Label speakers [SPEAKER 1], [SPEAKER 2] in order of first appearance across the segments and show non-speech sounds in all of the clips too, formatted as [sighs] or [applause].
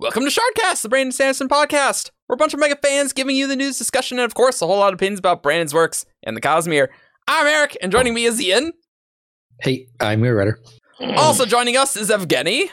[SPEAKER 1] Welcome to Shardcast, the Brandon Sanderson podcast. We're a bunch of mega fans giving you the news discussion and, of course, a whole lot of opinions about Brandon's works and the Cosmere. I'm Eric, and joining me is Ian.
[SPEAKER 2] Hey, I'm your writer.
[SPEAKER 1] Also joining us is Evgeny.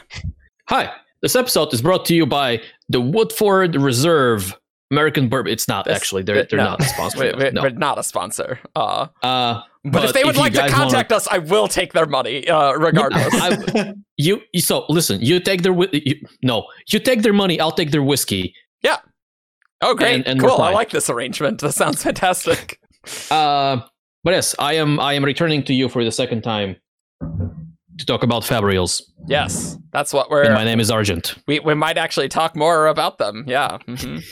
[SPEAKER 3] Hi, this episode is brought to you by the Woodford Reserve American Bourbon. It's not
[SPEAKER 1] This-
[SPEAKER 3] actually; they're they're
[SPEAKER 1] no.
[SPEAKER 3] not a sponsor. [laughs]
[SPEAKER 1] We're, we're-
[SPEAKER 3] no,
[SPEAKER 1] we're not a sponsor. Uh,
[SPEAKER 3] uh,
[SPEAKER 1] but, if they would
[SPEAKER 3] you
[SPEAKER 1] like to
[SPEAKER 3] guys wanna-
[SPEAKER 1] contact us, I will take their money, uh, regardless.
[SPEAKER 3] I- you you- so listen. You take their you, no, you take their money. I'll take their whiskey. Yeah.
[SPEAKER 1] Oh, great.
[SPEAKER 3] and- and
[SPEAKER 1] cool. I like this arrangement. That sounds fantastic. [laughs] [laughs]
[SPEAKER 3] Uh, but yes, I am I am returning to you for the second time to talk about Fabrials.
[SPEAKER 1] yes, that's what we're.
[SPEAKER 3] And my name is Argent.
[SPEAKER 1] We, we might actually talk more about them. Yeah. mhm.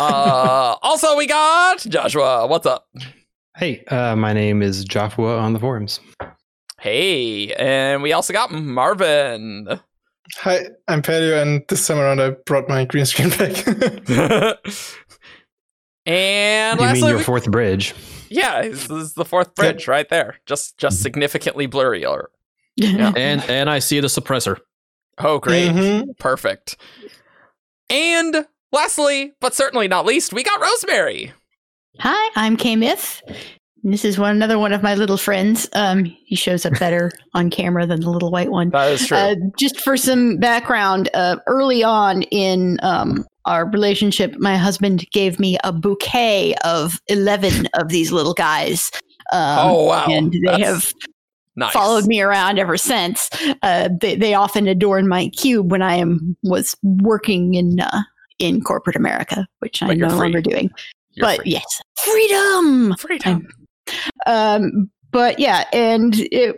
[SPEAKER 1] uh, [laughs] also, we got Joshua. What's up?
[SPEAKER 2] Hey, uh, my name is Joshua on the forums.
[SPEAKER 1] Hey, and we also got Marvin.
[SPEAKER 4] Hi, I'm Pedro, and this time around I brought my green screen [laughs] back. [laughs]
[SPEAKER 1] and
[SPEAKER 2] you mean your
[SPEAKER 1] we-
[SPEAKER 2] fourth bridge?
[SPEAKER 1] yeah, this is the fourth bridge right there. Just just
[SPEAKER 2] Mm-hmm.
[SPEAKER 1] significantly blurrier. Yeah.
[SPEAKER 3] And and I see the suppressor.
[SPEAKER 1] Oh, great.
[SPEAKER 4] Mhm.
[SPEAKER 1] Perfect. And lastly, but certainly not least, we got Rosemary.
[SPEAKER 5] Hi, I'm K Myth. This is one another one of my little friends. Um, he shows up better [laughs] on camera than the little white one.
[SPEAKER 1] That is true.
[SPEAKER 5] Uh, just for some background, uh, early on in um, our relationship, my husband gave me a bouquet of 11 of these little guys. Um,
[SPEAKER 1] oh wow.
[SPEAKER 5] And they
[SPEAKER 1] That's
[SPEAKER 5] have
[SPEAKER 1] nice.
[SPEAKER 5] followed me around ever since. Uh, they, they often adorn my cube when I am was working in uh, in corporate America, which I'm no
[SPEAKER 1] free.
[SPEAKER 5] longer doing.
[SPEAKER 1] You're
[SPEAKER 5] but
[SPEAKER 1] free.
[SPEAKER 5] yes, freedom.
[SPEAKER 1] freedom.
[SPEAKER 5] Um, but yeah, and it,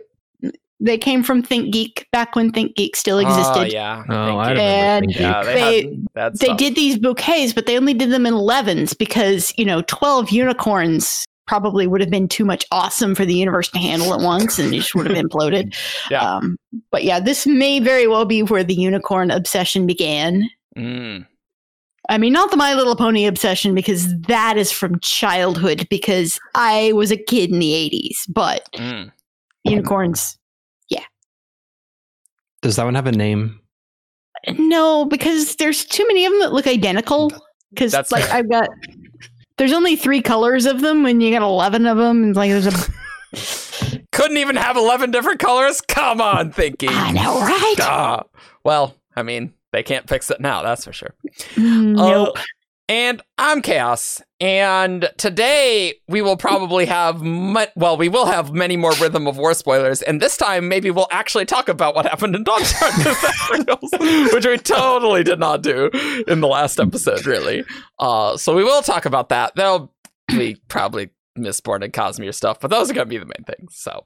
[SPEAKER 5] they came from Think Geek back when Think Geek still
[SPEAKER 1] Oh
[SPEAKER 5] existed.
[SPEAKER 1] yeah.
[SPEAKER 3] Oh,
[SPEAKER 1] Thank
[SPEAKER 3] I
[SPEAKER 1] you.
[SPEAKER 3] remember.
[SPEAKER 5] And
[SPEAKER 1] yeah, they,
[SPEAKER 5] They- They did these bouquets, but they only did them in 11s because, you know, 12 unicorns probably would have been too much awesome for the universe to handle at once and it just would have imploded. [laughs]
[SPEAKER 1] Yeah.
[SPEAKER 5] Um, but yeah, this may very well be where the unicorn obsession began.
[SPEAKER 1] Mm.
[SPEAKER 5] I mean, not the My Little Pony obsession because that is from childhood because I was a kid in the 80s, but
[SPEAKER 1] Mm.
[SPEAKER 5] unicorns, yeah.
[SPEAKER 2] Does that one have a name?
[SPEAKER 5] no, because there's too many of them that look identical. Because
[SPEAKER 1] That's
[SPEAKER 5] like. I've got, there's only three colors of them, and you got 11 of them, and like there's a, [laughs]
[SPEAKER 1] Couldn't even have eleven different colors. Come on, thinking.
[SPEAKER 5] I know, right?
[SPEAKER 1] Duh. Well, I mean, they can't fix it now. That's for sure.
[SPEAKER 5] Mm,
[SPEAKER 1] Uh,
[SPEAKER 5] nope.
[SPEAKER 1] and I'm Chaos. And today we will probably have, mu- well, we will have many more Rhythm of War spoilers. And this time, maybe we'll actually talk about what happened in Dog [laughs] Darkness, which we totally did not do in the last episode, really. Uh, so we will talk about that. That'll be probably Mistborn and Cosmere stuff, but those are going to be the main things. So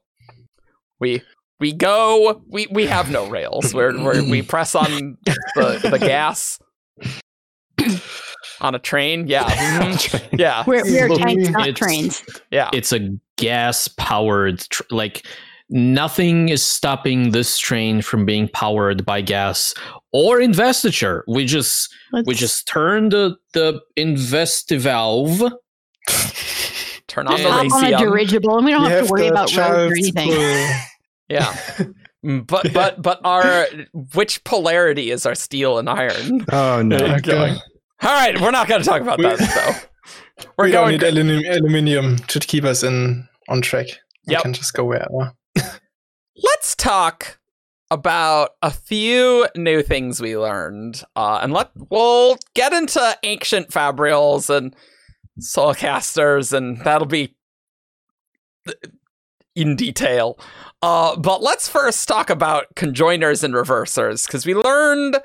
[SPEAKER 1] we. We go. We we have no rails. We're, we're we press on the the gas [coughs] on a train. Yeah, [laughs] mhm. yeah,
[SPEAKER 5] We're, we're tanks, not
[SPEAKER 3] it's-
[SPEAKER 5] trains.
[SPEAKER 1] yeah.
[SPEAKER 3] it's a gas powered tr- like nothing is stopping this train from being powered by gas or investiture we just we
[SPEAKER 5] Let's-
[SPEAKER 3] just turn the the invest valve
[SPEAKER 1] Turn on the
[SPEAKER 3] Yeah.
[SPEAKER 5] on a dirigible, and we don't
[SPEAKER 4] You
[SPEAKER 5] have to worry about roads or anything. [laughs]
[SPEAKER 4] play.
[SPEAKER 1] Yeah, [laughs] Mm, but but but our which polarity is our steel and iron?
[SPEAKER 2] Oh no!
[SPEAKER 4] Okay.
[SPEAKER 1] going. All right, we're not going to talk about
[SPEAKER 4] We-
[SPEAKER 1] that though. [laughs] We're
[SPEAKER 4] we don't need aluminium, aluminium to keep us in on track. We
[SPEAKER 1] Yep.
[SPEAKER 4] can just go wherever. [laughs]
[SPEAKER 1] Let's talk about a few new things we learned, uh, and let we'll get into ancient fabrials and soulcasters, and that'll be in detail. Uh, but let's first talk about conjoiners and reversers because we learned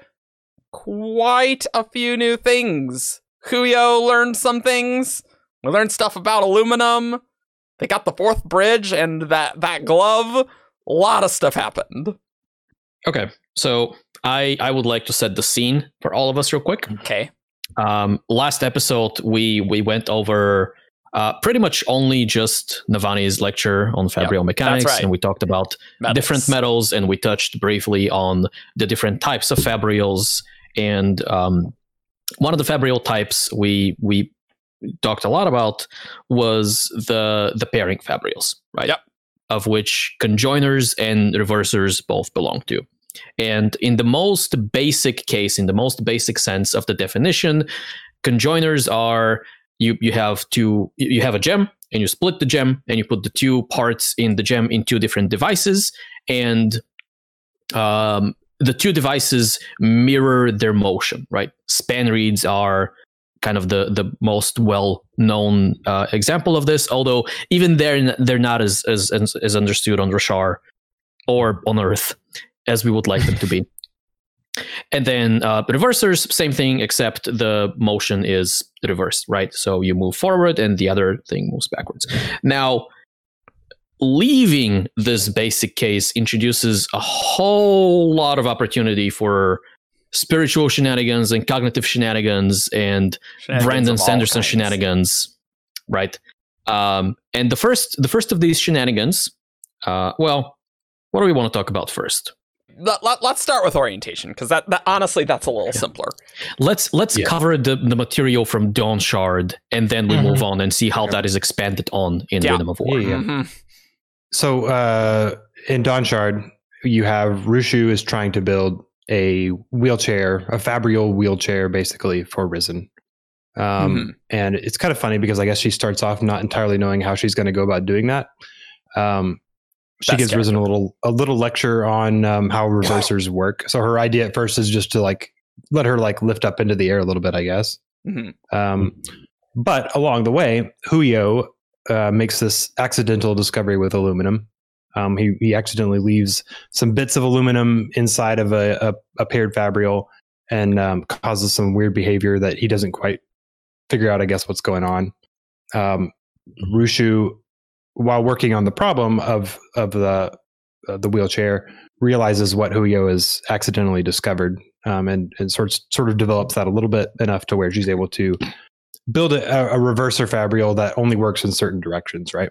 [SPEAKER 1] quite a few new things. Huio learned some things. We learned stuff about aluminum. They got the fourth bridge and that that glove. A lot of stuff happened.
[SPEAKER 3] okay so i i would like to set the scene for all of us real quick
[SPEAKER 1] Okay.
[SPEAKER 3] um last episode we we went over uh, pretty much only just Navani's lecture on Fabrial mechanics,
[SPEAKER 1] right.
[SPEAKER 3] and we talked about
[SPEAKER 1] Metals.
[SPEAKER 3] different metals, and we touched briefly on the different types of Fabrials. And um, one of the Fabrial types we we talked a lot about was the the pairing Fabrials, right?
[SPEAKER 1] Yep.
[SPEAKER 3] Of which conjoiners and reversers both belong to. And in the most basic case, in the most basic sense of the definition, conjoiners are you you have two you have a gem and you split the gem and you put the two parts in the gem in two different devices. And um, the two devices mirror their motion right? Spanreeds are kind of the the most well known uh, example of this although even they're they're not as as as, understood on Roshar or on earth as we would like them to be [laughs] and then uh, reversers, same thing, except the motion is reversed, right? So you move forward and the other thing moves backwards. Now, leaving this basic case introduces a whole lot of opportunity for spiritual shenanigans and cognitive shenanigans and
[SPEAKER 1] Shenanigans
[SPEAKER 3] Brandon Sanderson
[SPEAKER 1] kinds.
[SPEAKER 3] shenanigans, right? Um, and the first, the first of these shenanigans, uh, well, what do we want to talk about first?
[SPEAKER 1] Let, let, us start with orientation because that, that honestly that's a little simpler.
[SPEAKER 3] Let's let's
[SPEAKER 2] Yeah.
[SPEAKER 3] cover the, the material from Dawnshard, and then we
[SPEAKER 4] Mhm.
[SPEAKER 3] move on and see how
[SPEAKER 2] Yeah.
[SPEAKER 3] that is expanded on in
[SPEAKER 1] Yeah.
[SPEAKER 3] Rhythm of War.
[SPEAKER 2] Yeah, yeah.
[SPEAKER 1] Mhm.
[SPEAKER 2] So uh, in Dawnshard, you have Rushu is trying to build a wheelchair, a Fabrial wheelchair, basically for Rysn. Um, And it's kind of funny because I guess she starts off not entirely knowing how she's going to go about doing that. Um, she gives Rysn a little a little lecture on um, how reversers [laughs] work. So her idea at first is just to like let her like lift up into the air a little bit, I guess.
[SPEAKER 1] Mhm.
[SPEAKER 2] Um, but along the way, Huio uh, makes this accidental discovery with aluminum. Um, he, he accidentally leaves some bits of aluminum inside of a, a, a paired fabrial and um, causes some weird behavior that he doesn't quite figure out, I guess, what's going on. Um, Rushu, while working on the problem of of the uh, the wheelchair, realizes what Huio has accidentally discovered, um, and and sort sort of develops that a little bit enough to where she's able to build a, a reverser fabrial that only works in certain directions, right?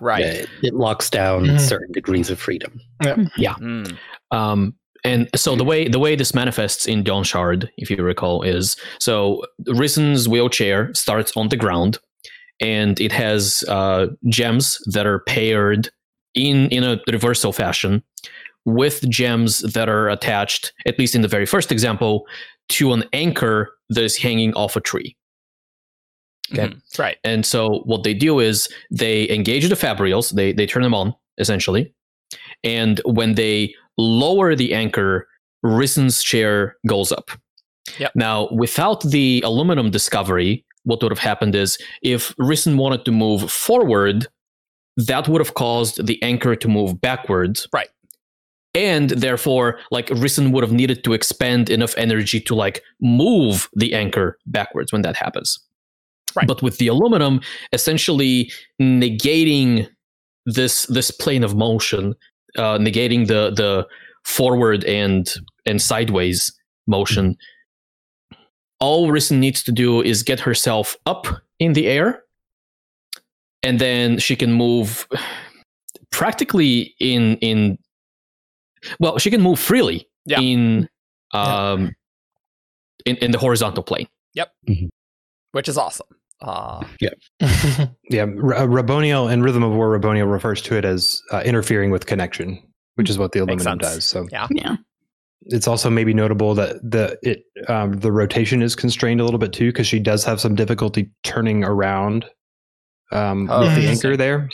[SPEAKER 1] Right.
[SPEAKER 6] Yeah, it, it locks down
[SPEAKER 4] Mhm.
[SPEAKER 6] certain degrees of freedom.
[SPEAKER 1] Mm.
[SPEAKER 3] Um, and so the way the way this manifests in Dawnshard, if you recall, is so Rysn's wheelchair starts on the ground, and it has uh, gems that are paired in in a reversal fashion with gems that are attached, at least in the very first example, to an anchor that is hanging off a tree. Okay.
[SPEAKER 1] Mhm. Right.
[SPEAKER 3] And so what they do is they engage the fabrials, they they turn them on essentially. And when they lower the anchor, Rysn's chair goes up.
[SPEAKER 1] Yep.
[SPEAKER 3] Now, without the aluminum discovery, what would have happened is if Rysn wanted to move forward, that would have caused the anchor to move backwards.
[SPEAKER 1] Right.
[SPEAKER 3] And therefore, like Rysn would have needed to expend enough energy to like move the anchor backwards when that happens.
[SPEAKER 1] Right.
[SPEAKER 3] But with the aluminum, essentially negating this this plane of motion, uh, negating the the forward and and sideways motion. All Rysn needs to do is get herself up in the air, and then she can move practically in in. Well, she can move freely
[SPEAKER 1] Yeah.
[SPEAKER 3] in um in, in the horizontal plane. Yep.
[SPEAKER 1] Which is awesome. Uh,
[SPEAKER 2] Yeah, [laughs] R- uh, Raboniel in Rhythm of War, Raboniel refers to it as uh, interfering with connection, which is what the aluminum does. So
[SPEAKER 1] yeah.
[SPEAKER 5] Yeah.
[SPEAKER 2] It's also maybe notable that the it um, the rotation is constrained a little bit too because she does have some difficulty turning around um,
[SPEAKER 1] Oh,
[SPEAKER 2] with the anchor there.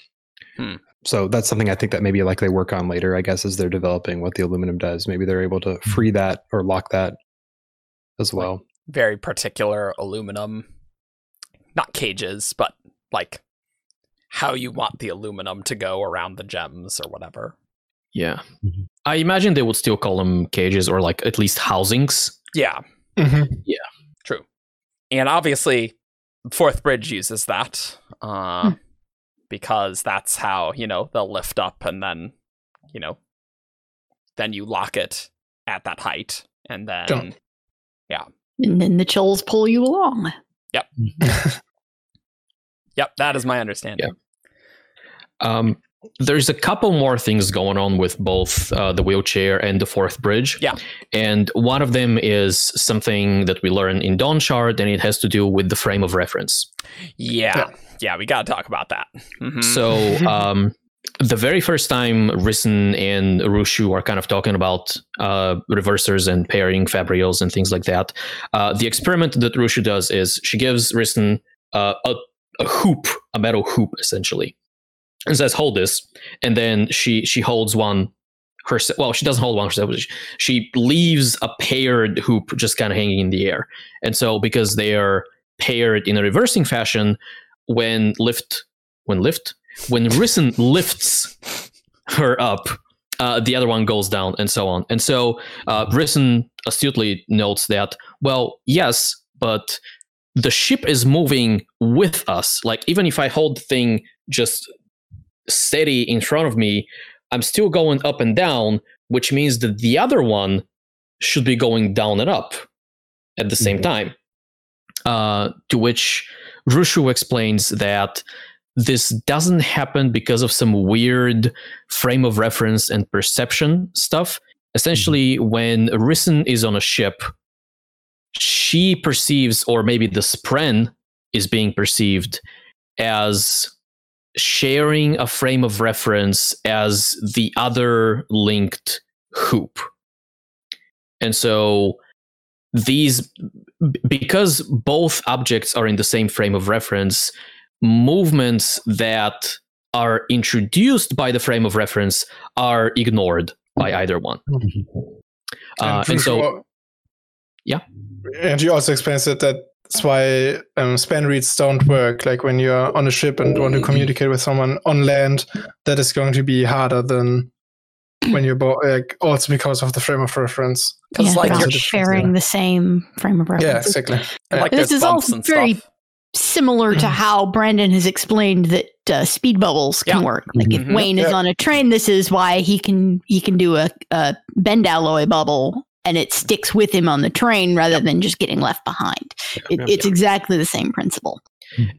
[SPEAKER 1] Hmm.
[SPEAKER 2] So that's something I think that maybe like they work on later. I guess as they're developing what the aluminum does, maybe they're able to free that or lock that as well.
[SPEAKER 1] Very particular aluminum, not cages, but like how you want the aluminum to go around the gems or whatever.
[SPEAKER 3] Yeah.
[SPEAKER 6] Mhm.
[SPEAKER 3] I imagine they would still call them cages or like at least housings.
[SPEAKER 1] Yeah.
[SPEAKER 4] Mhm.
[SPEAKER 1] True. And obviously, Fourth Bridge uses that uh,
[SPEAKER 5] Hmm.
[SPEAKER 1] because that's how, you know, they'll lift up and then, you know, then you lock it at that height. And then,
[SPEAKER 4] Don't.
[SPEAKER 5] And then the chulls pull you along.
[SPEAKER 1] yep, [laughs] yep. that is my understanding.
[SPEAKER 3] Um, there's a couple more things going on with both uh, the wheelchair and the fourth bridge.
[SPEAKER 1] Yeah.
[SPEAKER 3] And one of them is something that we learn in Dawnshard, and it has to do with the frame of reference.
[SPEAKER 1] Yeah. Yeah, we got to talk about that. Mhm.
[SPEAKER 3] So, [laughs] um, the very first time Rysn and Rushu are kind of talking about uh, reversers and pairing fabrials and things like that, uh, the experiment that Rushu does is she gives Rysn uh, a, a hoop, a metal hoop, essentially, and says, "Hold this," and then she she holds one herself. Well, she doesn't hold one herself. She, she leaves a paired hoop just kind of hanging in the air, and so because they are paired in a reversing fashion, when lift when lift when [laughs] Rysn lifts her up, uh, the other one goes down, and so on. And so uh, Rysn astutely notes that, well, yes, but the ship is moving with us. Like, even if I hold the thing just steady in front of me, I'm still going up and down, which means that the other one should be going down and up at the same
[SPEAKER 6] Mhm.
[SPEAKER 3] time. Uh, to which Rushu explains that this doesn't happen because of some weird frame of reference and perception stuff. Essentially, when Rysn is on a ship, she perceives, or maybe the Spren is being perceived as sharing a frame of reference as the other linked hoop. And so these because both objects are in the same frame of reference movements that are introduced by the frame of reference are ignored by either one uh, and so
[SPEAKER 4] Rushu-
[SPEAKER 3] Yeah.
[SPEAKER 4] And you also explains that that's why um, spanreeds don't work. Like when you're on a ship and want to communicate with someone on land, that is going to be harder than when you're bo- like also because of the frame of reference.
[SPEAKER 1] Because
[SPEAKER 5] yeah,
[SPEAKER 1] like you're
[SPEAKER 5] sharing the same frame of reference.
[SPEAKER 4] Yeah, exactly.
[SPEAKER 1] and, like
[SPEAKER 5] this is all very
[SPEAKER 1] stuff.
[SPEAKER 5] similar to [clears throat] how Brandon has explained that uh, speed bubbles can
[SPEAKER 1] Yeah.
[SPEAKER 5] work. Like if
[SPEAKER 1] Mhm.
[SPEAKER 5] Wayne is on a train, this is why he can he can do a, a bend alloy bubble and it sticks with him on the train rather than just getting left behind. It,
[SPEAKER 2] Yeah.
[SPEAKER 5] it's exactly the same principle.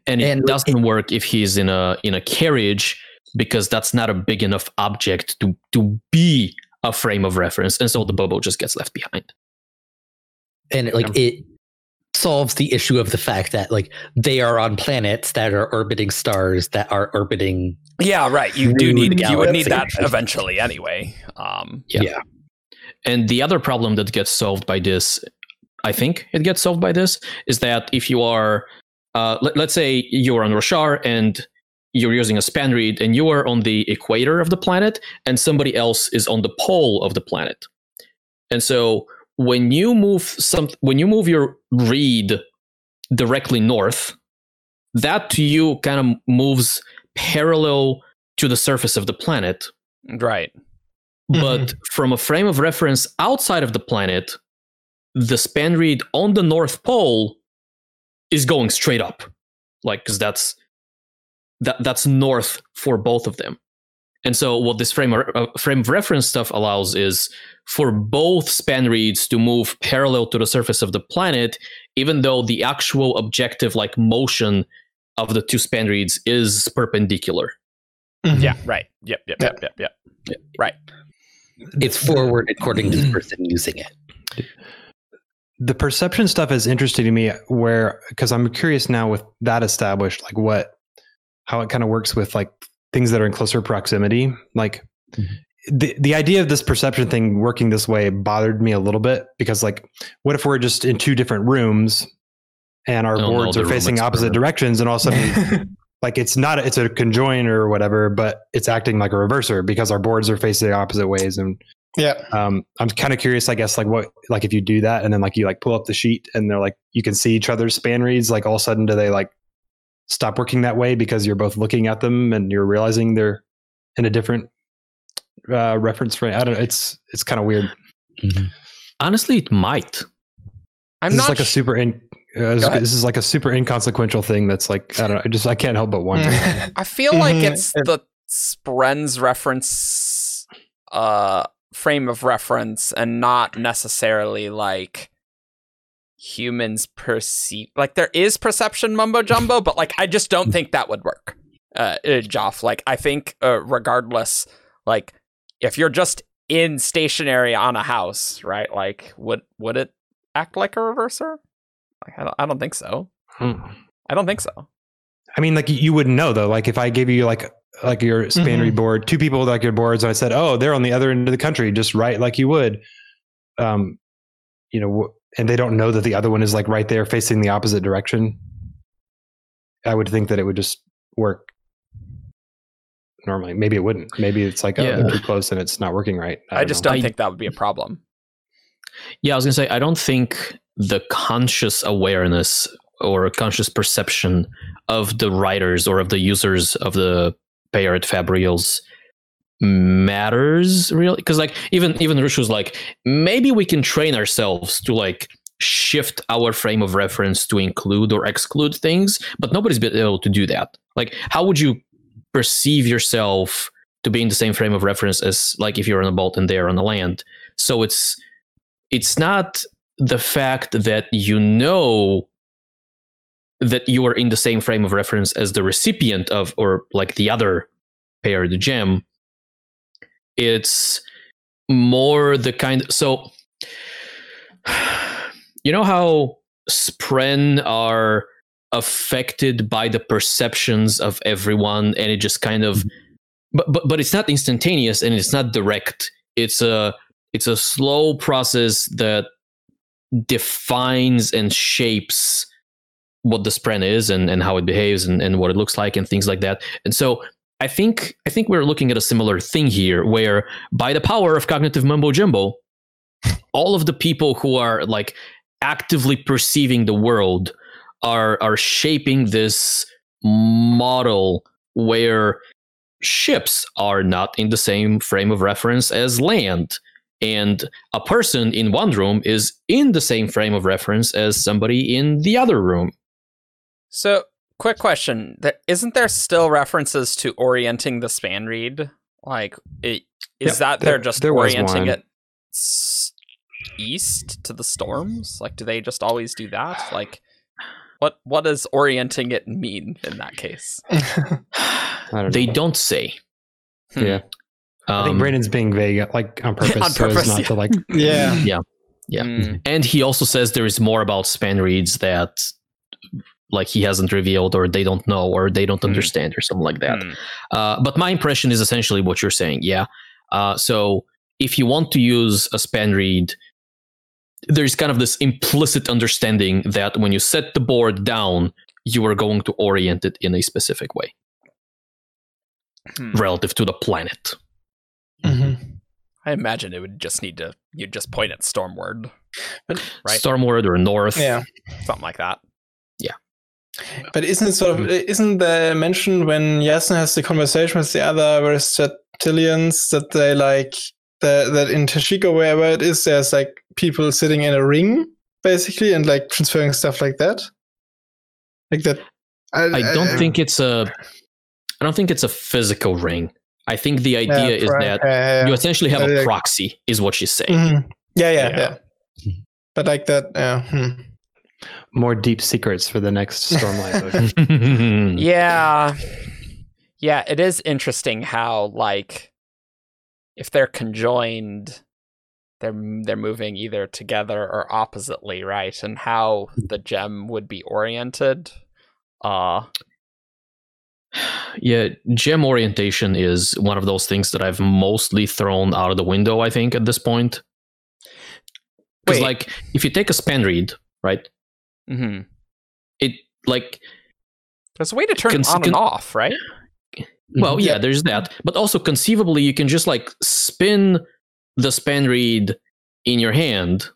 [SPEAKER 3] and it
[SPEAKER 6] And-
[SPEAKER 3] doesn't work if he's in a in a carriage because that's not a big enough object to to be a frame of reference and so the bubble just gets left behind
[SPEAKER 6] and like it solves the issue of the fact that like they are on planets that are orbiting stars that are orbiting
[SPEAKER 1] Yeah, right. You do need you would need that eventually anyway. Um,
[SPEAKER 3] Yeah.
[SPEAKER 6] yeah,
[SPEAKER 3] And the other problem that gets solved by this, I think it gets solved by this, is that if you are, uh, let, let's say you're on Roshar and you're using a spanreed and you are on the equator of the planet and somebody else is on the pole of the planet. And so when you move some when you move your reed directly north, that to you kind of moves parallel to the surface of the planet
[SPEAKER 1] right.
[SPEAKER 3] But from a frame of reference outside of the planet, the spanreed on the North Pole is going straight up, like because that's that that's north for both of them. And so, what this frame of, uh, frame of reference stuff allows is for both spanreeds to move parallel to the surface of the planet, even though the actual objective, like motion of the two spanreeds, is perpendicular.
[SPEAKER 4] Mhm.
[SPEAKER 1] Yeah. Right. Yep. Yep. Yep. Yep. Yep. Right.
[SPEAKER 6] It's forward according to the [clears throat] person using it
[SPEAKER 2] the perception stuff is interesting to me where because i'm curious now with that established like what how it kind of works with like things that are in closer proximity like
[SPEAKER 6] Mhm.
[SPEAKER 2] the, the idea of this perception thing working this way bothered me a little bit because like what if we're just in two different rooms and our
[SPEAKER 3] Oh, no,
[SPEAKER 2] boards
[SPEAKER 3] the
[SPEAKER 2] are facing opposite
[SPEAKER 3] experiment.
[SPEAKER 2] directions and all of a sudden [laughs] like it's not it's a conjoin or whatever but it's acting like a reverser because our boards are facing the opposite ways and
[SPEAKER 4] yeah.
[SPEAKER 2] um, I'm kind of curious, I guess, like what, like if you do that and then like you like pull up the sheet and they're like, you can see each other's spanreeds, like all of a sudden do they like stop working that way because you're both looking at them and you're realizing they're in a different uh, reference frame? I don't know. It's, it's kind of weird.
[SPEAKER 3] Honestly, it might.
[SPEAKER 1] I'm
[SPEAKER 2] this
[SPEAKER 1] not
[SPEAKER 2] is like a super, in, uh,
[SPEAKER 1] Go
[SPEAKER 2] this is like a super inconsequential thing that's like, I don't know. I just, I can't help but wonder. [laughs]
[SPEAKER 1] I feel like
[SPEAKER 4] Mhm.
[SPEAKER 1] it's the Spren's reference uh frame of reference and not necessarily like humans perceive like there is perception mumbo jumbo but like I just don't think that would work. Uh, uh Joff like I think uh, regardless like if you're just in stationary on a house, right? Like would would it act like a reverser? Like I don't, I don't think so.
[SPEAKER 2] Hmm.
[SPEAKER 1] I don't think so.
[SPEAKER 2] I mean, like you wouldn't know though. Like if I gave you like like your span
[SPEAKER 4] Mhm.
[SPEAKER 2] board, two people with like your boards. And I said, oh, they're on the other end of the country. Just write like you would. Um, you know, and they don't know that the other one is like right there facing the opposite direction. I would think that it would just work normally. Maybe it wouldn't. Maybe it's like, oh,
[SPEAKER 3] Yeah.
[SPEAKER 2] they're too close and it's not working right.
[SPEAKER 1] I, just don't
[SPEAKER 3] I-
[SPEAKER 1] think that would be a problem.
[SPEAKER 3] Yeah, I was gonna say I don't think the conscious awareness or conscious perception of the writers or of the users of the Bayard Fabrials matters really? Because like even even Rush was like maybe we can train ourselves to like shift our frame of reference to include or exclude things but nobody's been able to do that. Like how would you perceive yourself to be in the same frame of reference as like if you're on a boat and they're on the land? So it's it's not the fact that you know that you are in the same frame of reference as the recipient of or like the other pair the gem it's more the kind so [sighs] you know how spren are affected by the perceptions of everyone and it just kind of mm-hmm. but but, but it's not instantaneous and it's not direct. It's a it's a slow process that defines and shapes what the spren is and, and how it behaves and, and what it looks like and things like that. And so i think i think we're looking at a similar thing here where by the power of cognitive mumbo jumbo all of the people who are like actively perceiving the world are are shaping this model where ships are not in the same frame of reference as land and a person in one room is in the same frame of reference as somebody in the other room
[SPEAKER 1] So, quick question: Isn't there still references to orienting the spanreed? Like, it, is
[SPEAKER 2] Yep,
[SPEAKER 1] that
[SPEAKER 2] there-
[SPEAKER 1] they're just
[SPEAKER 2] there
[SPEAKER 1] orienting it east to the storms? Like, do they just always do that? Like, what what does orienting it mean in that case? [laughs]
[SPEAKER 2] I don't
[SPEAKER 3] they
[SPEAKER 2] know.
[SPEAKER 3] don't say hmm.
[SPEAKER 2] Yeah. I think
[SPEAKER 3] Um,
[SPEAKER 2] Brandon's being vague, like on [laughs] purpose,
[SPEAKER 1] On
[SPEAKER 2] so as not
[SPEAKER 1] yeah.
[SPEAKER 2] to like. [laughs]
[SPEAKER 4] yeah.
[SPEAKER 3] Yeah.
[SPEAKER 1] Mm.
[SPEAKER 3] and he also says there is more about spanreeds that like he hasn't revealed or they don't know or they don't
[SPEAKER 2] Hmm.
[SPEAKER 3] understand or something like that
[SPEAKER 1] Mm.
[SPEAKER 3] Uh, but my impression is essentially what you're saying. Yeah. Uh, so if you want to use a spanreed, there's kind of this implicit understanding that when you set the board down, you are going to orient it in a specific way
[SPEAKER 1] Hmm.
[SPEAKER 3] relative to the planet.
[SPEAKER 4] Mhm.
[SPEAKER 1] I imagine it would just need to you'd just point at stormward, right?
[SPEAKER 3] Stormward or north.
[SPEAKER 4] Yeah.
[SPEAKER 1] Something like that.
[SPEAKER 4] Yeah, but isn't it sort of isn't the mention when Yasin has the conversation with the other artifabrians that they like the, that in Tashikk wherever it is there's like people sitting in a ring basically and like transferring stuff like that like that
[SPEAKER 3] I don't think it's a. I don't think it's a physical ring. I think the idea is that
[SPEAKER 4] yeah,
[SPEAKER 3] you essentially have a
[SPEAKER 4] like-
[SPEAKER 3] proxy, is what she's saying.
[SPEAKER 4] Mhm. yeah, yeah,
[SPEAKER 1] Yeah.
[SPEAKER 4] yeah, But like that, yeah. hmm.
[SPEAKER 2] More deep secrets for the next Stormlight [laughs] book. [laughs]
[SPEAKER 3] Mm-hmm.
[SPEAKER 1] Yeah. Yeah, it is interesting how like if they're conjoined they're they're moving either together or oppositely, right? And how the gem would be oriented. Uh
[SPEAKER 3] Yeah, gem orientation is one of those things that I've mostly thrown out of the window, I think, at this point. Because, like, if you take a spanreed, right,
[SPEAKER 1] Mm-hmm.
[SPEAKER 3] it, like,
[SPEAKER 1] there's a way to turn it
[SPEAKER 3] Cons-
[SPEAKER 1] on and
[SPEAKER 3] con-
[SPEAKER 1] off, right?
[SPEAKER 3] well, yeah,
[SPEAKER 4] Yeah.
[SPEAKER 3] there's that. But also, conceivably, you can just, like, spin the spanreed in your hand.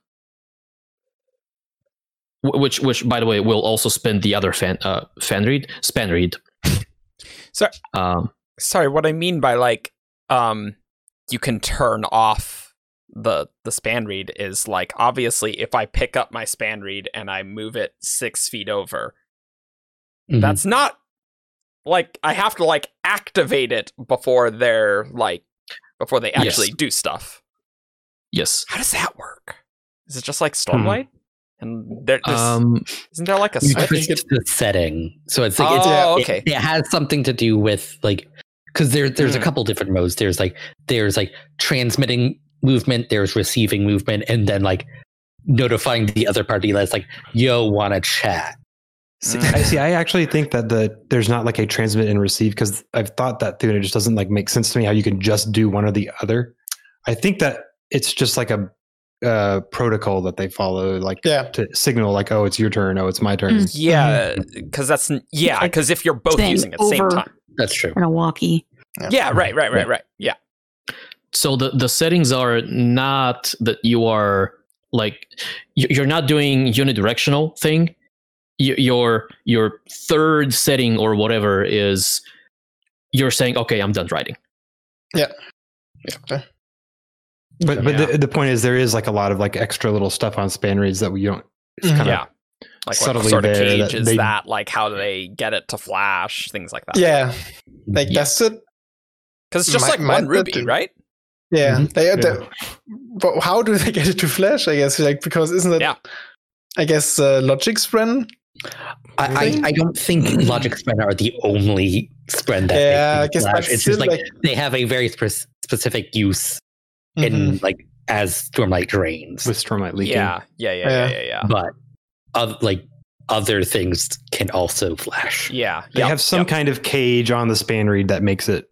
[SPEAKER 3] Which, which, by the way, will also spin the other fan, uh, fan read, spanreed.
[SPEAKER 1] So-
[SPEAKER 3] um,
[SPEAKER 1] Sorry, what I mean by like um you can turn off the the spanreed is like obviously if I pick up my spanreed and I move it six feet over,
[SPEAKER 6] Mhm.
[SPEAKER 1] that's not like I have to like activate it before they're like before they
[SPEAKER 3] Yes.
[SPEAKER 1] actually do stuff.
[SPEAKER 3] yes.
[SPEAKER 1] How does that work? Is it just like Stormlight? And there, there's,
[SPEAKER 3] Um,
[SPEAKER 1] isn't there like a
[SPEAKER 6] you
[SPEAKER 1] switch?
[SPEAKER 6] switch the setting, so it's like it's,
[SPEAKER 1] Oh,
[SPEAKER 6] it-
[SPEAKER 1] okay.
[SPEAKER 6] It, has something to do with like because there there's a
[SPEAKER 1] Mhm.
[SPEAKER 6] couple different modes. There's like there's like transmitting movement, there's receiving movement, and then like notifying the other party that's like, "Yo, want to chat."
[SPEAKER 2] See,
[SPEAKER 1] Mm.
[SPEAKER 2] I see. I actually think that the there's not like a transmit and receive because I've thought that through and it just doesn't like make sense to me how you can just do one or the other. I think that it's just like a uh, protocol that they follow, like
[SPEAKER 4] Yeah.
[SPEAKER 2] to signal like, oh, it's your turn, oh, it's my turn.
[SPEAKER 5] Mm.
[SPEAKER 1] Yeah, because that's yeah, because if you're both using it at the same time.
[SPEAKER 6] That's true.
[SPEAKER 5] in a walkie.
[SPEAKER 1] Yeah, right, right, right, right. Yeah.
[SPEAKER 3] so the the settings are not that you are like you- you're not doing unidirectional thing Y- your your third setting or whatever is you're saying okay i'm done writing
[SPEAKER 2] But but
[SPEAKER 1] Yeah.
[SPEAKER 2] the, the point is there is like a lot of like extra little stuff on spanreeds that we don't. It's
[SPEAKER 4] Mhm.
[SPEAKER 2] kind of
[SPEAKER 1] Yeah. Like what
[SPEAKER 2] subtly
[SPEAKER 1] sort of
[SPEAKER 2] there
[SPEAKER 1] cage
[SPEAKER 2] that
[SPEAKER 1] is
[SPEAKER 2] they-
[SPEAKER 1] that? Like how do they get it to flash? Things like that.
[SPEAKER 4] Yeah. Like
[SPEAKER 3] Yeah.
[SPEAKER 4] that's it.
[SPEAKER 1] Because it's just
[SPEAKER 4] Might-
[SPEAKER 1] like
[SPEAKER 4] might
[SPEAKER 1] one ruby,
[SPEAKER 4] do-
[SPEAKER 1] right?
[SPEAKER 4] Yeah.
[SPEAKER 2] Mhm.
[SPEAKER 4] They,
[SPEAKER 2] Yeah.
[SPEAKER 4] they- but how do they get it to flash? I guess like because isn't it?
[SPEAKER 1] Yeah.
[SPEAKER 4] I guess uh, logic spren.
[SPEAKER 6] I, I, I don't think Logic Spren are the only Spren that they
[SPEAKER 4] Yeah,
[SPEAKER 6] can
[SPEAKER 4] I guess,
[SPEAKER 6] flash. it's just like,
[SPEAKER 4] like-
[SPEAKER 6] they have a very spe- specific use
[SPEAKER 4] Mhm.
[SPEAKER 6] in like as Stormlight drains,
[SPEAKER 2] with Stormlight leaking.
[SPEAKER 1] Yeah, yeah, yeah, yeah, yeah, yeah.
[SPEAKER 6] but of like other things can also flash.
[SPEAKER 1] Yeah,
[SPEAKER 2] They
[SPEAKER 1] yep,
[SPEAKER 2] have some
[SPEAKER 1] yep.
[SPEAKER 2] kind of cage on the spanreed that makes it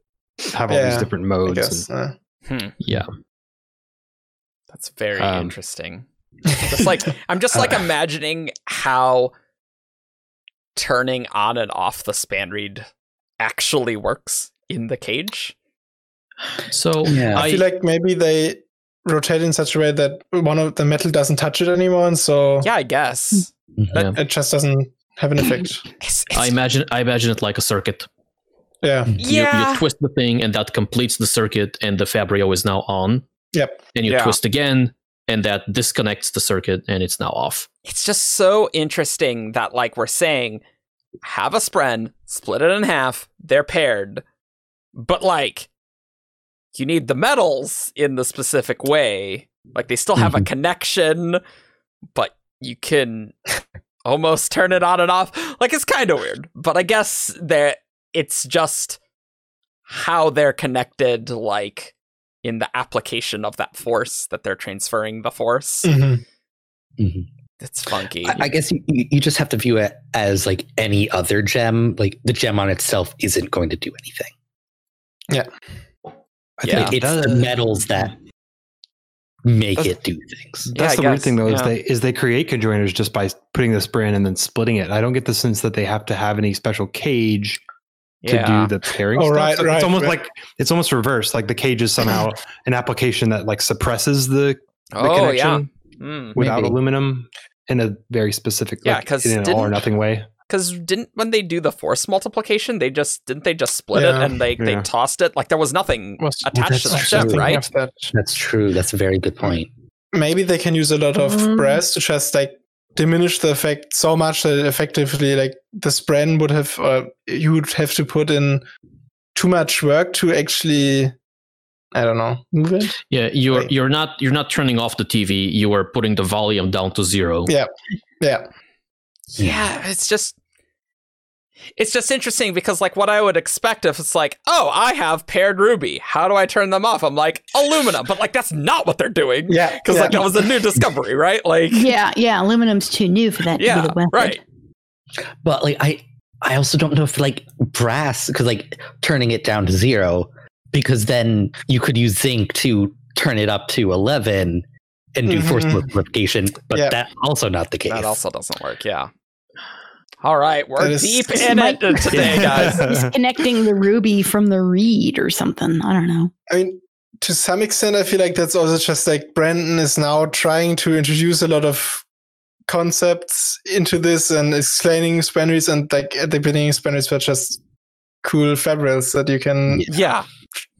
[SPEAKER 2] have all these different modes. and-
[SPEAKER 4] uh,
[SPEAKER 1] Hmm,
[SPEAKER 3] yeah
[SPEAKER 1] that's very
[SPEAKER 2] Um,
[SPEAKER 1] interesting. [laughs] Just like I'm just like
[SPEAKER 2] Uh.
[SPEAKER 1] imagining how turning on and off the spanreed actually works in the cage.
[SPEAKER 3] So
[SPEAKER 6] Yeah.
[SPEAKER 4] I,
[SPEAKER 3] I,
[SPEAKER 4] feel like maybe they rotate in such a way that one of the metal doesn't touch it anymore, and so
[SPEAKER 1] Yeah, I guess. Mm-hmm.
[SPEAKER 3] yeah.
[SPEAKER 4] it just doesn't have an effect. [clears throat]
[SPEAKER 1] It's,
[SPEAKER 3] I imagine I imagine it like a circuit.
[SPEAKER 4] Yeah. Mm-hmm.
[SPEAKER 3] You-
[SPEAKER 1] yeah.
[SPEAKER 3] You, twist the thing and that completes the circuit and the Fabrial is now on.
[SPEAKER 4] Yep.
[SPEAKER 3] And you
[SPEAKER 1] Yeah.
[SPEAKER 3] twist again and that disconnects the circuit and it's now off.
[SPEAKER 1] it's just so interesting that like we're saying have a spren split it in half they're paired but like you need the metals in the specific way. Like they still have a connection but you can [laughs] almost turn it on and off. Like it's kind of weird but i guess that it's just how they're connected like in the application of that force that they're transferring the force.
[SPEAKER 4] Mhm.
[SPEAKER 1] it's funky.
[SPEAKER 6] I, I guess you, you you just have to view it as like any other gem. Like the gem on itself isn't going to do anything.
[SPEAKER 2] I
[SPEAKER 1] Yeah.
[SPEAKER 2] think
[SPEAKER 6] It's
[SPEAKER 2] that-
[SPEAKER 6] the metals that make
[SPEAKER 2] That's-
[SPEAKER 6] it do things.
[SPEAKER 2] That's
[SPEAKER 1] I
[SPEAKER 2] the weird thing though is
[SPEAKER 1] yeah.
[SPEAKER 2] they is they create conjoiners just by putting the spren in and then splitting it. I don't get the sense that they have to have any special cage to
[SPEAKER 1] yeah.
[SPEAKER 2] do the pairing. [laughs]
[SPEAKER 4] Oh,
[SPEAKER 2] stuff.
[SPEAKER 4] right,
[SPEAKER 2] So
[SPEAKER 4] right,
[SPEAKER 2] It's almost
[SPEAKER 4] right.
[SPEAKER 2] like it's almost reversed. Like the cage is somehow [laughs] an application that like suppresses the, the
[SPEAKER 1] oh yeah
[SPEAKER 2] connection
[SPEAKER 1] Mm.
[SPEAKER 2] without
[SPEAKER 6] Maybe.
[SPEAKER 2] aluminum in a very specific
[SPEAKER 1] Yeah,
[SPEAKER 2] like,
[SPEAKER 1] 'cause
[SPEAKER 2] in an all or nothing way.
[SPEAKER 1] Because didn't when they do the force multiplication, they just didn't they just split it and they they tossed it like there was nothing
[SPEAKER 4] Was-
[SPEAKER 1] attached to the
[SPEAKER 6] that's
[SPEAKER 1] ship, right?
[SPEAKER 4] That.
[SPEAKER 6] That's true. That's a very good point.
[SPEAKER 4] Maybe they can use a lot of
[SPEAKER 5] Um,
[SPEAKER 4] brass to just like diminish the effect so much that effectively like the spren would have or you would have to put in too much work to actually I don't know move it.
[SPEAKER 3] Yeah, you're
[SPEAKER 4] Right.
[SPEAKER 3] you're not you're not turning off the TV. You are putting the volume down to zero.
[SPEAKER 4] Yeah. Yeah.
[SPEAKER 1] Yeah, it's just it's just interesting because like what I would expect if it's like, oh, I have paired ruby. How do I turn them off? I'm like aluminum, but like that's not what they're doing.
[SPEAKER 4] Yeah.
[SPEAKER 1] Because
[SPEAKER 4] yeah.
[SPEAKER 1] like that was a new discovery, right? Like [laughs]
[SPEAKER 5] Yeah, yeah. Aluminum's too new for that to
[SPEAKER 1] yeah,
[SPEAKER 5] be the weapon.
[SPEAKER 1] right.
[SPEAKER 6] But like I I also don't know if like brass because like turning it down to zero because then you could use zinc to turn it up to eleven and do force
[SPEAKER 4] Mhm.
[SPEAKER 6] multiplication, but
[SPEAKER 4] Yeah.
[SPEAKER 6] that's also not the case.
[SPEAKER 1] That also doesn't work. Yeah. All right, we're
[SPEAKER 4] That is-
[SPEAKER 1] deep [laughs] in
[SPEAKER 5] might-
[SPEAKER 1] it today, [laughs] guys. [laughs]
[SPEAKER 5] He's connecting the ruby from the reed or something. I don't know.
[SPEAKER 4] I mean, to some extent, I feel like that's also just like Brandon is now trying to introduce a lot of concepts into this and explaining spanreeds and like at the beginning, spanreeds were just cool fabrials that you can
[SPEAKER 1] yeah.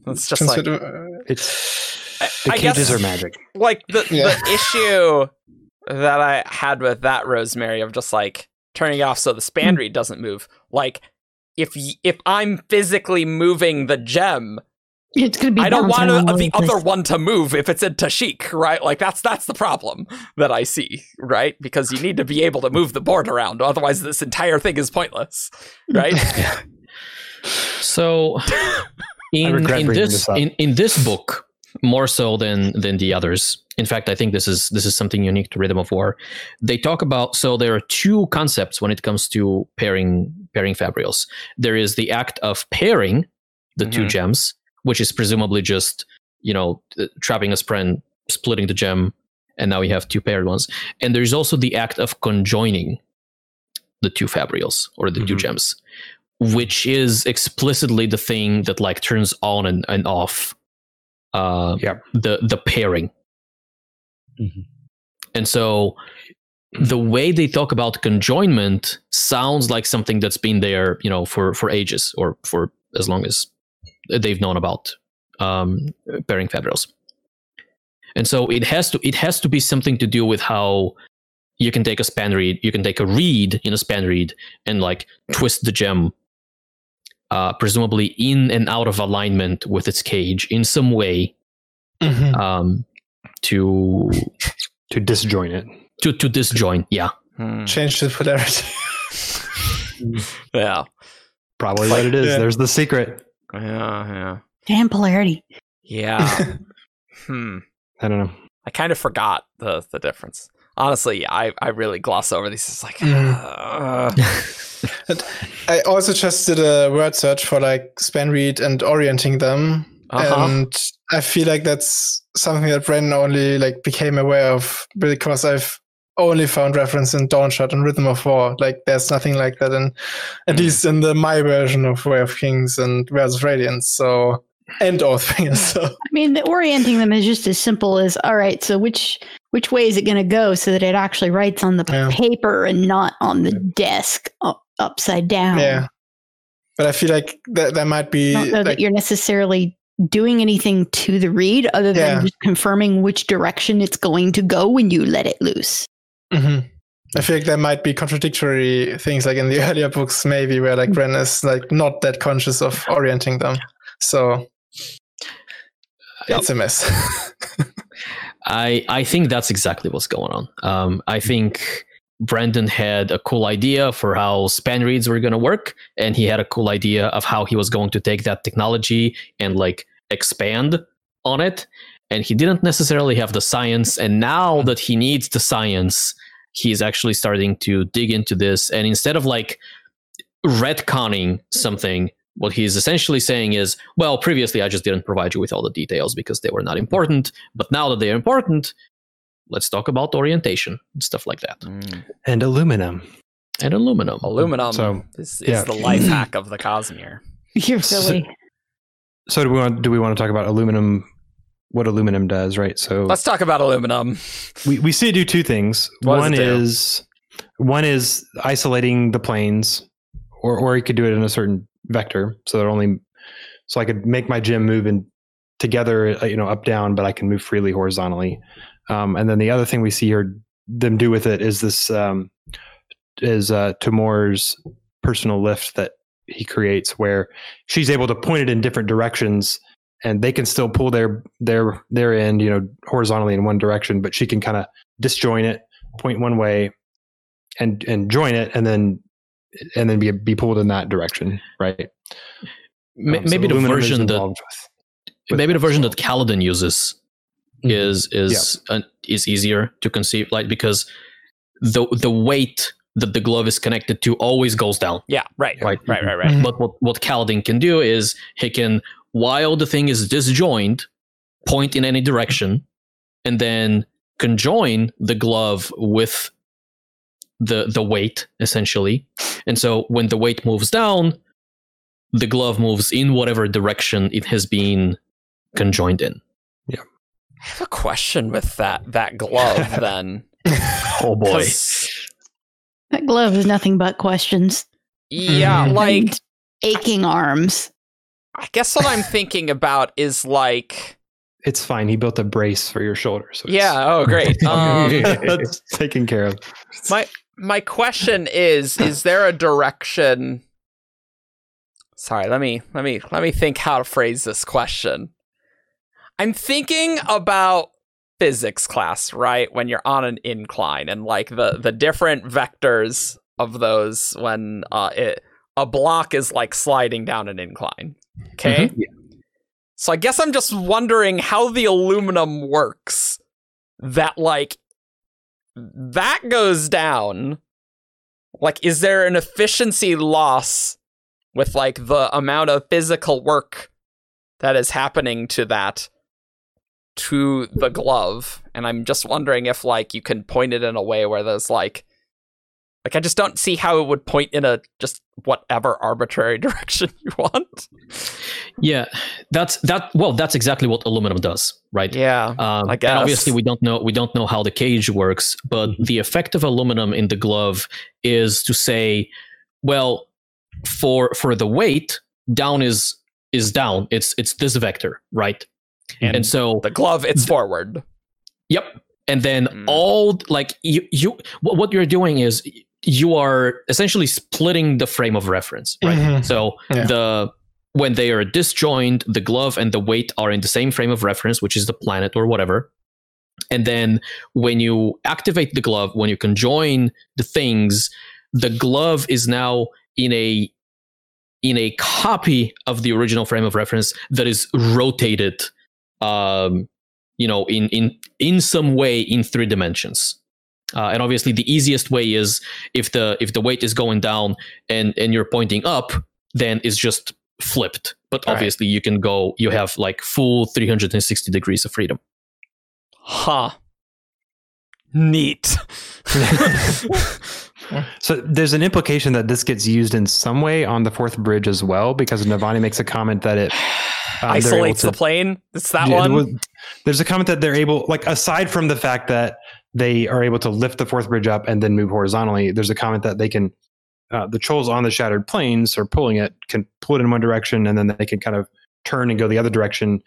[SPEAKER 1] It's just like
[SPEAKER 4] transfer to-
[SPEAKER 2] It's
[SPEAKER 1] I,
[SPEAKER 2] the
[SPEAKER 1] I
[SPEAKER 2] cages
[SPEAKER 1] guess
[SPEAKER 2] are magic.
[SPEAKER 1] like the
[SPEAKER 4] Yeah.
[SPEAKER 1] the [laughs] issue that I had with that Rosemary of just like turning it off so the spanreed hmm. doesn't move. Like if y- if I'm physically moving the gem,
[SPEAKER 5] It's going to be.
[SPEAKER 1] I don't want
[SPEAKER 5] all over
[SPEAKER 1] the other one to move if it's in Tashikk, right? Like that's that's the problem that I see, right? Because you need to be able to move the board around, otherwise this entire thing is pointless, right? [laughs]
[SPEAKER 3] So [laughs] in in this,
[SPEAKER 2] this
[SPEAKER 3] in, in this book, more so than than the others. In fact, I think this is this is something unique to Rhythm of War. They talk about so there are two concepts when it comes to pairing pairing fabrials. There is the act of pairing the two
[SPEAKER 1] Mhm.
[SPEAKER 3] gems, which is presumably just you know uh, trapping a spren, splitting the gem, and now we have two paired ones. And there's also the act of conjoining the two fabrials or the two
[SPEAKER 2] Mhm.
[SPEAKER 3] gems, which is explicitly the thing that like turns on and, and off uh
[SPEAKER 2] Yep.
[SPEAKER 3] the the pairing.
[SPEAKER 6] Mhm.
[SPEAKER 3] And so the way they talk about conjoinment sounds like something that's been there, you know, for for ages or for as long as they've known about um, pairing fabrials. And so it has to it has to be something to do with how you can take a spanreed, you can take a read in a spanreed and like twist the gem, uh, presumably in and out of alignment with its cage in some way
[SPEAKER 4] Mhm.
[SPEAKER 3] um, to
[SPEAKER 2] to disjoin it.
[SPEAKER 3] to to disjoin. Yeah,
[SPEAKER 1] Hmm.
[SPEAKER 4] Change the polarity. [laughs]
[SPEAKER 1] Yeah.
[SPEAKER 2] Probably
[SPEAKER 4] Like,
[SPEAKER 2] what it is.
[SPEAKER 4] yeah.
[SPEAKER 2] There's the secret.
[SPEAKER 1] Yeah. Yeah.
[SPEAKER 5] Damn polarity.
[SPEAKER 1] Yeah. [laughs] hmm.
[SPEAKER 2] I don't know.
[SPEAKER 1] I kind of forgot the the difference. Honestly, I I really gloss over these. It's like,
[SPEAKER 4] Mm.
[SPEAKER 1] uh, [sighs]
[SPEAKER 4] I also just did a word search for like spanreed and orienting them.
[SPEAKER 1] Uh-huh.
[SPEAKER 4] And I feel like that's something that Brandon only like became aware of because I've only found reference in Dawnshard and Rhythm of War. Like there's nothing like that in at
[SPEAKER 1] Mm.
[SPEAKER 4] least in the my version of Way of Kings and Words of Radiance. So and Oathbringer. [laughs] So
[SPEAKER 5] I mean, the orienting them is just as simple as all right. So which which way is it going to go so that it actually writes on the
[SPEAKER 4] Yeah.
[SPEAKER 5] paper and not on the desk up, upside down?
[SPEAKER 4] yeah. But I feel like that that might
[SPEAKER 5] I
[SPEAKER 4] be
[SPEAKER 5] don't know that you're necessarily doing anything to the reed other than
[SPEAKER 4] Yeah.
[SPEAKER 5] just confirming which direction it's going to go when you let it loose.
[SPEAKER 4] hmm I feel like there might be contradictory things like in the [laughs] earlier books, maybe where like Ren is like not that conscious of orienting them. So
[SPEAKER 3] Yep.
[SPEAKER 4] it's a mess. [laughs]
[SPEAKER 3] I I think that's exactly what's going on. Um, I think Brandon had a cool idea for how spanreeds were going to work, and he had a cool idea of how he was going to take that technology and like expand on it. And he didn't necessarily have the science, and now that he needs the science, he's actually starting to dig into this. And instead of like retconning something, what he's essentially saying is, well, previously I just didn't provide you with all the details because they were not important. But now that they're important, let's talk about orientation and stuff like that.
[SPEAKER 1] mm.
[SPEAKER 2] And aluminum.
[SPEAKER 3] And aluminum.
[SPEAKER 1] aluminum
[SPEAKER 2] So,
[SPEAKER 1] is, is
[SPEAKER 2] yeah.
[SPEAKER 1] the life hack of the Cosmere. [laughs]
[SPEAKER 5] You're
[SPEAKER 2] So-
[SPEAKER 5] silly.
[SPEAKER 2] So do we want do we want to talk about aluminum what aluminum does, right? So
[SPEAKER 1] Let's talk about aluminum.
[SPEAKER 2] we, we see it do two things.
[SPEAKER 1] What
[SPEAKER 2] one is one is isolating the planes, or or you could do it in a certain vector, so that only so I could make my gym move in together, uh, you know, up down, but I can move freely horizontally. Um, and then the other thing we see here them do with it is this um, is uh, Timur's personal lift that he creates, where she's able to point it in different directions and they can still pull their their their end you know horizontally in one direction but she can kind of disjoin it point one way and and join it and then and then be be pulled in that direction right
[SPEAKER 3] Ma-
[SPEAKER 2] Um, so
[SPEAKER 3] maybe the
[SPEAKER 2] aluminum
[SPEAKER 3] version that
[SPEAKER 2] involved with- with
[SPEAKER 3] maybe the version that Kaladin uses
[SPEAKER 6] Mhm.
[SPEAKER 3] is is uh, is easier to conceive, like because the the weight that the glove is connected to always goes down.
[SPEAKER 1] Yeah, right,
[SPEAKER 3] Right.
[SPEAKER 1] right, right, right.
[SPEAKER 3] But what what Kaladin can do is he can, while the thing is disjoined, point in any direction, and then conjoin the glove with the the weight essentially. And so when the weight moves down, the glove moves in whatever direction it has been conjoined in. Yeah.
[SPEAKER 1] I have a question with that that glove [laughs] then.
[SPEAKER 3] Oh boy.
[SPEAKER 5] That glove is nothing but questions.
[SPEAKER 1] Yeah,
[SPEAKER 4] Mhm.
[SPEAKER 1] like
[SPEAKER 5] And aching arms.
[SPEAKER 1] I guess what I'm thinking about is like
[SPEAKER 2] it's fine he built a brace for your shoulder so
[SPEAKER 1] yeah, oh great. [laughs] Um, [laughs]
[SPEAKER 2] that's taken care of
[SPEAKER 1] my my question is [laughs] is there a direction Sorry, let me let me let me think how to phrase this question. I'm thinking about physics class, right? When you're on an incline and like the the different vectors of those when uh it a block is like sliding down an incline. Okay? So I guess I'm just wondering how the aluminum works. That like that goes down. Like is there an efficiency loss with like the amount of physical work that is happening to that to the glove? And I'm just wondering if like you can point it in a way where there's like like I just don't see how it would point in a just whatever arbitrary [laughs] direction you want.
[SPEAKER 3] Yeah, that's that. Well, that's exactly what aluminum does, right?
[SPEAKER 1] Yeah.
[SPEAKER 3] Um,
[SPEAKER 1] I
[SPEAKER 3] and obviously, we don't know we don't know how the cage works, but the effect of aluminum in the glove is to say, well, for for the weight, down is is down. It's it's this vector, right?
[SPEAKER 1] And
[SPEAKER 3] And so,
[SPEAKER 1] the glove, it's forward.
[SPEAKER 3] yep. And then
[SPEAKER 1] Mm.
[SPEAKER 3] all like you you what what you're doing is you are essentially splitting the frame of reference, right?
[SPEAKER 4] Mhm.
[SPEAKER 3] So
[SPEAKER 4] Yeah.
[SPEAKER 3] the when they are disjoined, the glove and the weight are in the same frame of reference, which is the planet or whatever. And then when you activate the glove, when you conjoin the things, the glove is now in a in a copy of the original frame of reference that is rotated um you know in in in some way in three dimensions uh, and obviously the easiest way is if the if the weight is going down and and you're pointing up then it's just flipped but
[SPEAKER 1] Right.
[SPEAKER 3] obviously you can go you have like full 360 degrees of freedom
[SPEAKER 1] Huh. Neat. [laughs]
[SPEAKER 2] So there's an implication that this gets used in some way on the fourth bridge as well, because Navani makes a comment that it [sighs] um,
[SPEAKER 1] Isolates
[SPEAKER 2] to-
[SPEAKER 1] the plane. It's that
[SPEAKER 2] Yeah,
[SPEAKER 1] one.
[SPEAKER 2] There's a comment that they're able, like aside from the fact that they are able to lift the fourth bridge up and then move horizontally. There's a comment that they can, uh, the chulls on the shattered plains or pulling it can pull it in one direction and then they can kind of turn and go the other direction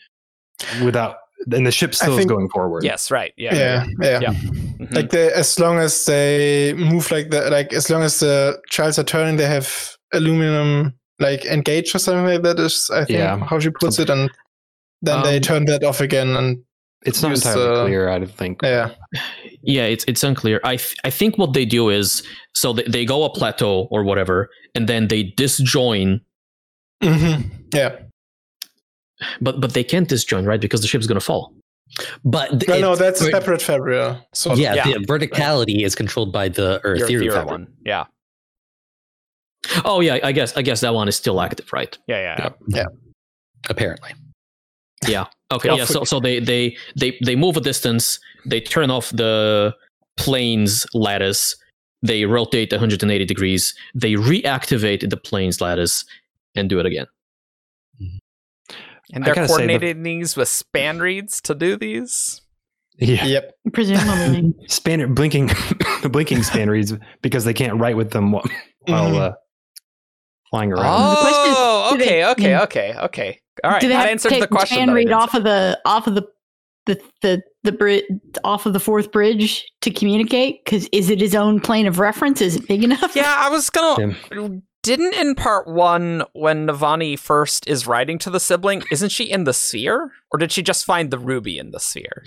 [SPEAKER 2] without, and the ship still is going forward.
[SPEAKER 1] yes, right. Yeah.
[SPEAKER 4] Yeah, yeah.
[SPEAKER 1] Yeah. Mhm.
[SPEAKER 4] Like they, as long as they move like that, like as long as the chulls are turning, they have aluminum like engaged or something like that. Is I think
[SPEAKER 2] Yeah.
[SPEAKER 4] how she puts it, and then they
[SPEAKER 3] Um,
[SPEAKER 4] turn that off again, and
[SPEAKER 2] It's not entirely
[SPEAKER 4] uh,
[SPEAKER 2] clear, I don't think.
[SPEAKER 4] yeah,
[SPEAKER 3] yeah it's it's unclear i th- i think what they do is so they, they go a plateau or whatever and then they disjoin
[SPEAKER 4] hmm yeah.
[SPEAKER 3] but but they can't disjoin right because the ship's going to fall
[SPEAKER 6] But
[SPEAKER 4] No, no, that's a separate fabrial. So
[SPEAKER 6] yeah,
[SPEAKER 1] Yeah.
[SPEAKER 6] the verticality is controlled by the Earth theory
[SPEAKER 1] theory one. Yeah.
[SPEAKER 3] oh yeah i guess i guess that one is still active right
[SPEAKER 1] Yeah. Yeah. yeah.
[SPEAKER 6] apparently.
[SPEAKER 3] Okay,
[SPEAKER 1] Yeah,
[SPEAKER 3] yeah. So, so they they they they move a distance. They turn off the plane's lattice. They rotate 180 degrees. They reactivate the plane's lattice and do it again.
[SPEAKER 1] And they're
[SPEAKER 2] gotta the-
[SPEAKER 1] coordinating these with spanreeds to do these.
[SPEAKER 2] Yeah.
[SPEAKER 4] Yep.
[SPEAKER 5] Presumably. [laughs]
[SPEAKER 2] Span blinking, [laughs] the blinking spanreeds because they can't write with them while, while
[SPEAKER 4] Mhm.
[SPEAKER 2] uh, flying around.
[SPEAKER 5] The question is,
[SPEAKER 1] Oh, okay,
[SPEAKER 5] they-
[SPEAKER 1] okay, okay, okay. All right,
[SPEAKER 5] Do they
[SPEAKER 1] that
[SPEAKER 5] have to
[SPEAKER 1] answered
[SPEAKER 5] take
[SPEAKER 1] the question.
[SPEAKER 5] Span read off of the off of the the the the bri- off of the fourth bridge to communicate? Because is it his own plane of reference? Is it big enough?
[SPEAKER 1] Yeah, I was gonna.
[SPEAKER 2] Yeah.
[SPEAKER 1] Didn't in part one when Navani first is writing to the sibling, isn't she in the sphere, or did she just find the ruby in the sphere?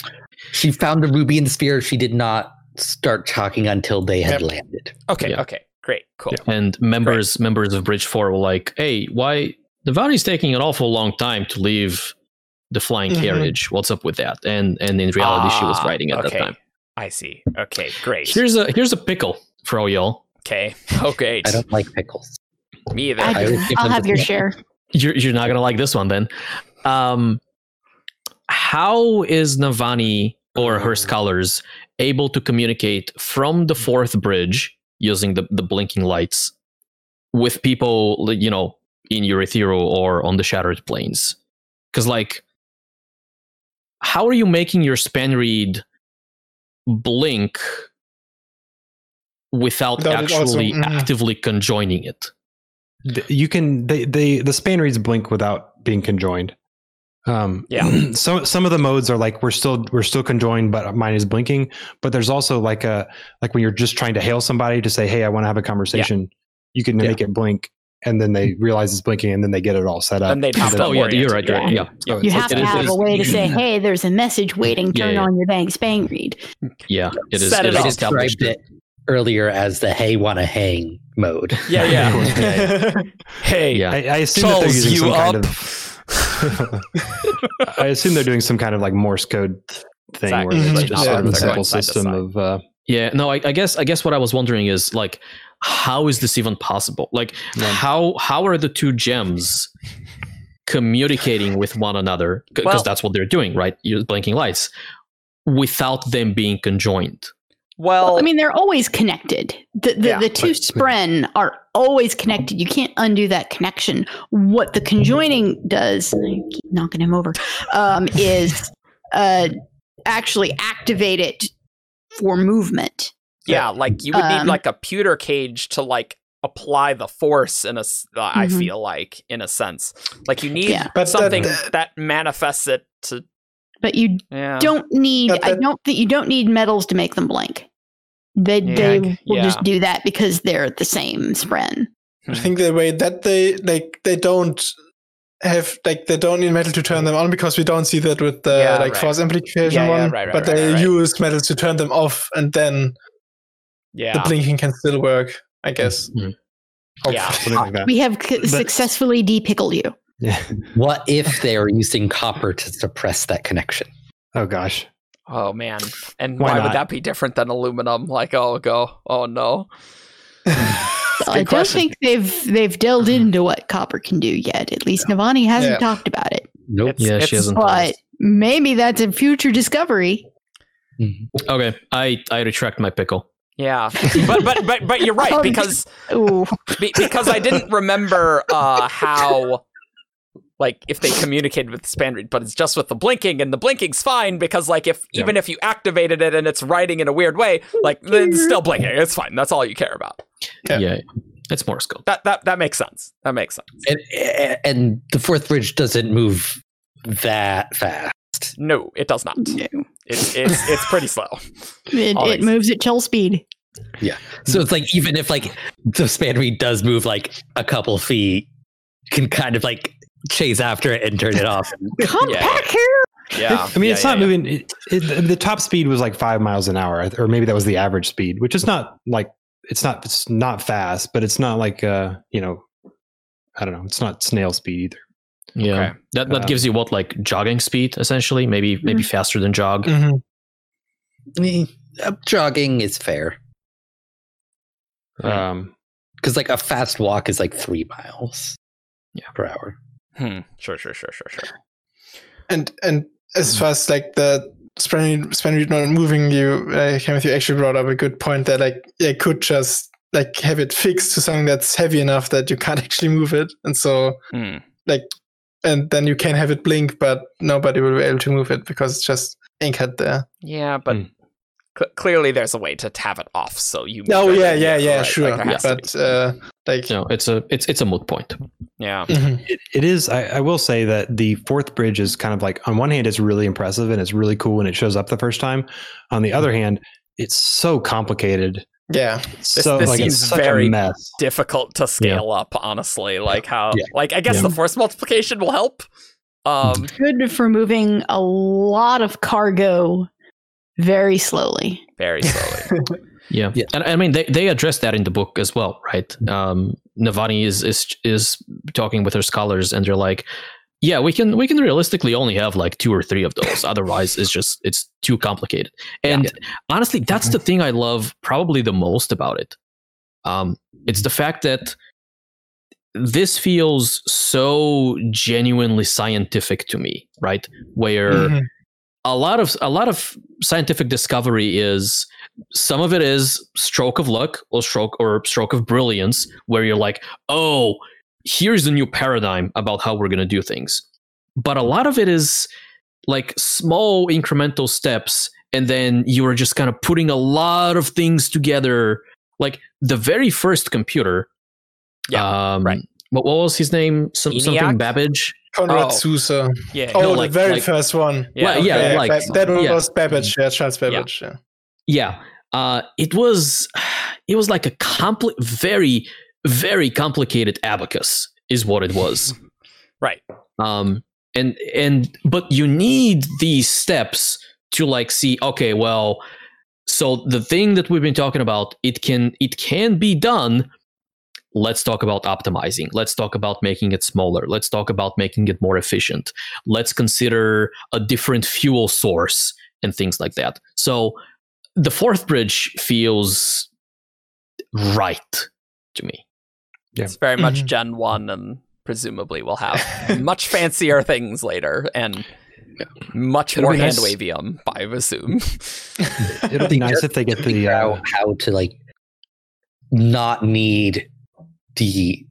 [SPEAKER 6] She found the ruby in the sphere. She did not start talking until they had
[SPEAKER 4] Yep.
[SPEAKER 6] landed.
[SPEAKER 1] Okay,
[SPEAKER 3] Yeah.
[SPEAKER 1] okay, great, cool.
[SPEAKER 3] And members members of Bridge Four were like, "Hey, why Navani's taking an awful long time to leave the flying
[SPEAKER 4] Mhm.
[SPEAKER 3] carriage? What's up with that?" And and in reality, she was riding at
[SPEAKER 1] okay.
[SPEAKER 3] that time.
[SPEAKER 1] I see. Okay, great.
[SPEAKER 3] Here's a here's a pickle for all y'all.
[SPEAKER 1] Okay, [laughs] Okay.
[SPEAKER 6] I don't like pickles.
[SPEAKER 1] Me either.
[SPEAKER 5] I
[SPEAKER 6] I
[SPEAKER 5] do.
[SPEAKER 6] would give
[SPEAKER 5] I'll have your share.
[SPEAKER 3] You're you're not gonna like this one then. Um, how is Navani or her scholars able to communicate from the fourth bridge using the, the blinking lights with people, you know, in Urithiru or on the Shattered Plains? Because, like, how are you making your spanreed blink without
[SPEAKER 4] Without it also-
[SPEAKER 3] actually
[SPEAKER 4] mhm.
[SPEAKER 3] actively conjoining it?
[SPEAKER 2] You can they they the spanreeds blink without being conjoined um
[SPEAKER 1] Yeah. [clears throat]
[SPEAKER 2] so some of the modes are like we're still we're still conjoined but mine is blinking but there's also like a like when you're just trying to hail somebody to say hey i want to have a conversation you can
[SPEAKER 3] Yeah.
[SPEAKER 2] make it blink and then they realize it's blinking and then they get it all set up
[SPEAKER 1] Then they'd have
[SPEAKER 2] And
[SPEAKER 1] to
[SPEAKER 3] Oh yeah, you're right.
[SPEAKER 1] orient it,
[SPEAKER 3] You're. Yeah,
[SPEAKER 2] So
[SPEAKER 5] You have
[SPEAKER 3] it
[SPEAKER 5] to have
[SPEAKER 3] it
[SPEAKER 5] a way to say, [laughs] "Hey, there's a message waiting. Turn
[SPEAKER 3] yeah.
[SPEAKER 5] on your bang spang read."
[SPEAKER 3] yeah. It is.
[SPEAKER 1] Set
[SPEAKER 3] it
[SPEAKER 1] it
[SPEAKER 3] is established.
[SPEAKER 6] described it earlier as the "Hey, wanna hang" mode.
[SPEAKER 1] Yeah, [laughs] yeah. [laughs] Hey,
[SPEAKER 3] Yeah.
[SPEAKER 2] I, I assume that they're using
[SPEAKER 1] you
[SPEAKER 2] some
[SPEAKER 1] up?
[SPEAKER 2] kind of I assume they're doing some kind of like Morse code thing
[SPEAKER 1] Exactly.
[SPEAKER 2] where it's just
[SPEAKER 4] Yeah.
[SPEAKER 2] sort of a simple
[SPEAKER 1] going side to
[SPEAKER 2] system of uh,
[SPEAKER 3] Yeah, no, I, I guess I guess what I was wondering is like, how is this even possible? Like,
[SPEAKER 2] Yeah.
[SPEAKER 3] how how are the two gems communicating with one another? Because
[SPEAKER 1] Well-
[SPEAKER 3] that's what they're doing, right? You're blinking lights without them being conjoined.
[SPEAKER 1] Well,
[SPEAKER 5] I mean, they're always connected. The the,
[SPEAKER 1] Yeah,
[SPEAKER 5] the two
[SPEAKER 2] but-
[SPEAKER 5] spren are always connected. You can't undo that connection. What the conjoining does, I keep knocking him over, um, is uh, actually activate it for movement.
[SPEAKER 1] Yeah, like you would need
[SPEAKER 5] Um,
[SPEAKER 1] like a pewter cage to like apply the force in a. s- uh, I
[SPEAKER 5] Mhm.
[SPEAKER 1] feel like in a sense, like you need
[SPEAKER 5] Yeah.
[SPEAKER 4] But
[SPEAKER 1] something
[SPEAKER 4] that-
[SPEAKER 1] that manifests it to.
[SPEAKER 5] But you
[SPEAKER 1] Yeah.
[SPEAKER 5] don't need.
[SPEAKER 4] But
[SPEAKER 5] I don't think you don't need metals to make them blink. They
[SPEAKER 1] Yeah,
[SPEAKER 5] they will
[SPEAKER 1] yeah.
[SPEAKER 5] just do that because they're the same spren.
[SPEAKER 4] I think the way that they like they don't have like they don't need metal to turn them on because we don't see that with the
[SPEAKER 1] Yeah,
[SPEAKER 4] like
[SPEAKER 1] right.
[SPEAKER 4] force amplification
[SPEAKER 1] Yeah, yeah,
[SPEAKER 4] one.
[SPEAKER 1] right, right,
[SPEAKER 4] but
[SPEAKER 1] right,
[SPEAKER 4] they
[SPEAKER 1] right, right.
[SPEAKER 4] use metals to turn them off, and then
[SPEAKER 1] Yeah.
[SPEAKER 4] the blinking can still work. I guess.
[SPEAKER 3] Mhm.
[SPEAKER 1] Yeah.
[SPEAKER 2] like that.
[SPEAKER 5] We have c-
[SPEAKER 2] But-
[SPEAKER 5] successfully depickled you.
[SPEAKER 2] Yeah.
[SPEAKER 6] What if they're using copper to suppress that connection?
[SPEAKER 2] Oh gosh.
[SPEAKER 1] Oh man. And
[SPEAKER 2] Why
[SPEAKER 1] why, would that be different than aluminum? Like, oh go. Oh no. [laughs]
[SPEAKER 5] I don't
[SPEAKER 4] question.
[SPEAKER 5] think they've they've delved into what copper can do yet. At least Navani hasn't
[SPEAKER 4] Yeah.
[SPEAKER 5] talked about it.
[SPEAKER 6] Nope.
[SPEAKER 1] It's-
[SPEAKER 3] Yeah, she hasn't.
[SPEAKER 5] But maybe that's a future discovery.
[SPEAKER 6] Mhm.
[SPEAKER 3] Okay, I I retract my pickle.
[SPEAKER 1] Yeah. [laughs] But but but but you're right
[SPEAKER 5] Um,
[SPEAKER 1] because be, because I didn't remember uh how like if they communicated with the spanreed, but it's just with the blinking and the blinking's fine because like if
[SPEAKER 2] Yeah.
[SPEAKER 1] even if you activated it and it's writing in a weird way, like it's still blinking. It's fine. That's all you care about.
[SPEAKER 4] Yeah.
[SPEAKER 3] Yeah, it's Morse code.
[SPEAKER 1] That that that makes sense. That makes sense.
[SPEAKER 6] And, and the fourth bridge doesn't move that fast.
[SPEAKER 1] No, it does not.
[SPEAKER 5] No.
[SPEAKER 1] It's it's it's pretty slow. [laughs]
[SPEAKER 5] It, it moves at chill speed. Yeah.
[SPEAKER 6] So it's like even if like the spanreed does move like a couple feet, can kind of like chase after it and turn it off. [laughs]
[SPEAKER 5] Come
[SPEAKER 1] Yeah.
[SPEAKER 5] back here.
[SPEAKER 1] Yeah.
[SPEAKER 2] I mean,
[SPEAKER 1] Yeah,
[SPEAKER 2] it's
[SPEAKER 1] yeah,
[SPEAKER 2] not
[SPEAKER 1] yeah.
[SPEAKER 2] moving. It, it, the top speed was like five miles an hour, or maybe that was the average speed, which is not like it's not it's not fast, but it's not like uh you know, I don't know, it's not snail speed either.
[SPEAKER 3] Yeah,
[SPEAKER 1] Okay.
[SPEAKER 3] that that
[SPEAKER 2] Um,
[SPEAKER 3] gives you what like jogging speed essentially, maybe maybe faster than jog.
[SPEAKER 4] Mhm.
[SPEAKER 6] Eh, uh, jogging is fair
[SPEAKER 2] Um,
[SPEAKER 6] because like a fast walk is like three miles
[SPEAKER 3] Yeah.
[SPEAKER 6] per hour.
[SPEAKER 1] Hmm. Sure, sure, sure, sure, sure.
[SPEAKER 4] And and as far as like the span spanreed not moving, you uh, Kenneth, you actually brought up a good point that like you could just like have it fixed to something that's heavy enough that you can't [laughs] actually move it, and so
[SPEAKER 1] Hmm.
[SPEAKER 4] And then you can have it blink, but nobody will be able to move it because it's just anchored there.
[SPEAKER 1] Yeah, but
[SPEAKER 2] Hmm.
[SPEAKER 1] cl- clearly there's a way to have it off so you
[SPEAKER 4] Oh yeah, yeah, yeah,
[SPEAKER 1] right,
[SPEAKER 4] sure.
[SPEAKER 1] like, there has to be.
[SPEAKER 4] but uh, like,
[SPEAKER 3] No, it's a it's it's a moot point.
[SPEAKER 1] yeah.
[SPEAKER 4] mhm.
[SPEAKER 2] it, it is. I, I will say that the fourth bridge is kind of like on one hand, it's really impressive and it's really cool when it shows up the first time. On the other hand, it's so complicated.
[SPEAKER 4] Yeah,
[SPEAKER 2] so
[SPEAKER 1] this
[SPEAKER 2] like
[SPEAKER 1] seems very
[SPEAKER 2] mess.
[SPEAKER 1] difficult to scale up honestly like how
[SPEAKER 6] Yeah.
[SPEAKER 1] like i guess
[SPEAKER 2] Yeah.
[SPEAKER 1] the force multiplication will help um
[SPEAKER 5] Good for moving a lot of cargo very slowly.
[SPEAKER 1] very slowly [laughs]
[SPEAKER 3] Yeah.
[SPEAKER 6] Yeah.
[SPEAKER 3] And I mean they, they address that in the book as well, right? Um Navani is is is talking with her scholars and they're like, yeah, we can we can realistically only have like two or three of those. Otherwise it's just it's too complicated. And honestly, that's the thing I love probably the most about it. Um it's the fact that this feels so genuinely scientific to me, right? Where
[SPEAKER 4] Mhm.
[SPEAKER 3] a lot of a lot of scientific discovery is some of it is stroke of luck or stroke or stroke of brilliance where you're like oh here's the new paradigm about how we're going to do things but a lot of it is like small incremental steps and then you are just kind of putting a lot of things together like the very first computer
[SPEAKER 1] Yeah,
[SPEAKER 3] um
[SPEAKER 1] right.
[SPEAKER 3] what, what was his name Some, something babbage
[SPEAKER 4] Konrad
[SPEAKER 1] Oh.
[SPEAKER 4] Zuse.
[SPEAKER 1] yeah
[SPEAKER 4] Oh,
[SPEAKER 3] No,
[SPEAKER 4] the very
[SPEAKER 3] like-
[SPEAKER 4] first one.
[SPEAKER 1] yeah,
[SPEAKER 3] Well, yeah,
[SPEAKER 1] okay.
[SPEAKER 3] like-
[SPEAKER 4] Ba- that
[SPEAKER 3] yeah.
[SPEAKER 4] was Babbage. Yeah, Charles Babbage. Yeah.
[SPEAKER 3] yeah uh it was [sighs] it was like a compli- very very complicated abacus is what it was [laughs]
[SPEAKER 1] right
[SPEAKER 3] um and and but you need these steps to like see okay well so the thing that we've been talking about it can it can be done let's talk about optimizing. Let's talk about making it smaller. Let's talk about making it more efficient. Let's consider a different fuel source and things like that. So the fourth bridge feels right to me.
[SPEAKER 2] Yeah.
[SPEAKER 1] It's very much
[SPEAKER 4] Mhm.
[SPEAKER 1] Gen 1, and presumably we'll have [laughs] much fancier things later and much
[SPEAKER 2] It'll
[SPEAKER 1] more
[SPEAKER 2] be
[SPEAKER 1] hand
[SPEAKER 2] nice-
[SPEAKER 1] wavium, I assume. [laughs]
[SPEAKER 2] It'll be nice if they get the uh,
[SPEAKER 6] out how to like not need the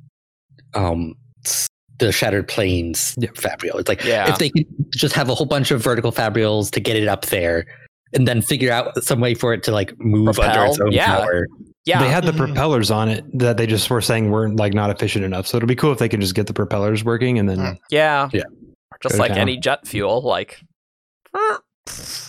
[SPEAKER 6] um the shattered plains
[SPEAKER 2] Yeah.
[SPEAKER 6] fabrial. It's like
[SPEAKER 1] Yeah.
[SPEAKER 6] if they could just have a whole bunch of vertical fabrials to get it up there, and then figure out some way for it to like move under its own
[SPEAKER 1] yeah.
[SPEAKER 6] power.
[SPEAKER 1] yeah.
[SPEAKER 2] They had the
[SPEAKER 4] Mhm.
[SPEAKER 2] propellers on it that they just were saying weren't like not efficient enough. So it'll be cool if they can just get the propellers working and then
[SPEAKER 4] Mm.
[SPEAKER 1] yeah.
[SPEAKER 6] Yeah.
[SPEAKER 1] Just like
[SPEAKER 2] down.
[SPEAKER 1] any jet fuel, like.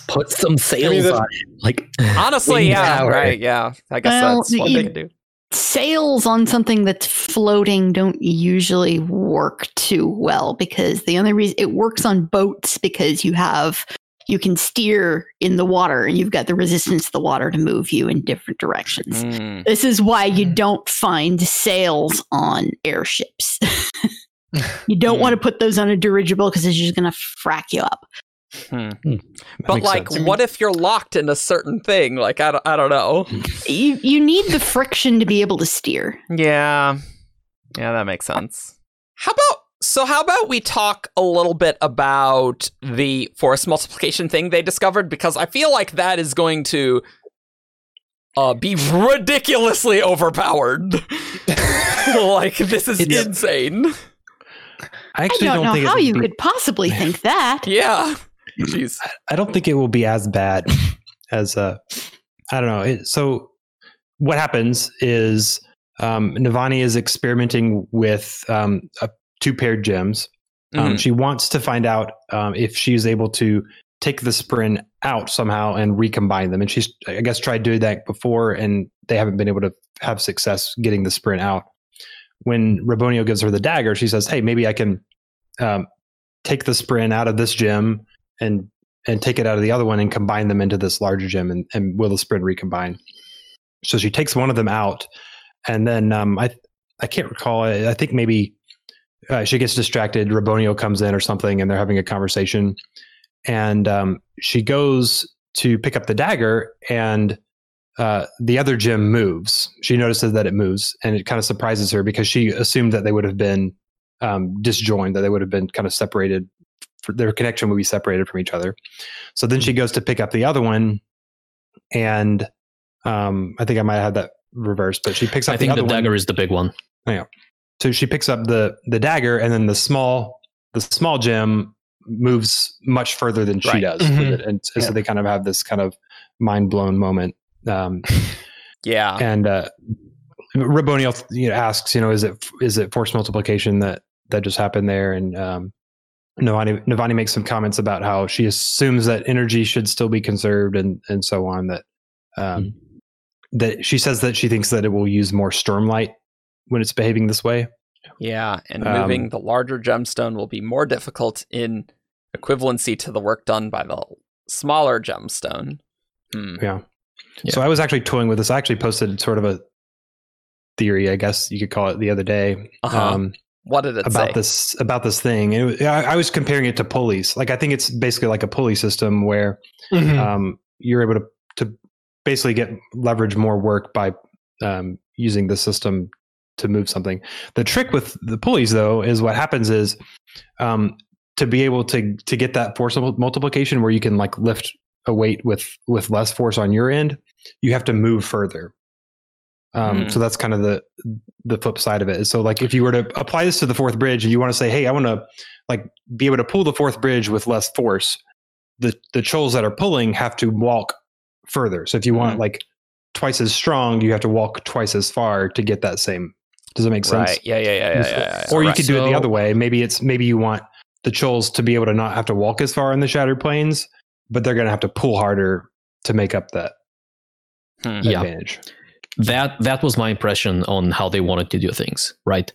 [SPEAKER 6] Put some sails
[SPEAKER 4] that-
[SPEAKER 6] on it. Like
[SPEAKER 1] Honestly, yeah,
[SPEAKER 6] power.
[SPEAKER 1] right, yeah. I guess
[SPEAKER 5] Well,
[SPEAKER 1] that's what
[SPEAKER 5] you-
[SPEAKER 1] they can do.
[SPEAKER 5] sails on something that's floating don't usually work too well because the only reason it works on boats because you have you can steer in the water and you've got the resistance of the water to move you in different directions.
[SPEAKER 1] Mm.
[SPEAKER 5] This is why you mm. don't find sails on airships. [laughs] you don't mm. want to put those on a dirigible because it's just going to frack you up. Hmm. Hmm.
[SPEAKER 2] that
[SPEAKER 1] But like,
[SPEAKER 2] sense.
[SPEAKER 1] what if you're locked in a certain thing? Like, I don't, I don't know.
[SPEAKER 5] You you need the friction to be able to steer.
[SPEAKER 1] Yeah. Yeah, that makes sense. How about so how about we talk a little bit about the force multiplication thing they discovered because I feel like that is going to uh, be ridiculously overpowered. [laughs] like this is
[SPEAKER 2] It's-
[SPEAKER 1] insane.
[SPEAKER 2] I
[SPEAKER 5] I
[SPEAKER 2] actually
[SPEAKER 5] don't, know
[SPEAKER 2] think
[SPEAKER 5] how
[SPEAKER 2] it'll
[SPEAKER 5] you
[SPEAKER 2] be-
[SPEAKER 5] could possibly [laughs] think that.
[SPEAKER 1] Yeah. Jeez.
[SPEAKER 2] I don't think it will be as bad as uh I don't know. It, so what happens is um, Navani is experimenting with um, a, two paired gems. Um,
[SPEAKER 1] Mhm.
[SPEAKER 2] She wants to find out um, if she's able to take the spren out somehow and recombine them. And she's, I guess, tried doing that before, and they haven't been able to have success getting the spren out. When Raboniel gives her the dagger, she says, "Hey, maybe I can um, take the spren out of this gem and and take it out of the other one and combine them into this larger gem, and, and will the spren recombine?" So she takes one of them out, and then um, I I can't recall. I think maybe uh, she gets distracted. Raboniel comes in or something, and they're having a conversation. And um, she goes to pick up the dagger, and uh, the other gem moves. She notices that it moves, and it kind of surprises her because she assumed that they would have been um, disjoined, that they would have been kind of separated. For, their connection would be separated from each other. So then she goes to pick up the other one, and um, I think I might have had that reversed, but she picks up
[SPEAKER 3] I think
[SPEAKER 2] the
[SPEAKER 3] the
[SPEAKER 2] other one
[SPEAKER 3] dagger is the big one.
[SPEAKER 2] So she picks up the the dagger and then the small the small gem moves much further than she
[SPEAKER 1] Right.
[SPEAKER 2] does
[SPEAKER 4] Mhm.
[SPEAKER 2] with it. and so they kind of have this kind of mind blown moment um, [laughs]
[SPEAKER 1] Yeah.
[SPEAKER 2] and uh Raboniel you know asks you know is it is it force multiplication that that just happened there and um Navani, Navani makes some comments about how she assumes that energy should still be conserved and and so on that um that she says that she thinks that it will use more stormlight when it's behaving this way
[SPEAKER 1] Yeah, and
[SPEAKER 2] Um,
[SPEAKER 1] moving the larger gemstone will be more difficult in equivalency to the work done by the smaller gemstone. Hmm.
[SPEAKER 2] Yeah.
[SPEAKER 3] Yeah.
[SPEAKER 2] So I was actually toying with this. I actually posted sort of a theory, I guess you could call it, the other day
[SPEAKER 1] Uh-huh.
[SPEAKER 2] um,
[SPEAKER 1] What did it
[SPEAKER 2] about
[SPEAKER 1] say?
[SPEAKER 2] this about this thing. And it was, I, I was comparing it to pulleys. Like I think it's basically like a pulley system where
[SPEAKER 4] Mhm.
[SPEAKER 2] um, you're able to to basically get leverage more work by um, using the system to move something. The trick with the pulleys, though, is what happens is um, to be able to to get that force mul- multiplication where you can like lift a weight with with less force on your end, you have to move further. Um,
[SPEAKER 1] Hmm.
[SPEAKER 2] So that's kind of the the flip side of it. So like if you were to apply this to the fourth bridge and you want to say, hey, I want to like be able to pull the fourth bridge with less force, the the chulls that are pulling have to walk further. So if you want
[SPEAKER 1] Mhm.
[SPEAKER 2] like twice as strong, you have to walk twice as far to get that same. Does that make sense?
[SPEAKER 1] Right. Yeah, yeah, yeah, yeah, yeah, yeah.
[SPEAKER 2] Or you
[SPEAKER 1] Right.
[SPEAKER 2] could do it the other way. Maybe it's maybe you want the chulls to be able to not have to walk as far in the shattered plains, but they're going to have to pull harder to make up that
[SPEAKER 1] Hmm.
[SPEAKER 3] Yeah.
[SPEAKER 2] advantage.
[SPEAKER 3] that that was my impression on how they wanted to do things right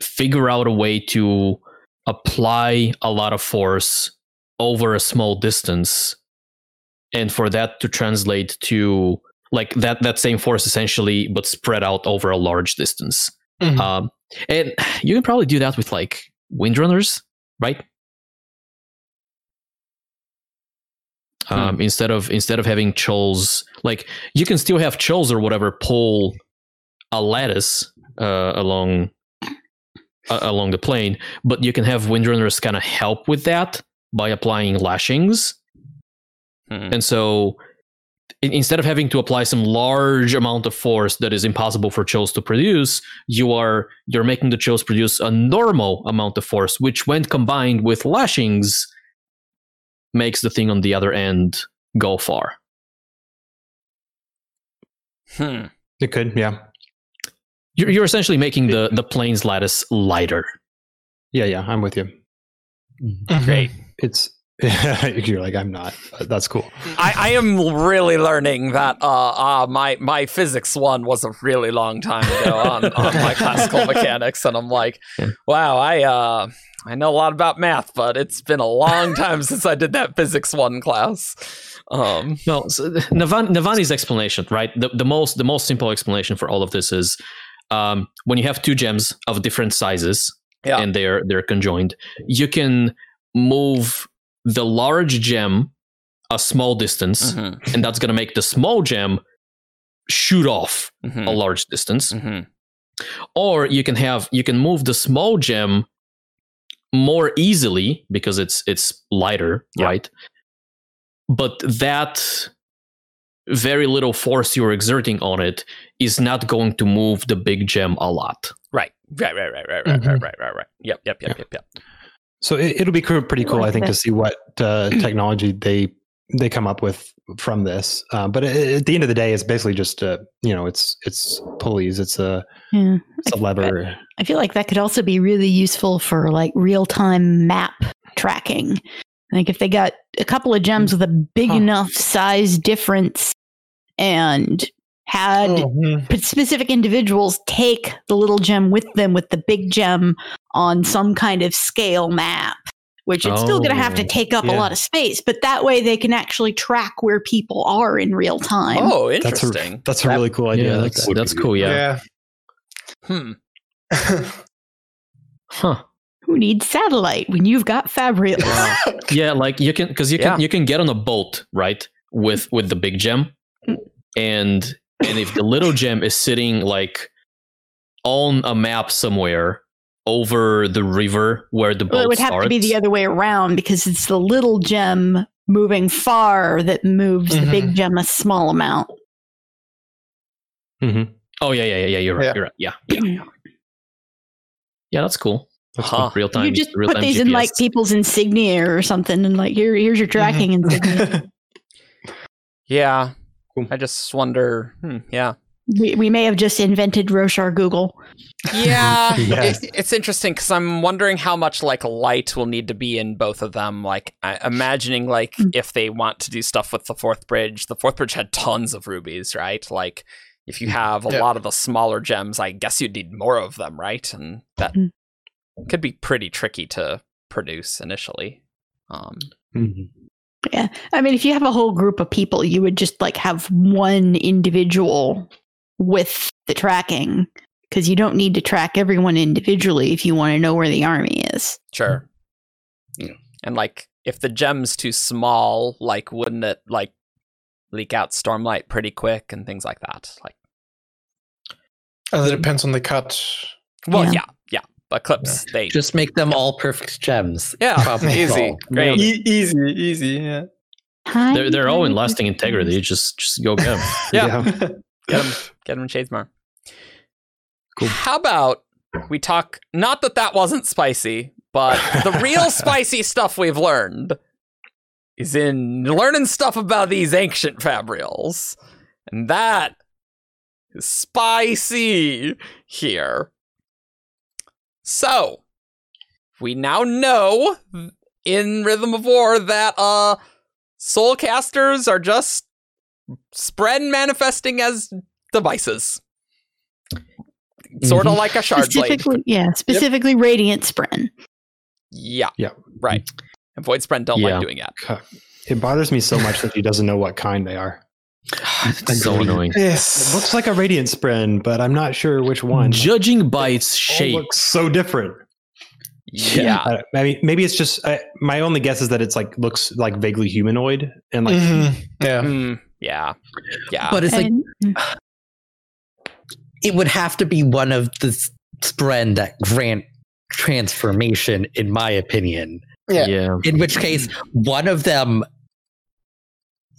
[SPEAKER 3] figure out a way to apply a lot of force over a small distance and for that to translate to like that that same force essentially, but spread out over a large distance.
[SPEAKER 4] Mhm.
[SPEAKER 3] Um, and you can probably do that with like windrunners, right? Um, instead of instead of having chulls, like you can still have chulls or whatever pull a lattice uh, along uh, along the plane, but you can have windrunners kind of help with that by applying lashings.
[SPEAKER 1] Hmm.
[SPEAKER 3] And so instead of having to apply some large amount of force that is impossible for chulls to produce, you are you're making the chulls produce a normal amount of force, which when combined with lashings makes the thing on the other end go far.
[SPEAKER 1] Hmm.
[SPEAKER 2] It could, yeah,
[SPEAKER 3] You're, you're essentially making the, the plane's lattice lighter.
[SPEAKER 2] yeah, yeah. I'm with you.
[SPEAKER 4] Mhm.
[SPEAKER 1] Great.
[SPEAKER 2] It's [laughs] you're like I'm not. That's cool.
[SPEAKER 1] I, I am really learning that uh, uh my my physics one was a really long time ago [laughs] on, on my classical mechanics, and I'm like,
[SPEAKER 3] Yeah.
[SPEAKER 1] wow, I uh I know a lot about math, but it's been a long time since I did that physics one class. Um,
[SPEAKER 3] No, so Navan, Navani's explanation, right? The, the most the most simple explanation for all of this is um, when you have two gems of different sizes
[SPEAKER 1] Yeah.
[SPEAKER 3] and they're they're conjoined, you can move the large gem a small distance,
[SPEAKER 1] mhm,
[SPEAKER 3] and that's going to make the small gem shoot off
[SPEAKER 1] mhm,
[SPEAKER 3] a large distance.
[SPEAKER 1] mhm.
[SPEAKER 3] Or you can have you can move the small gem more easily because it's it's lighter,
[SPEAKER 1] Yeah.
[SPEAKER 3] right? But that very little force you're exerting on it is not going to move the big gem a lot.
[SPEAKER 1] Right, right, right, right, right, right, right, right, right, right. Yep, yep, yep, yep, yep.
[SPEAKER 2] So it, it'll be pretty cool, I think, to see what uh, [clears throat] technology they they come up with from this. Uh, but at, at the end of the day, it's basically just uh, you know, it's it's pulleys, it's a
[SPEAKER 5] Yeah.
[SPEAKER 2] it's a lever.
[SPEAKER 5] I feel like that could also be really useful for like real time map tracking. Like if they got a couple of gems with a big
[SPEAKER 2] Huh.
[SPEAKER 5] enough size difference and had
[SPEAKER 4] Oh, mhm.
[SPEAKER 5] specific individuals take the little gem with them with the big gem on some kind of scale map, which it's still going to have to
[SPEAKER 3] Oh,
[SPEAKER 5] take up a lot of space, but that way they can actually track where people are in real time.
[SPEAKER 1] Oh,
[SPEAKER 2] That's a
[SPEAKER 1] interesting.
[SPEAKER 2] that's a really cool idea.
[SPEAKER 3] yeah, that's,
[SPEAKER 2] That
[SPEAKER 3] that's cool. Yeah.
[SPEAKER 1] Hmm. [laughs]
[SPEAKER 3] Huh.
[SPEAKER 5] Who needs satellite when you've got Fabrial? [laughs]
[SPEAKER 3] Yeah, like you can because you can
[SPEAKER 1] Yeah.
[SPEAKER 3] you can get on a boat, right? With with the big gem.
[SPEAKER 5] Mm.
[SPEAKER 3] And and if the little gem is sitting like on a map somewhere over the river where the boat
[SPEAKER 5] Well, it would have to be the other way around because it's the little gem moving far that moves the
[SPEAKER 4] Mhm.
[SPEAKER 5] big gem a small amount.
[SPEAKER 2] Mm-hmm.
[SPEAKER 3] Oh yeah, yeah, yeah, yeah. You're right.
[SPEAKER 4] Yeah.
[SPEAKER 3] You're right. Yeah, yeah, [clears throat] yeah. That's cool. That's
[SPEAKER 1] Huh.
[SPEAKER 3] Real time.
[SPEAKER 5] you just put
[SPEAKER 3] time
[SPEAKER 5] these in like people's insignia or something, and like here, here's your tracking insignia. [laughs]
[SPEAKER 1] Yeah.
[SPEAKER 2] Cool.
[SPEAKER 1] I just wonder. Hmm, yeah.
[SPEAKER 5] We, we may have just invented Roshar Google.
[SPEAKER 1] Yeah, [laughs]
[SPEAKER 2] Yes.
[SPEAKER 1] it- it's interesting because I'm wondering how much like light will need to be in both of them. Like, I, imagining like
[SPEAKER 5] Mm.
[SPEAKER 1] if they want to do stuff with the fourth bridge, the fourth bridge had tons of rubies, right? Like, if you have a
[SPEAKER 4] Yeah.
[SPEAKER 1] lot of the smaller gems, I guess you'd need more of them, right? And that
[SPEAKER 5] Mm.
[SPEAKER 1] could be pretty tricky to produce initially. Um,
[SPEAKER 2] Mhm.
[SPEAKER 5] Yeah. I mean, if you have a whole group of people, you would just like have one individual with the tracking because you don't need to track everyone individually if you want to know where the army is.
[SPEAKER 1] sure.
[SPEAKER 6] Yeah.
[SPEAKER 1] And like, if the gem's too small, like, wouldn't it like leak out stormlight pretty quick and things like that? Like.
[SPEAKER 4] Uh, that depends on the cut.
[SPEAKER 1] Well,
[SPEAKER 5] Yeah.
[SPEAKER 1] yeah, yeah. But clips, they
[SPEAKER 6] Just make them all perfect gems.
[SPEAKER 1] yeah,
[SPEAKER 6] Problem [laughs]
[SPEAKER 1] easy, great.
[SPEAKER 4] E- easy, easy. Yeah.
[SPEAKER 3] They're they're all in lasting integrity. Just just go get them. [laughs]
[SPEAKER 1] Yeah, [laughs] get them, get them in Shadesmar.
[SPEAKER 2] Cool.
[SPEAKER 1] How about we talk? Not that that wasn't spicy, but the real spicy stuff we've learned is in learning stuff about these ancient fabrials, and that is spicy here. So we now know in Rhythm of War that uh soulcasters are just spren manifesting as devices. Sort of like a shard blade.
[SPEAKER 5] specifically, yeah, specifically Radiant Spren.
[SPEAKER 1] Yeah.
[SPEAKER 2] Yeah.
[SPEAKER 1] Right. And Void Spren don't
[SPEAKER 3] Yeah.
[SPEAKER 1] like doing that.
[SPEAKER 2] It bothers me so much that he doesn't know what kind they are.
[SPEAKER 3] It's so
[SPEAKER 2] Agreed.
[SPEAKER 3] annoying.
[SPEAKER 2] It looks like a radiant spren, but I'm not sure which one.
[SPEAKER 3] Judging by its shape,
[SPEAKER 2] looks so different.
[SPEAKER 1] Yeah.
[SPEAKER 2] Uh, maybe maybe it's just uh, my only guess is that it's like looks like vaguely humanoid and like
[SPEAKER 4] Mhm. Yeah.
[SPEAKER 1] Mm, yeah. Yeah.
[SPEAKER 6] But it's like
[SPEAKER 5] And-
[SPEAKER 6] it would have to be one of the spren that grant transformation, in my opinion.
[SPEAKER 4] Yeah.
[SPEAKER 3] yeah.
[SPEAKER 6] In which case, one of them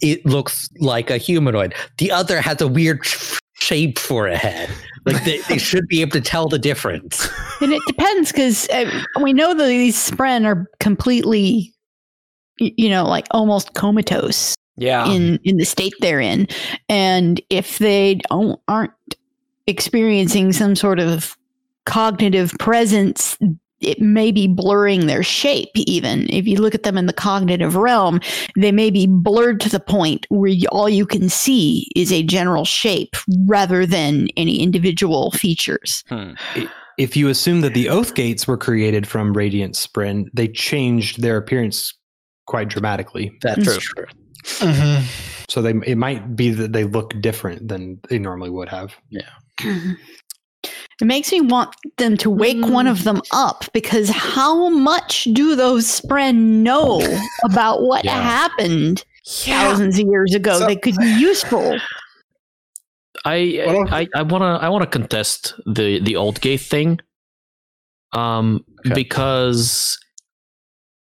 [SPEAKER 6] it looks like a humanoid. The other has a weird shape for a head. Like they, they should be able to tell the difference.
[SPEAKER 5] And it depends because uh, we know that these spren are completely, you know, like almost comatose
[SPEAKER 1] yeah.
[SPEAKER 5] in in the state they're in, and if they don't aren't experiencing some sort of cognitive presence. It may be blurring their shape, even. If you look at them in the cognitive realm, they may be blurred to the point where you, all you can see is a general shape rather than any individual features.
[SPEAKER 1] Hmm.
[SPEAKER 2] if you assume that the oath gates were created from radiant spren, they changed their appearance quite dramatically.
[SPEAKER 6] That's
[SPEAKER 1] True.
[SPEAKER 6] true.
[SPEAKER 4] Mhm.
[SPEAKER 2] So they it might be that they look different than they normally would have.
[SPEAKER 5] It makes me want them to wake one of them up because how much do those spren know [laughs] about what
[SPEAKER 3] Yeah.
[SPEAKER 5] happened
[SPEAKER 1] Yeah.
[SPEAKER 5] thousands of years ago?
[SPEAKER 4] So-
[SPEAKER 5] they could be useful.
[SPEAKER 3] I I, I wanna I wanna contest the the oath gate thing, um,
[SPEAKER 6] Okay.
[SPEAKER 3] because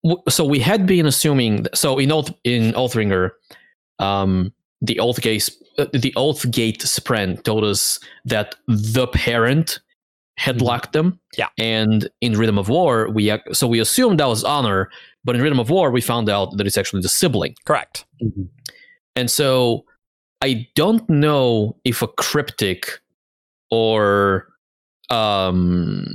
[SPEAKER 3] w- so we had been assuming so in oath in Oathbringer, um, the oath gate uh, the oath gate spren told us that the parent had locked them.
[SPEAKER 1] Yeah.
[SPEAKER 3] and in Rhythm of War, we so we assumed that was honor, but in Rhythm of War, we found out that it's actually the sibling.
[SPEAKER 1] Correct.
[SPEAKER 3] And so I don't know if a cryptic or um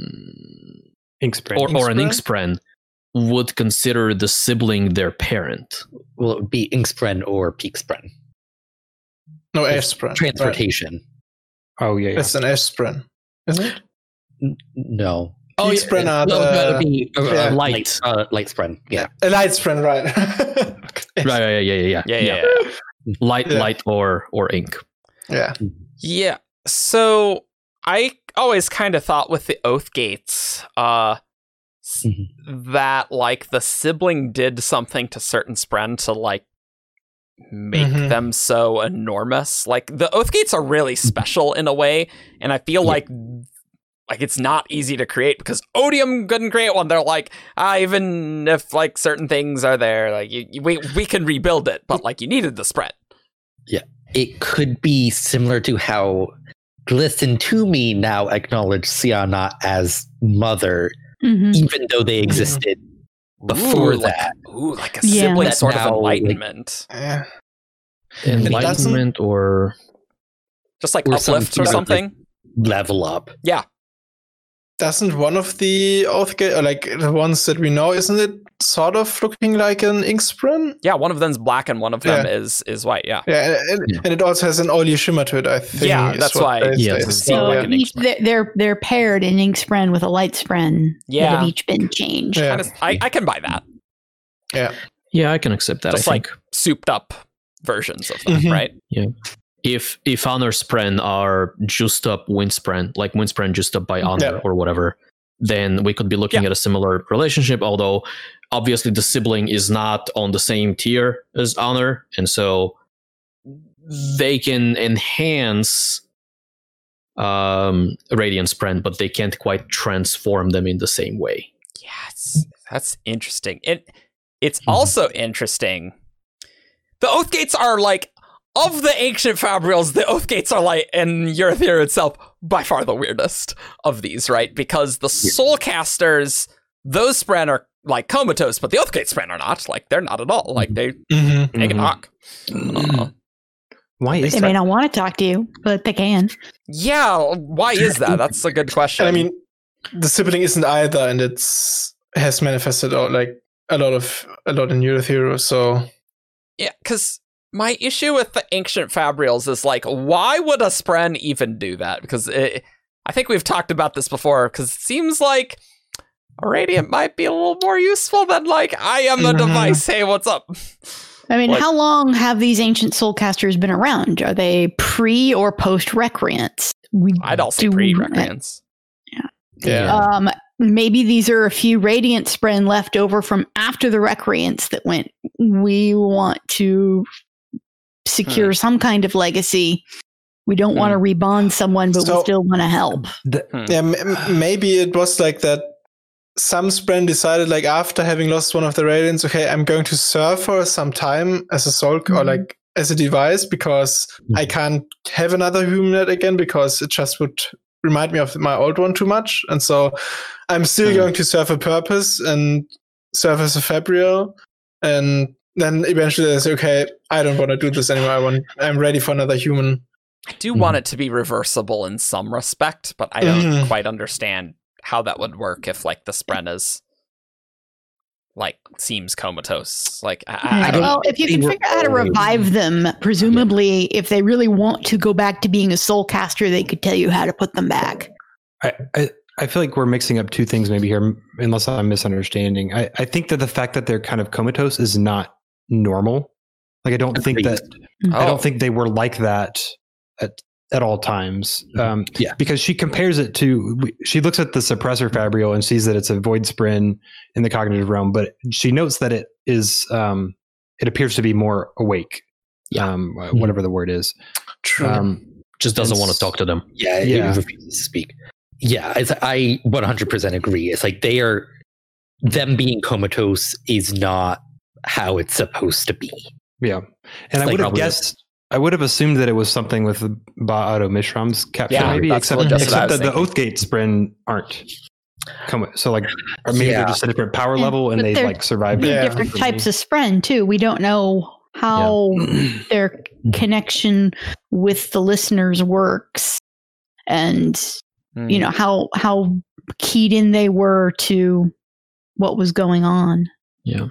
[SPEAKER 2] Inkspren.
[SPEAKER 3] or, or an
[SPEAKER 4] Inkspren?
[SPEAKER 3] inkspren would consider the sibling their parent.
[SPEAKER 6] Well, it would be Inkspren or Peakspren.
[SPEAKER 4] No, ash spren.
[SPEAKER 6] Transportation.
[SPEAKER 2] oh yeah, yeah.
[SPEAKER 4] That's an ash spren, isn't it?
[SPEAKER 6] N- no.
[SPEAKER 3] Oh,
[SPEAKER 4] Peak spren are
[SPEAKER 6] No, that
[SPEAKER 4] the
[SPEAKER 6] be uh,
[SPEAKER 4] yeah.
[SPEAKER 6] uh,
[SPEAKER 3] Light.
[SPEAKER 6] light. Uh, light spren. Yeah.
[SPEAKER 4] a light spren, right? [laughs] Okay.
[SPEAKER 3] Right, yeah, yeah, yeah, yeah,
[SPEAKER 1] Yeah. Yeah. Yeah. [laughs]
[SPEAKER 3] Light,
[SPEAKER 4] Yeah.
[SPEAKER 3] light, or or ink.
[SPEAKER 4] Yeah.
[SPEAKER 1] Yeah. So I always kind of thought with the oath gates, uh, s- that like the sibling did something to certain spren to like make
[SPEAKER 4] Mhm.
[SPEAKER 1] them so enormous. Like the oath gates are really special in a way, and I feel
[SPEAKER 6] Yeah.
[SPEAKER 1] like like it's not easy to create because Odium couldn't create one. They're like, ah, even if like certain things are there, like you, you- we we can rebuild it, but like you needed the spren.
[SPEAKER 6] Yeah, it could be similar to how Glisten to me now acknowledge Sja-anat as mother,
[SPEAKER 5] Mhm.
[SPEAKER 6] even though they existed before
[SPEAKER 1] Ooh, like-
[SPEAKER 6] that.
[SPEAKER 1] Ooh, like a
[SPEAKER 5] Yeah.
[SPEAKER 1] sibling
[SPEAKER 6] That
[SPEAKER 1] sort of
[SPEAKER 6] now, like-
[SPEAKER 1] enlightenment.
[SPEAKER 4] Yeah.
[SPEAKER 6] doesn't-
[SPEAKER 3] Enlightenment or
[SPEAKER 1] just like
[SPEAKER 6] Or some
[SPEAKER 1] uplift or
[SPEAKER 6] sort of,
[SPEAKER 1] something.
[SPEAKER 6] Level up.
[SPEAKER 4] Doesn't one of the Oathgate, like the ones that we know, isn't it sort of looking like an ink spren?
[SPEAKER 1] yeah, one of them's black and one of them
[SPEAKER 4] Yeah.
[SPEAKER 1] is is white. Yeah,
[SPEAKER 4] Yeah, and,
[SPEAKER 3] Yeah.
[SPEAKER 4] and it also has an oily shimmer to it. I think.
[SPEAKER 1] Yeah, that's why-
[SPEAKER 4] they
[SPEAKER 3] Yeah,
[SPEAKER 4] say.
[SPEAKER 3] it's
[SPEAKER 4] So,
[SPEAKER 1] like an
[SPEAKER 5] each, they're, they're they're paired in ink spren with a light spren that
[SPEAKER 1] yeah.
[SPEAKER 5] have each been changed.
[SPEAKER 4] Yeah.
[SPEAKER 1] Kinda- I, I can buy that.
[SPEAKER 4] yeah.
[SPEAKER 3] yeah, I can accept that.
[SPEAKER 1] Just
[SPEAKER 3] I
[SPEAKER 1] like
[SPEAKER 3] think
[SPEAKER 1] souped up versions of them,
[SPEAKER 4] Mhm.
[SPEAKER 1] right?
[SPEAKER 3] If if honor spren are juiced up wind windspren, like wind windspren juiced up by honor
[SPEAKER 4] Yeah.
[SPEAKER 3] or whatever, then we could be looking at a similar relationship. Although obviously the sibling is not on the same tier as honor, and so they can enhance um radiant spren, but they can't quite transform them in the same way.
[SPEAKER 1] Yes, that's interesting. It it's
[SPEAKER 3] Mhm.
[SPEAKER 1] also interesting. The oath gates are like of the ancient fabrials. The oath gates are like, and Urithiru itself by far the weirdest of these, right? Because the soul casters, those spren are like comatose, but the oath gate spren are not. Like they're not at all. Like they
[SPEAKER 4] Mhm.
[SPEAKER 1] they can talk.
[SPEAKER 3] Mm-hmm.
[SPEAKER 1] Uh,
[SPEAKER 2] Why is
[SPEAKER 5] They
[SPEAKER 2] that?
[SPEAKER 5] may not want to talk to you, but they can.
[SPEAKER 1] yeah, why is that? That's a good question.
[SPEAKER 4] And I mean, the sibling isn't either, and it's has manifested out like a lot of a lot in Urithiru. So
[SPEAKER 1] Yeah, because my issue with the ancient fabrials is like, why would a spren even do that? Because it, I think we've talked about this before. Because it seems like a radiant might be a little more useful than like I am a
[SPEAKER 4] Mhm.
[SPEAKER 1] device. Hey, what's up?
[SPEAKER 5] I mean,
[SPEAKER 1] Like-
[SPEAKER 5] how long have these ancient soulcasters been around? Are they pre or post Recreance? We
[SPEAKER 1] I'd also
[SPEAKER 5] do-
[SPEAKER 1] pre Recreance.
[SPEAKER 4] Yeah.
[SPEAKER 5] Um, maybe these are a few radiant spren left over from after the recreants that went. We want to secure
[SPEAKER 1] Hmm.
[SPEAKER 5] some kind of legacy. We don't want to rebond someone, but we still want to help.
[SPEAKER 2] The-
[SPEAKER 4] Yeah, m- m- maybe it was like that. Some Spren decided, like after having lost one of the Radiants, okay, I'm going to serve for some time as a soul or
[SPEAKER 5] Mhm.
[SPEAKER 4] like as a device because I can't have another human again because it just would remind me of my old one too much, and so I'm still
[SPEAKER 2] Mhm.
[SPEAKER 4] going to serve a purpose and serve as a Fabrial, and then eventually it's okay. I don't want to do this anymore. I want. I'm ready for another human.
[SPEAKER 1] I do
[SPEAKER 2] Mhm.
[SPEAKER 1] want it to be reversible in some respect, but I don't
[SPEAKER 4] Mhm.
[SPEAKER 1] quite understand how that would work if like the Spren is like seems comatose. Like I, I, I don't
[SPEAKER 5] well, if you can figure out how to revive them, presumably, if they really want to go back to being a soul caster, they could tell you how to put them back.
[SPEAKER 2] I, I, I feel like we're mixing up two things maybe here, unless I'm misunderstanding. I, I think that the fact that they're kind of comatose is not normal. Like I don't think
[SPEAKER 6] Agreed.
[SPEAKER 2] that I
[SPEAKER 1] Oh.
[SPEAKER 2] don't think they were like that at at all times. Um,
[SPEAKER 6] Yeah.
[SPEAKER 2] because she compares it to she looks at the suppressor fabrial and sees that it's a void spren in the cognitive realm, but she notes that it is um, it appears to be more awake.
[SPEAKER 3] Yeah.
[SPEAKER 2] Um, whatever the word is.
[SPEAKER 4] True.
[SPEAKER 2] Um,
[SPEAKER 3] Just doesn't want to talk to them.
[SPEAKER 6] Yeah,
[SPEAKER 2] Yeah.
[SPEAKER 6] it refuses to speak. Yeah, it's, I 100% agree. It's like they are, them being comatose is not how it's supposed to be.
[SPEAKER 2] Yeah, and I
[SPEAKER 6] like
[SPEAKER 2] would have guessed. I would have assumed that it was something with the Ba-Ado-Mishram's capture,
[SPEAKER 1] Yeah,
[SPEAKER 2] maybe. Except,
[SPEAKER 1] what- that's what I
[SPEAKER 2] except
[SPEAKER 1] was
[SPEAKER 2] that the
[SPEAKER 1] thinking.
[SPEAKER 2] Oathgate Spren aren't. Come so like, or maybe
[SPEAKER 6] Yeah.
[SPEAKER 2] they're just a different power
[SPEAKER 5] Yeah,
[SPEAKER 2] level and
[SPEAKER 5] but
[SPEAKER 2] they like
[SPEAKER 5] survive.
[SPEAKER 4] Yeah.
[SPEAKER 5] different types of spren too. We don't know how their connection with the listeners works, and
[SPEAKER 1] Hmm.
[SPEAKER 5] you know how how keyed in they were to what was going on.
[SPEAKER 3] Yeah.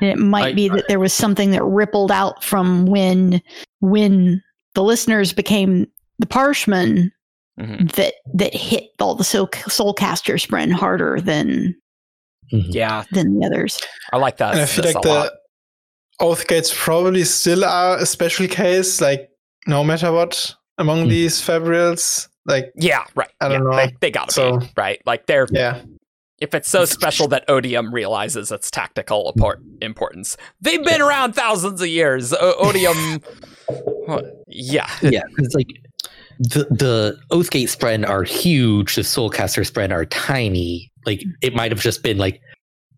[SPEAKER 5] And it might
[SPEAKER 3] I-
[SPEAKER 5] be that there was something that rippled out from when when the listeners became the parshmen
[SPEAKER 1] Mhm.
[SPEAKER 5] that that hit all the soul soulcaster spren harder than
[SPEAKER 1] yeah,
[SPEAKER 5] than the others.
[SPEAKER 1] I like that.
[SPEAKER 4] and I feel like
[SPEAKER 1] a lot.
[SPEAKER 4] the Oathgates probably still are a special case, like no matter what among
[SPEAKER 6] Mm.
[SPEAKER 4] these Fabrials. Like,
[SPEAKER 1] Yeah, right.
[SPEAKER 4] I don't
[SPEAKER 1] yeah,
[SPEAKER 4] know.
[SPEAKER 1] They, they gotta
[SPEAKER 4] So-
[SPEAKER 1] be right. Like they're
[SPEAKER 4] yeah,
[SPEAKER 1] if it's so special that Odium realizes its tactical import- importance. They've been around thousands of years. O- Odium, yeah,
[SPEAKER 6] Yeah, it's like the the Oathgate Spren are huge. The Soulcaster Spren are tiny. Like it might have just been like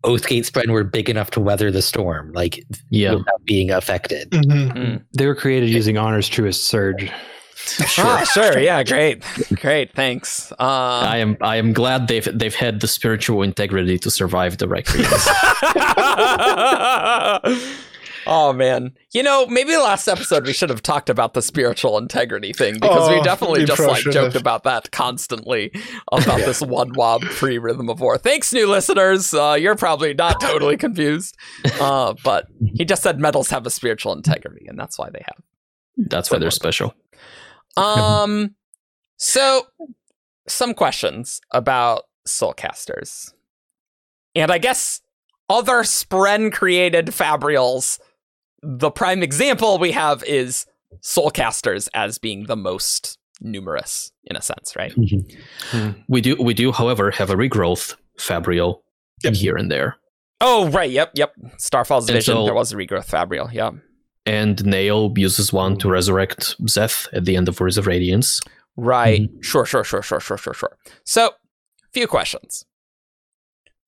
[SPEAKER 6] Oathgate Spren were big enough to weather the storm, like
[SPEAKER 3] Yeah.
[SPEAKER 6] without being affected.
[SPEAKER 4] Mhm.
[SPEAKER 2] They were created using Honor's Truest Surge. [laughs]
[SPEAKER 1] sure, sure, yeah, great, great, thanks. Uh,
[SPEAKER 3] I am I am glad they've they've had the spiritual integrity to survive the Recreance. [laughs]
[SPEAKER 1] oh man, you know, maybe last episode we should have talked about the spiritual integrity thing because we
[SPEAKER 4] Oh,
[SPEAKER 1] definitely just like joked about that constantly about this one wob pre rhythm of war. Thanks, new listeners. Uh, you're probably not totally confused, uh, but he just said metals have a spiritual integrity, and that's why they have.
[SPEAKER 3] That's why they're special.
[SPEAKER 1] Um, so some questions about soulcasters, and I guess other Spren created Fabrials. The prime example we have is soulcasters as being the most numerous in a sense, right?
[SPEAKER 3] We do we do, however, have a regrowth Fabrial
[SPEAKER 4] Yep.
[SPEAKER 3] here and there.
[SPEAKER 1] Oh, right. Yep. Yep. Starfall's
[SPEAKER 3] And
[SPEAKER 1] vision.
[SPEAKER 3] so-
[SPEAKER 1] there was a regrowth Fabrial. Yeah.
[SPEAKER 3] And Nale uses one to resurrect Szeth at the end of Rise of Radiance.
[SPEAKER 1] Right. Sure, sure, sure, sure, sure, sure, sure. So, few questions.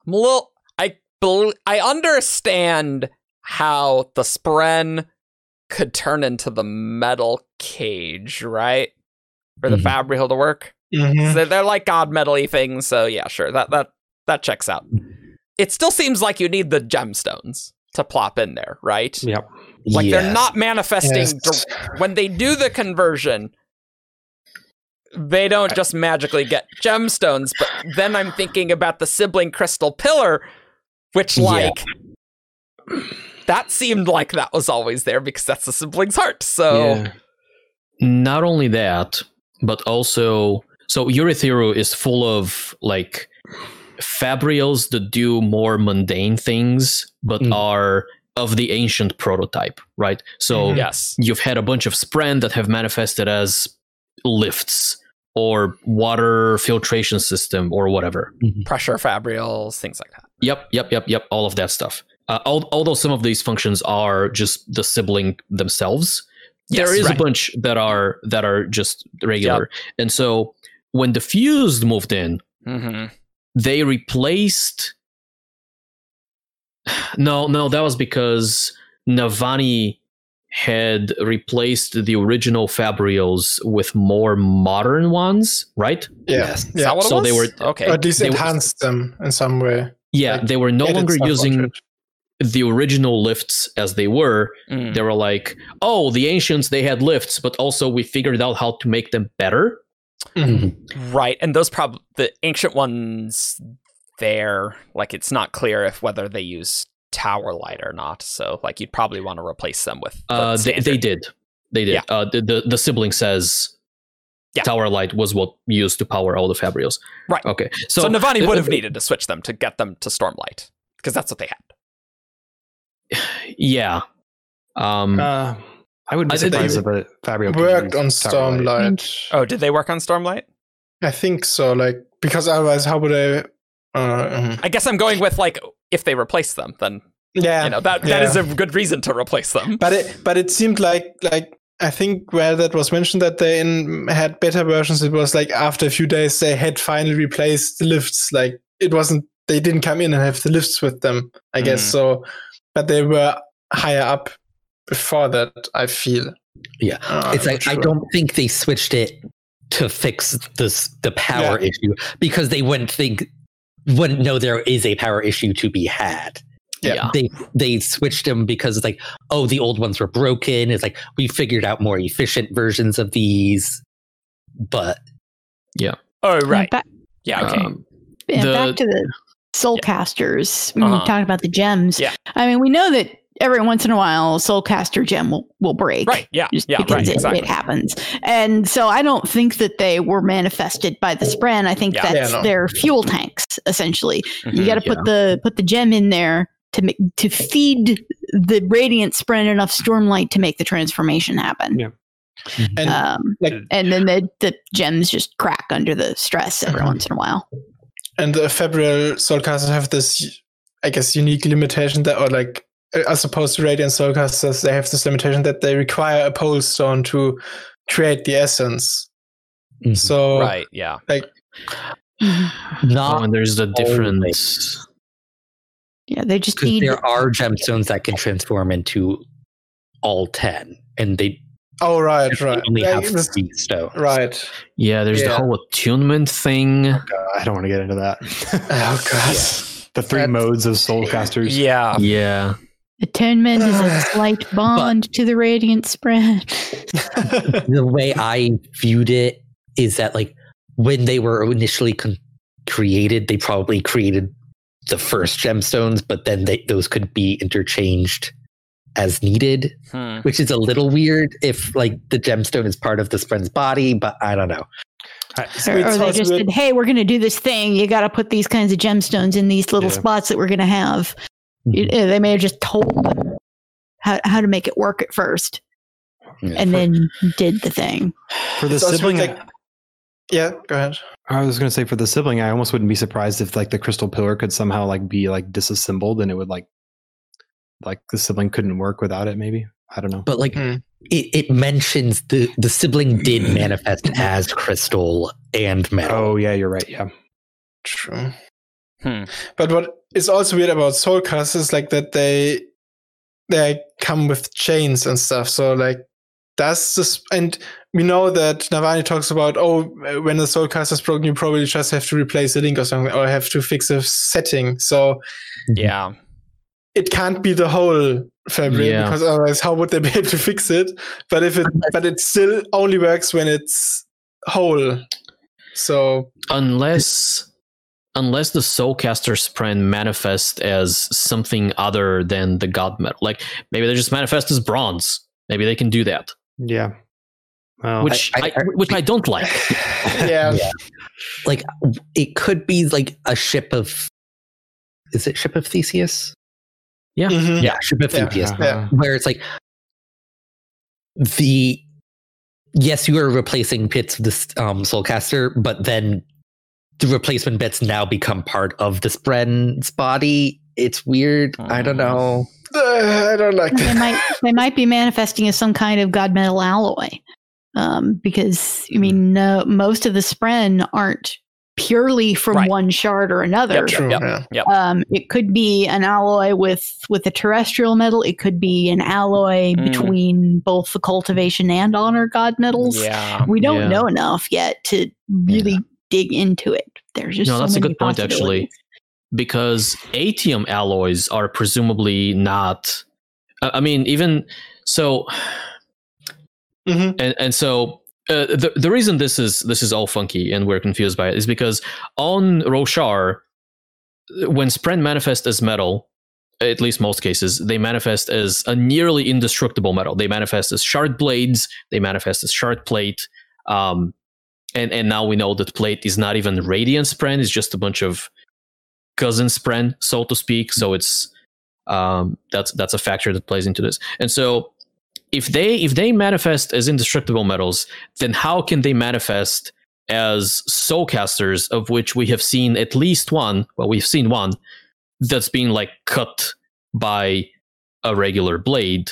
[SPEAKER 1] I'm a little I bel I understand how the Spren could turn into the metal cage, right? For the
[SPEAKER 6] Mhm.
[SPEAKER 1] Fabrial to work.
[SPEAKER 4] Mhm.
[SPEAKER 1] So they're like god metal-y things, so yeah, sure. That that that checks out. It still seems like you need the gemstones to plop in there, right?
[SPEAKER 2] Yep.
[SPEAKER 1] Like they're not manifesting
[SPEAKER 4] Yes.
[SPEAKER 1] dir- when they do the conversion. They don't just magically get gemstones, but then I'm thinking about the sibling crystal pillar, which
[SPEAKER 6] Yeah.
[SPEAKER 1] like that seemed like that was always there because that's the sibling's heart. So
[SPEAKER 2] Yeah.
[SPEAKER 3] Not only that, but also so Urithiru is full of like Fabrials that do more mundane things, but
[SPEAKER 6] Mm.
[SPEAKER 3] are of the ancient prototype, right? So
[SPEAKER 4] Mhm.
[SPEAKER 1] Yes.
[SPEAKER 3] you've had a bunch of spren that have manifested as lifts or water filtration system or whatever.
[SPEAKER 1] Pressure fabrials, things like that.
[SPEAKER 3] Yep, yep, yep, yep. All of that stuff. Uh, al- although some of these functions are just the sibling themselves, there
[SPEAKER 1] Yes,
[SPEAKER 3] is
[SPEAKER 1] right.
[SPEAKER 3] a bunch that are that are just regular. And so when the fused moved in,
[SPEAKER 1] hmm
[SPEAKER 3] they replaced. No, no, that was because Navani had replaced the original Fabrials with more modern ones, right?
[SPEAKER 4] Yeah.
[SPEAKER 6] Yes.
[SPEAKER 1] Is
[SPEAKER 4] Yeah.
[SPEAKER 1] that
[SPEAKER 3] So they were-
[SPEAKER 1] okay.
[SPEAKER 4] Or at least
[SPEAKER 3] They were-
[SPEAKER 4] enhanced them in some way.
[SPEAKER 3] Yeah,
[SPEAKER 4] Like,
[SPEAKER 3] they were no longer using the original lifts as they were.
[SPEAKER 1] Mm.
[SPEAKER 3] They were like, oh, the ancients, they had lifts, but also we figured out how to make them better.
[SPEAKER 4] Mhm.
[SPEAKER 1] Right, and those prob the ancient ones there, like it's not clear if whether they use tower light or not. So like you'd probably want to replace them with. the
[SPEAKER 3] Uh, they, they did. They did.
[SPEAKER 1] Yeah.
[SPEAKER 3] Uh, the, the, the sibling says
[SPEAKER 1] Yeah.
[SPEAKER 3] Tower Light was what used to power all the Fabrials.
[SPEAKER 1] Right.
[SPEAKER 3] Okay.
[SPEAKER 1] So,
[SPEAKER 3] So,
[SPEAKER 1] Navani would
[SPEAKER 3] uh,
[SPEAKER 1] have needed to switch them to get them to Stormlight because that's what they had.
[SPEAKER 3] Yeah. Um,
[SPEAKER 2] Uh, I wouldn't be surprised if a Fabrial
[SPEAKER 4] Worked on
[SPEAKER 2] Tower Light.
[SPEAKER 4] Stormlight.
[SPEAKER 1] Oh, did they work on Stormlight?
[SPEAKER 4] I think so. Like because otherwise, how would I? Uh.
[SPEAKER 1] I guess I'm going with like if they replace them, then
[SPEAKER 4] yeah,
[SPEAKER 1] you know that that
[SPEAKER 4] yeah.
[SPEAKER 1] is a good reason to replace them.
[SPEAKER 4] But it but it seemed like like I think where that was mentioned that they in, had better versions. It was like after a few days they had finally replaced the lifts. Like it wasn't they didn't come in and have the lifts with them. I guess
[SPEAKER 1] Mm.
[SPEAKER 4] so, but they were higher up before that. I feel.
[SPEAKER 6] Yeah.
[SPEAKER 4] Uh,
[SPEAKER 6] it's like
[SPEAKER 4] not
[SPEAKER 6] I don't think they switched it to fix this the power issue because they wouldn't think wouldn't know there is a power issue to be had.
[SPEAKER 4] Yeah.
[SPEAKER 3] yeah.
[SPEAKER 6] They they switched them because it's like, oh, the old ones were broken. It's like we figured out more efficient versions of these. But Yeah.
[SPEAKER 1] Oh, right.
[SPEAKER 5] Back,
[SPEAKER 1] Yeah. Okay.
[SPEAKER 3] Um,
[SPEAKER 5] yeah,
[SPEAKER 3] The-
[SPEAKER 5] back to the soulcasters. When
[SPEAKER 1] Uh-huh.
[SPEAKER 5] we talked about the gems.
[SPEAKER 1] Yeah.
[SPEAKER 5] I mean, we know that every once in a while, a soulcaster gem will, will break.
[SPEAKER 1] right. Yeah.
[SPEAKER 5] Just
[SPEAKER 1] Yeah.
[SPEAKER 5] because
[SPEAKER 1] Right.
[SPEAKER 5] it,
[SPEAKER 1] Exactly.
[SPEAKER 5] it happens. And so I don't think that they were manifested by the Spren. I think
[SPEAKER 1] Yeah.
[SPEAKER 5] that's
[SPEAKER 4] Yeah, no.
[SPEAKER 5] their fuel tanks, essentially. You
[SPEAKER 1] Mhm.
[SPEAKER 5] got to put the put the gem in there to make to feed the radiant Spren enough stormlight to make the transformation happen.
[SPEAKER 2] Yeah.
[SPEAKER 4] And
[SPEAKER 5] Um,
[SPEAKER 4] like
[SPEAKER 5] and then the, the gems just crack under the stress every
[SPEAKER 4] Mhm.
[SPEAKER 5] once in a while.
[SPEAKER 4] and the Fabrial Soulcasters have this, I guess, unique limitation that, or like, as opposed to Radiant Soulcasters, they have this limitation that they require a pole stone to create the essence.
[SPEAKER 6] Mhm.
[SPEAKER 4] So,
[SPEAKER 1] Right. Yeah. [sighs]
[SPEAKER 3] oh,
[SPEAKER 6] not
[SPEAKER 3] and there's a
[SPEAKER 6] difference.
[SPEAKER 5] Yeah, they just
[SPEAKER 6] because
[SPEAKER 5] need
[SPEAKER 6] there are gemstones that can transform into all ten, and they
[SPEAKER 4] oh right, right,
[SPEAKER 6] only
[SPEAKER 4] Yeah,
[SPEAKER 6] have
[SPEAKER 4] this-
[SPEAKER 6] three stones.
[SPEAKER 4] right.
[SPEAKER 3] Yeah, there's the whole attunement thing. [laughs]
[SPEAKER 2] Uh, I don't want to get into that.
[SPEAKER 4] Oh god. [laughs]
[SPEAKER 2] the three
[SPEAKER 4] That's-
[SPEAKER 2] modes of soulcasters.
[SPEAKER 1] Yeah.
[SPEAKER 3] Yeah.
[SPEAKER 5] Attunement is a [sighs] slight bond to the radiant spren. [laughs]
[SPEAKER 6] the way I viewed it is that like when they were initially con- created, they probably created the first gemstones, but then they, those could be interchanged as needed,
[SPEAKER 1] Hmm.
[SPEAKER 6] which is a little weird if like the gemstone is part of the spren's body, but I don't know.
[SPEAKER 5] Or,
[SPEAKER 4] It's
[SPEAKER 5] or they just said, "Hey, we're going to do this thing. You got to put these kinds of gemstones in these little
[SPEAKER 2] Yeah.
[SPEAKER 5] spots that we're going to have." You- uh, they may have just told them how how to make it work at first,
[SPEAKER 6] Yeah.
[SPEAKER 5] and then did the thing.
[SPEAKER 2] For the
[SPEAKER 4] It's also
[SPEAKER 2] sibling,
[SPEAKER 4] like- yeah, go ahead.
[SPEAKER 2] I was going to say for the sibling, I almost wouldn't be surprised if like the crystal pillar could somehow like be like disassembled and it would like like the sibling couldn't work without it. Maybe I don't know.
[SPEAKER 6] But like
[SPEAKER 4] Hmm.
[SPEAKER 6] it, it mentions the the sibling did [clears throat] manifest as crystal and metal.
[SPEAKER 2] Oh yeah, you're right. Yeah.
[SPEAKER 4] True.
[SPEAKER 1] Hmm.
[SPEAKER 4] But what is also weird about Soulcast is like that they they come with chains and stuff. So like that's this and we know that Navani talks about oh when the Soulcast is broken you probably just have to replace a link or something or have to fix a setting. So
[SPEAKER 1] Yeah.
[SPEAKER 4] it can't be the whole fabrial
[SPEAKER 3] Yeah.
[SPEAKER 4] because otherwise how would they be able to fix it? But if it but it still only works when it's whole. So
[SPEAKER 3] Unless unless the soulcaster spren manifest as something other than the god metal. Like maybe they just manifest as bronze. Maybe they can do that.
[SPEAKER 2] Yeah. Well,
[SPEAKER 3] Which
[SPEAKER 6] I-
[SPEAKER 3] I,
[SPEAKER 6] I-
[SPEAKER 3] which I don't like. [laughs]
[SPEAKER 4] yeah.
[SPEAKER 6] Like it could be like a ship of is it ship of Theseus?
[SPEAKER 3] Yeah.
[SPEAKER 4] Mhm.
[SPEAKER 6] Yeah, Shibafutius.
[SPEAKER 4] Yeah.
[SPEAKER 6] Where it's like the yes, you are replacing bits of this um, Soulcaster, but then the replacement bits now become part of the Spren's body. It's weird. I don't know.
[SPEAKER 4] Uh, [sighs] I don't like
[SPEAKER 5] they
[SPEAKER 4] that.
[SPEAKER 5] might they might be manifesting as some kind of god metal alloy, um, because I mean, no, most of the spren aren't purely from
[SPEAKER 1] Right.
[SPEAKER 5] one shard or another.
[SPEAKER 1] Yep,
[SPEAKER 4] True.
[SPEAKER 1] Yep.
[SPEAKER 4] Yeah.
[SPEAKER 5] Um, it could be an alloy with with a terrestrial metal. It could be an alloy
[SPEAKER 1] Mm.
[SPEAKER 5] between both the cultivation and honor god metals.
[SPEAKER 1] Yeah.
[SPEAKER 5] We don't
[SPEAKER 3] Yeah.
[SPEAKER 5] know enough yet to really dig into it. There's just
[SPEAKER 3] No,
[SPEAKER 5] so
[SPEAKER 3] that's a good point, actually. because atium alloys are presumably not. I I mean, even so,
[SPEAKER 4] Mhm.
[SPEAKER 3] and and so uh, the the reason this is this is all funky and we're confused by it is because on Roshar, when Spren manifest as metal, at least most cases, they manifest as a nearly indestructible metal. They manifest as shard blades. They manifest as shard plate. Um, and and now we know that plate is not even radiant Spren; it's just a bunch of cousin Spren, so to speak. So it's um, that's that's a factor that plays into this. And so if they if they manifest as indestructible metals, then how can they manifest as soulcasters, of which we have seen at least one? Well, we've seen one that's been like cut by a regular blade.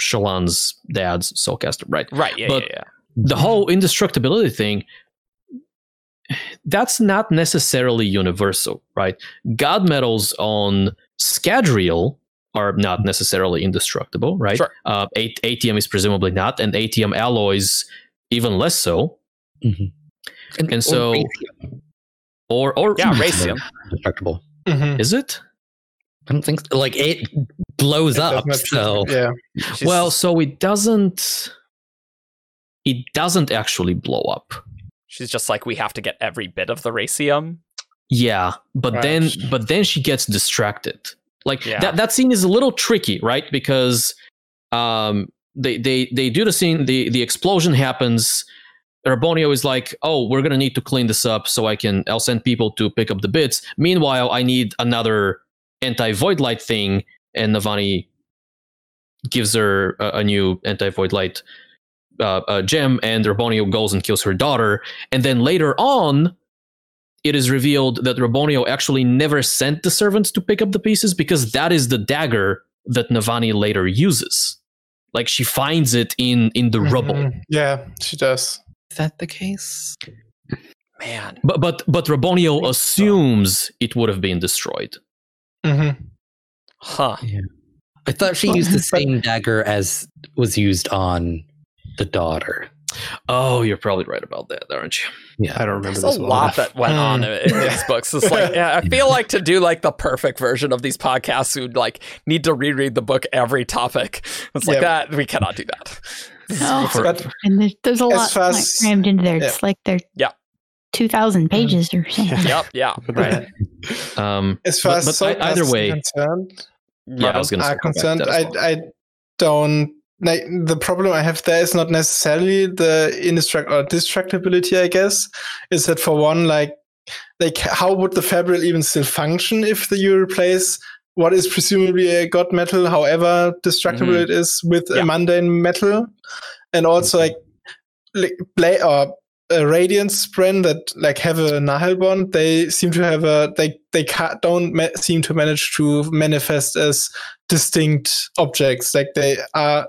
[SPEAKER 3] Shallan's dad's soulcaster, right?
[SPEAKER 1] Right. Yeah.
[SPEAKER 3] But-
[SPEAKER 1] yeah. Yeah.
[SPEAKER 3] The whole indestructibility thing that's not necessarily universal right god metals on scadrial are not necessarily indestructible right
[SPEAKER 1] Sure.
[SPEAKER 3] uh, A- atium is presumably not and atium alloys even less so And
[SPEAKER 6] or
[SPEAKER 3] so-
[SPEAKER 6] Raytheon,
[SPEAKER 3] or or
[SPEAKER 1] Yeah. Raysium.
[SPEAKER 6] destructible.
[SPEAKER 4] Mhm.
[SPEAKER 3] is it
[SPEAKER 6] I don't think so. like it blows
[SPEAKER 4] It
[SPEAKER 6] up. So [laughs]
[SPEAKER 4] yeah.
[SPEAKER 1] She's-
[SPEAKER 3] well so it doesn't it doesn't actually blow up
[SPEAKER 1] she's just like we have to get every bit of the raysium.
[SPEAKER 3] Yeah, but
[SPEAKER 4] Right.
[SPEAKER 3] then but then she gets distracted. Like
[SPEAKER 1] Yeah.
[SPEAKER 3] that that scene is a little tricky, right? Because um they they they do the scene the the explosion happens Raboniel is like, "Oh, we're going to need to clean this up so I can I'll send people to pick up the bits. Meanwhile, I need another anti-void light thing." And Navani gives her a, a new anti-void light uh, uh, gem and Raboniel goes and kills her daughter. And then later on, it is revealed that Raboniel actually never sent the servants to pick up the pieces because that is the dagger that Navani later uses. Like she finds it in in the rubble.
[SPEAKER 4] Mhm. Yeah, she does.
[SPEAKER 6] is that the case?
[SPEAKER 1] Man.
[SPEAKER 3] But but but Raboniel assumes it would have been destroyed.
[SPEAKER 4] hmm
[SPEAKER 1] Huh.
[SPEAKER 6] I thought she used the [laughs] same dagger as was used on the daughter.
[SPEAKER 3] Oh, you're probably right about that, aren't you?
[SPEAKER 6] Yeah.
[SPEAKER 2] I don't remember
[SPEAKER 1] There's
[SPEAKER 2] this
[SPEAKER 1] a
[SPEAKER 2] well
[SPEAKER 1] lot
[SPEAKER 2] enough.
[SPEAKER 1] that went on in, [laughs] in these books. It's like yeah, I feel like to do like the perfect version of these podcasts, who'd like need to reread the book every topic. It's like
[SPEAKER 4] Yeah.
[SPEAKER 1] that. We cannot do that.
[SPEAKER 5] No. [laughs]
[SPEAKER 4] But
[SPEAKER 5] And there's, there's a lot
[SPEAKER 4] far
[SPEAKER 5] like, crammed into there. It's like they're
[SPEAKER 1] Yeah.
[SPEAKER 5] two thousand pages or [laughs] something.
[SPEAKER 1] yep. Yeah.
[SPEAKER 3] Right. Um,
[SPEAKER 4] as far
[SPEAKER 3] But-
[SPEAKER 4] as
[SPEAKER 3] but
[SPEAKER 4] soul
[SPEAKER 3] I- either
[SPEAKER 4] casters
[SPEAKER 3] way-
[SPEAKER 4] are concerned,
[SPEAKER 3] yeah, I was going to
[SPEAKER 4] are concerned, I I don't like the problem I have there is not necessarily the indestruct or destructibility. I guess is that for one, like like how would the fabrial even still function if the, you replace what is presumably a god metal, however destructible
[SPEAKER 1] Mhm.
[SPEAKER 4] it is, with
[SPEAKER 1] Yeah.
[SPEAKER 4] a mundane metal, and also like like bla- or a radiant spren that like have a Nahel bond they seem to have a they they don't ma- seem to manage to manifest as distinct objects like they are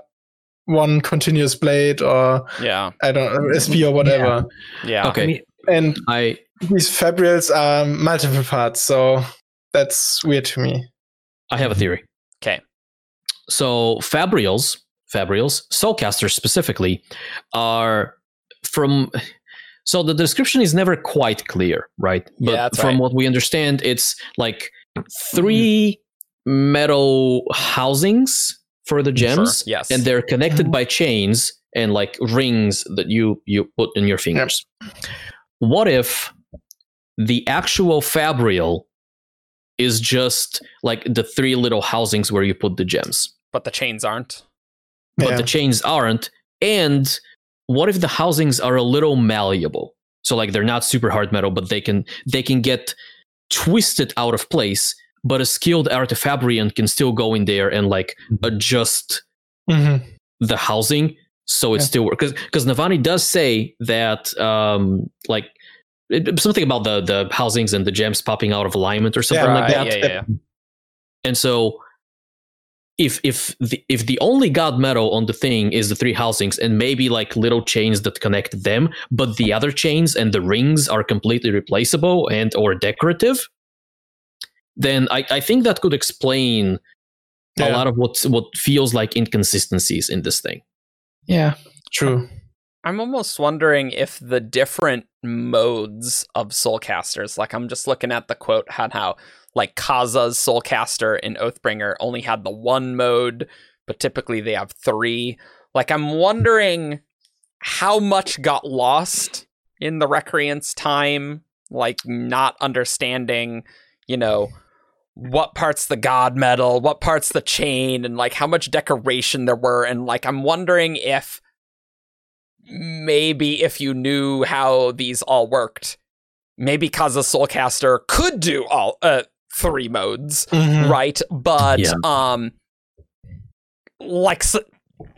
[SPEAKER 4] one continuous blade or
[SPEAKER 1] Yeah.
[SPEAKER 4] i don't know a spear or whatever
[SPEAKER 1] Yeah.
[SPEAKER 3] Okay,
[SPEAKER 4] and
[SPEAKER 3] I
[SPEAKER 4] these fabrials are multiple parts so that's weird to me
[SPEAKER 3] I have a theory.
[SPEAKER 1] Okay.
[SPEAKER 3] So Fabrials, Fabrials, Soulcasters specifically, are from. So the description is never quite clear, right? But
[SPEAKER 1] Yeah,
[SPEAKER 3] from
[SPEAKER 1] right.
[SPEAKER 3] what we understand, it's like three metal housings for the gems,
[SPEAKER 1] Sure. Yes.
[SPEAKER 3] and they're connected
[SPEAKER 4] Mhm.
[SPEAKER 3] by chains and like rings that you you put in your fingers. What if the actual Fabrial is just like the three little housings where you put the gems,
[SPEAKER 1] but the chains aren't.
[SPEAKER 3] but
[SPEAKER 4] Yeah.
[SPEAKER 3] the chains aren't? And what if the housings are a little malleable? So like they're not super hard metal, but they can they can get twisted out of place but a skilled artifabrian can still go in there and like adjust
[SPEAKER 4] hmm
[SPEAKER 3] the housing so it
[SPEAKER 4] Yeah.
[SPEAKER 3] still works because because Navani does say that um like it, something about the the housings and the gems popping out of alignment or something
[SPEAKER 4] Yeah,
[SPEAKER 3] like
[SPEAKER 1] Right,
[SPEAKER 3] that
[SPEAKER 1] yeah, yeah, yeah.
[SPEAKER 3] and so if if the if the only god metal on the thing is the three housings and maybe like little chains that connect them but the other chains and the rings are completely replaceable and or decorative then i i think that could explain a lot of what what feels like inconsistencies in this thing
[SPEAKER 4] Yeah, true.
[SPEAKER 1] I'm almost wondering if the different modes of soulcasters, like I'm just looking at the quote had how like Kaza's soulcaster in Oathbringer only had the one mode, but typically they have three. Like I'm wondering how much got lost in the recreant's time, like not understanding, you know, what parts the god metal, what parts the chain, and like how much decoration there were, and like I'm wondering if maybe if you knew how these all worked, maybe Kaza Soulcaster could do all uh three modes,
[SPEAKER 4] Mhm.
[SPEAKER 1] right? But
[SPEAKER 3] Yeah.
[SPEAKER 1] um like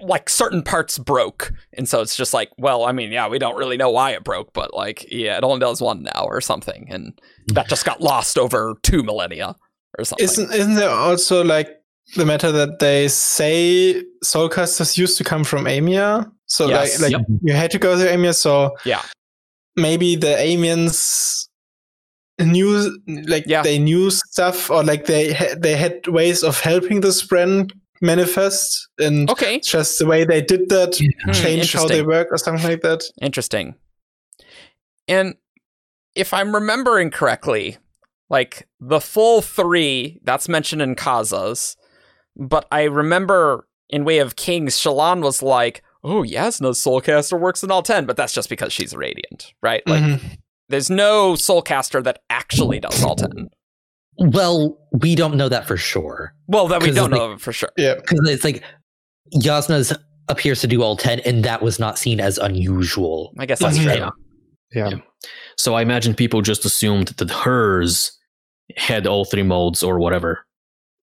[SPEAKER 1] like certain parts broke and so it's just like well i mean yeah we don't really know why it broke but like yeah it only does one now or something and that just got lost over two millennia or something
[SPEAKER 4] Isn't isn't there also like the matter that they say soulcasters used to come from Aimia? So
[SPEAKER 1] Yes.
[SPEAKER 4] like like
[SPEAKER 3] Yep.
[SPEAKER 4] you had to go through Aimia, so
[SPEAKER 1] Yeah.
[SPEAKER 4] maybe the Aimians knew like
[SPEAKER 1] Yeah.
[SPEAKER 4] they knew stuff or like they ha- they had ways of helping the Spren manifest and
[SPEAKER 1] okay
[SPEAKER 4] just the way they did that
[SPEAKER 1] Hmm,
[SPEAKER 4] changed how they work or something like that.
[SPEAKER 1] Interesting. And if I'm remembering correctly, like the full three, that's mentioned in Kaza's, but I remember in Way of Kings, Shallan was like, oh, Jasnah's Soulcaster works in all 10, but that's just because she's radiant, right? Like,
[SPEAKER 4] Mhm.
[SPEAKER 1] there's no Soulcaster that actually does all 10.
[SPEAKER 6] Well, we don't know that for sure
[SPEAKER 1] Well, that we don't
[SPEAKER 6] it's
[SPEAKER 1] know for sure.
[SPEAKER 4] Yeah.
[SPEAKER 6] because it's like Jasnah's appears to do all ten, and that was not seen as unusual.
[SPEAKER 1] I guess that's
[SPEAKER 4] Mhm.
[SPEAKER 1] true.
[SPEAKER 3] Yeah.
[SPEAKER 2] Yeah.
[SPEAKER 3] Yeah. So I imagine people just assumed that hers had all three modes or whatever.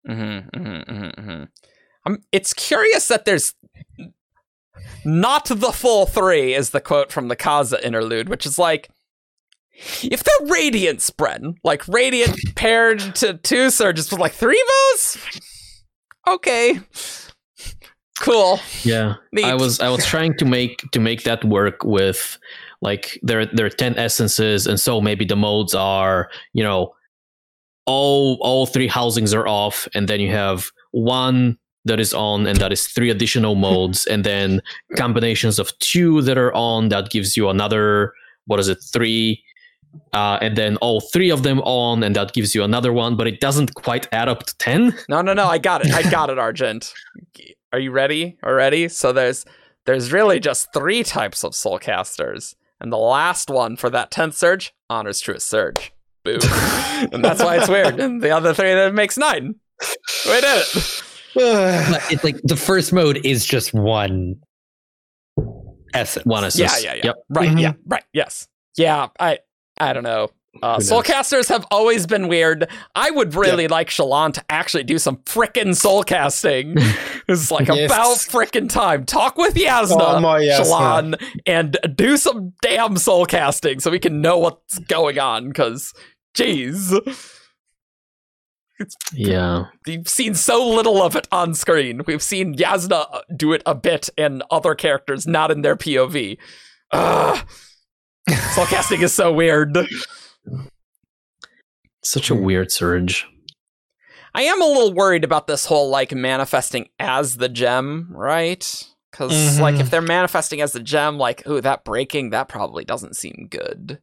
[SPEAKER 1] Mm-hmm, mm-hmm, mm-hmm, mm-hmm. Um, it's curious that there's not the full three, is the quote from the Kaza interlude, which is like, if they're radiant Spren, like radiant [laughs] paired to two surges with like three modes, okay, cool.
[SPEAKER 3] Yeah.
[SPEAKER 1] Neat.
[SPEAKER 3] I was I was trying to make to make that work with like there there are 10 essences and so maybe the modes are, you know, all all three housings are off and then you have one that is on and that is three additional [laughs] modes and then combinations of two that are on that gives you another what is it three uh, and then all three of them on and that gives you another one but it doesn't quite add up to 10 [laughs]
[SPEAKER 1] No, no, no. I got it. I got it, Argent. Are you ready? Already? So there's there's really just three types of soulcasters, and the last one for that tenth surge honors truest surge. Boom, [laughs] and that's why it's weird. And [laughs] the other three that makes nine. We did it. [sighs]
[SPEAKER 6] But it's like the first mode is just one essence.
[SPEAKER 3] one
[SPEAKER 1] Yeah,
[SPEAKER 3] assist
[SPEAKER 1] yeah, yeah.
[SPEAKER 3] yep
[SPEAKER 1] Right.
[SPEAKER 4] Mhm.
[SPEAKER 1] Yeah. Right. Yes. Yeah. I. I don't know. Uh, soulcasters have always been weird. I would really like Shallan to actually do some frickin' soulcasting. [laughs] it's like
[SPEAKER 4] Yes.
[SPEAKER 1] about frickin' time. Talk with Jasnah,
[SPEAKER 4] Oh.
[SPEAKER 1] Shallan, and do some damn soulcasting so we can know what's going on. Because, jeez,
[SPEAKER 3] yeah
[SPEAKER 1] we've seen so little of it on screen. We've seen Jasnah do it a bit and other characters not in their POV. Ugh. [laughs] Soulcasting is so weird.
[SPEAKER 3] Such a weird surge
[SPEAKER 1] I am a little worried about this whole like manifesting as the gem, right? Because
[SPEAKER 4] Mhm.
[SPEAKER 1] like if they're manifesting as the gem, like ooh, that breaking that probably doesn't seem good.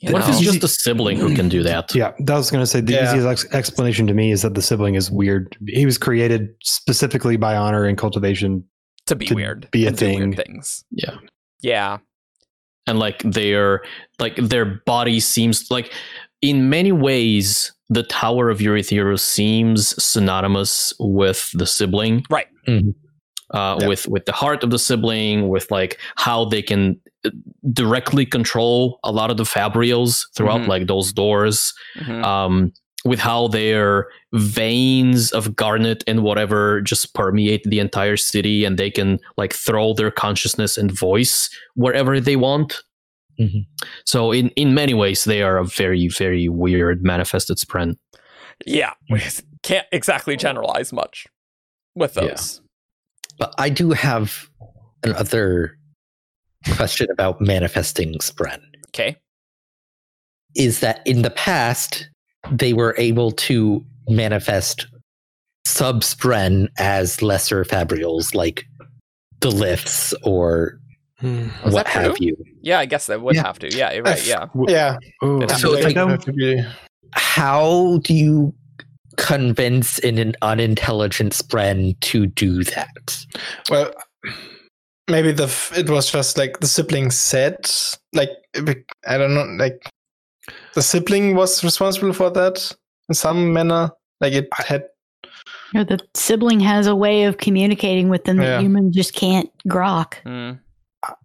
[SPEAKER 1] You
[SPEAKER 3] what if it's just a sibling who can do [clears throat] that
[SPEAKER 2] Yeah, that was going to say the
[SPEAKER 4] Yeah.
[SPEAKER 2] easiest ex- explanation to me is that the sibling is weird. He was created specifically by honor and cultivation.
[SPEAKER 1] to be
[SPEAKER 2] to
[SPEAKER 1] weird,
[SPEAKER 2] be a
[SPEAKER 1] and do weird
[SPEAKER 2] thing.
[SPEAKER 1] things.
[SPEAKER 3] Yeah.
[SPEAKER 1] yeah,
[SPEAKER 3] and like their like their body seems like in many ways the tower of Urithiru seems synonymous with the sibling
[SPEAKER 1] Right.
[SPEAKER 6] Mhm.
[SPEAKER 3] uh,
[SPEAKER 4] Yep.
[SPEAKER 3] with with the heart of the sibling with like how they can uh, directly control a lot of the fabrials throughout
[SPEAKER 1] Mhm.
[SPEAKER 3] like those doors
[SPEAKER 1] Mhm.
[SPEAKER 3] um with how their veins of garnet and whatever just permeate the entire city and they can like throw their consciousness and voice wherever they want
[SPEAKER 6] Mhm.
[SPEAKER 3] so in in many ways they are a very very weird manifested spren
[SPEAKER 1] Yeah, we [laughs] can't exactly generalize much with
[SPEAKER 3] Yeah.
[SPEAKER 1] those.
[SPEAKER 6] But I do have another question about manifesting Spren.
[SPEAKER 1] Okay.
[SPEAKER 6] Is that in the past they were able to manifest subspren as lesser fabrials like the lifts or
[SPEAKER 2] Hmm.
[SPEAKER 6] What have
[SPEAKER 1] true?
[SPEAKER 6] you.
[SPEAKER 1] Yeah, I guess they would
[SPEAKER 6] Yeah.
[SPEAKER 1] have to. Yeah, you're right. Yeah.
[SPEAKER 4] Yeah.
[SPEAKER 2] Ooh,
[SPEAKER 1] So
[SPEAKER 6] So it's like-
[SPEAKER 4] to be-
[SPEAKER 6] How do you convince an, an unintelligent Spren to do that?
[SPEAKER 4] well, maybe the f- it was just like the sibling said, like I don't know, like the sibling was responsible for that in some manner. Like it had
[SPEAKER 5] Or the sibling has a way of communicating with them that
[SPEAKER 4] Yeah.
[SPEAKER 5] humans just can't grok.
[SPEAKER 1] Mm.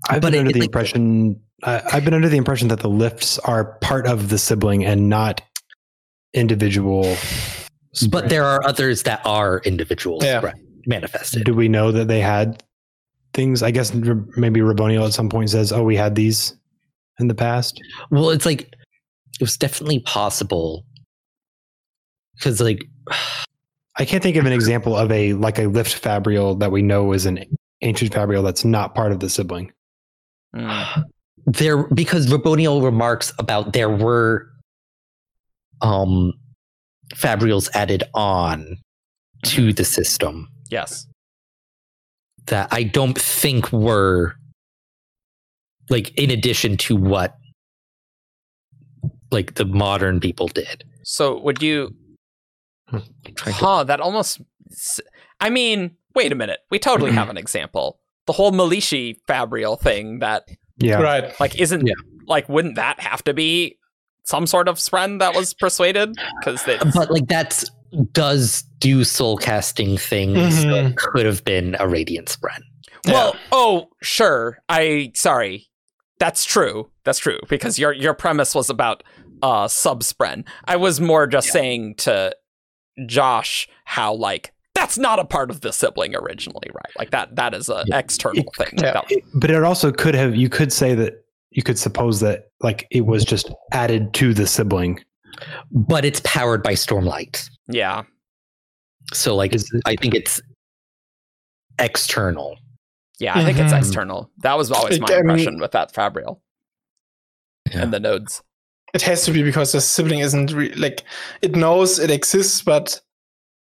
[SPEAKER 2] I've
[SPEAKER 6] But
[SPEAKER 2] been
[SPEAKER 6] it-
[SPEAKER 2] under the
[SPEAKER 6] like-
[SPEAKER 2] impression I I've been under the impression that the lifts are part of the sibling and not individual. [sighs]
[SPEAKER 6] But there are others that are individual
[SPEAKER 4] Yeah.
[SPEAKER 6] Spren manifested.
[SPEAKER 2] do we know that they had things? I guess maybe Raboniel at some point says, "Oh, we had these in the past."
[SPEAKER 6] Well, it's like it was definitely possible because, like,
[SPEAKER 2] I can't think of an example of a like a lift fabrial that we know is an ancient fabrial that's not part of the sibling.
[SPEAKER 1] Mm.
[SPEAKER 6] there because Raboniel remarks about there were um fabrials added on to the system
[SPEAKER 1] Yes.
[SPEAKER 6] that I don't think were like in addition to what like the modern people did.
[SPEAKER 1] So would you?
[SPEAKER 6] Trying to-
[SPEAKER 1] Huh. That almost. I mean, wait a minute. We totally [clears throat] have an example. The whole Malishi Fabrial thing. That
[SPEAKER 2] Yeah,
[SPEAKER 4] right.
[SPEAKER 1] like isn't
[SPEAKER 6] Yeah.
[SPEAKER 1] like wouldn't that have to be some sort of spren that was persuaded? Because they.
[SPEAKER 6] but like that's does do soul casting things that
[SPEAKER 4] Mhm.
[SPEAKER 6] could have been a radiant spren.
[SPEAKER 1] Well, oh, sure. I sorry. That's true. That's true because your your premise was about uh subspren. I was more just saying to Josh how like that's not a part of the sibling originally, right? Like that that is an
[SPEAKER 6] Yeah.
[SPEAKER 1] external thing.
[SPEAKER 4] Yeah.
[SPEAKER 2] It- but it also could have. You could say that you could suppose that like it was just added to the sibling.
[SPEAKER 6] But it's powered by Stormlight.
[SPEAKER 1] yeah.
[SPEAKER 6] So like
[SPEAKER 2] Is it-
[SPEAKER 6] I think it's external.
[SPEAKER 1] Yeah, I think it's
[SPEAKER 4] Mhm.
[SPEAKER 1] external. That was always my
[SPEAKER 4] I mean-
[SPEAKER 1] impression with that Fabrial
[SPEAKER 6] Yeah.
[SPEAKER 1] and the nodes.
[SPEAKER 4] It has to be because the sibling isn't re- like it knows it exists, but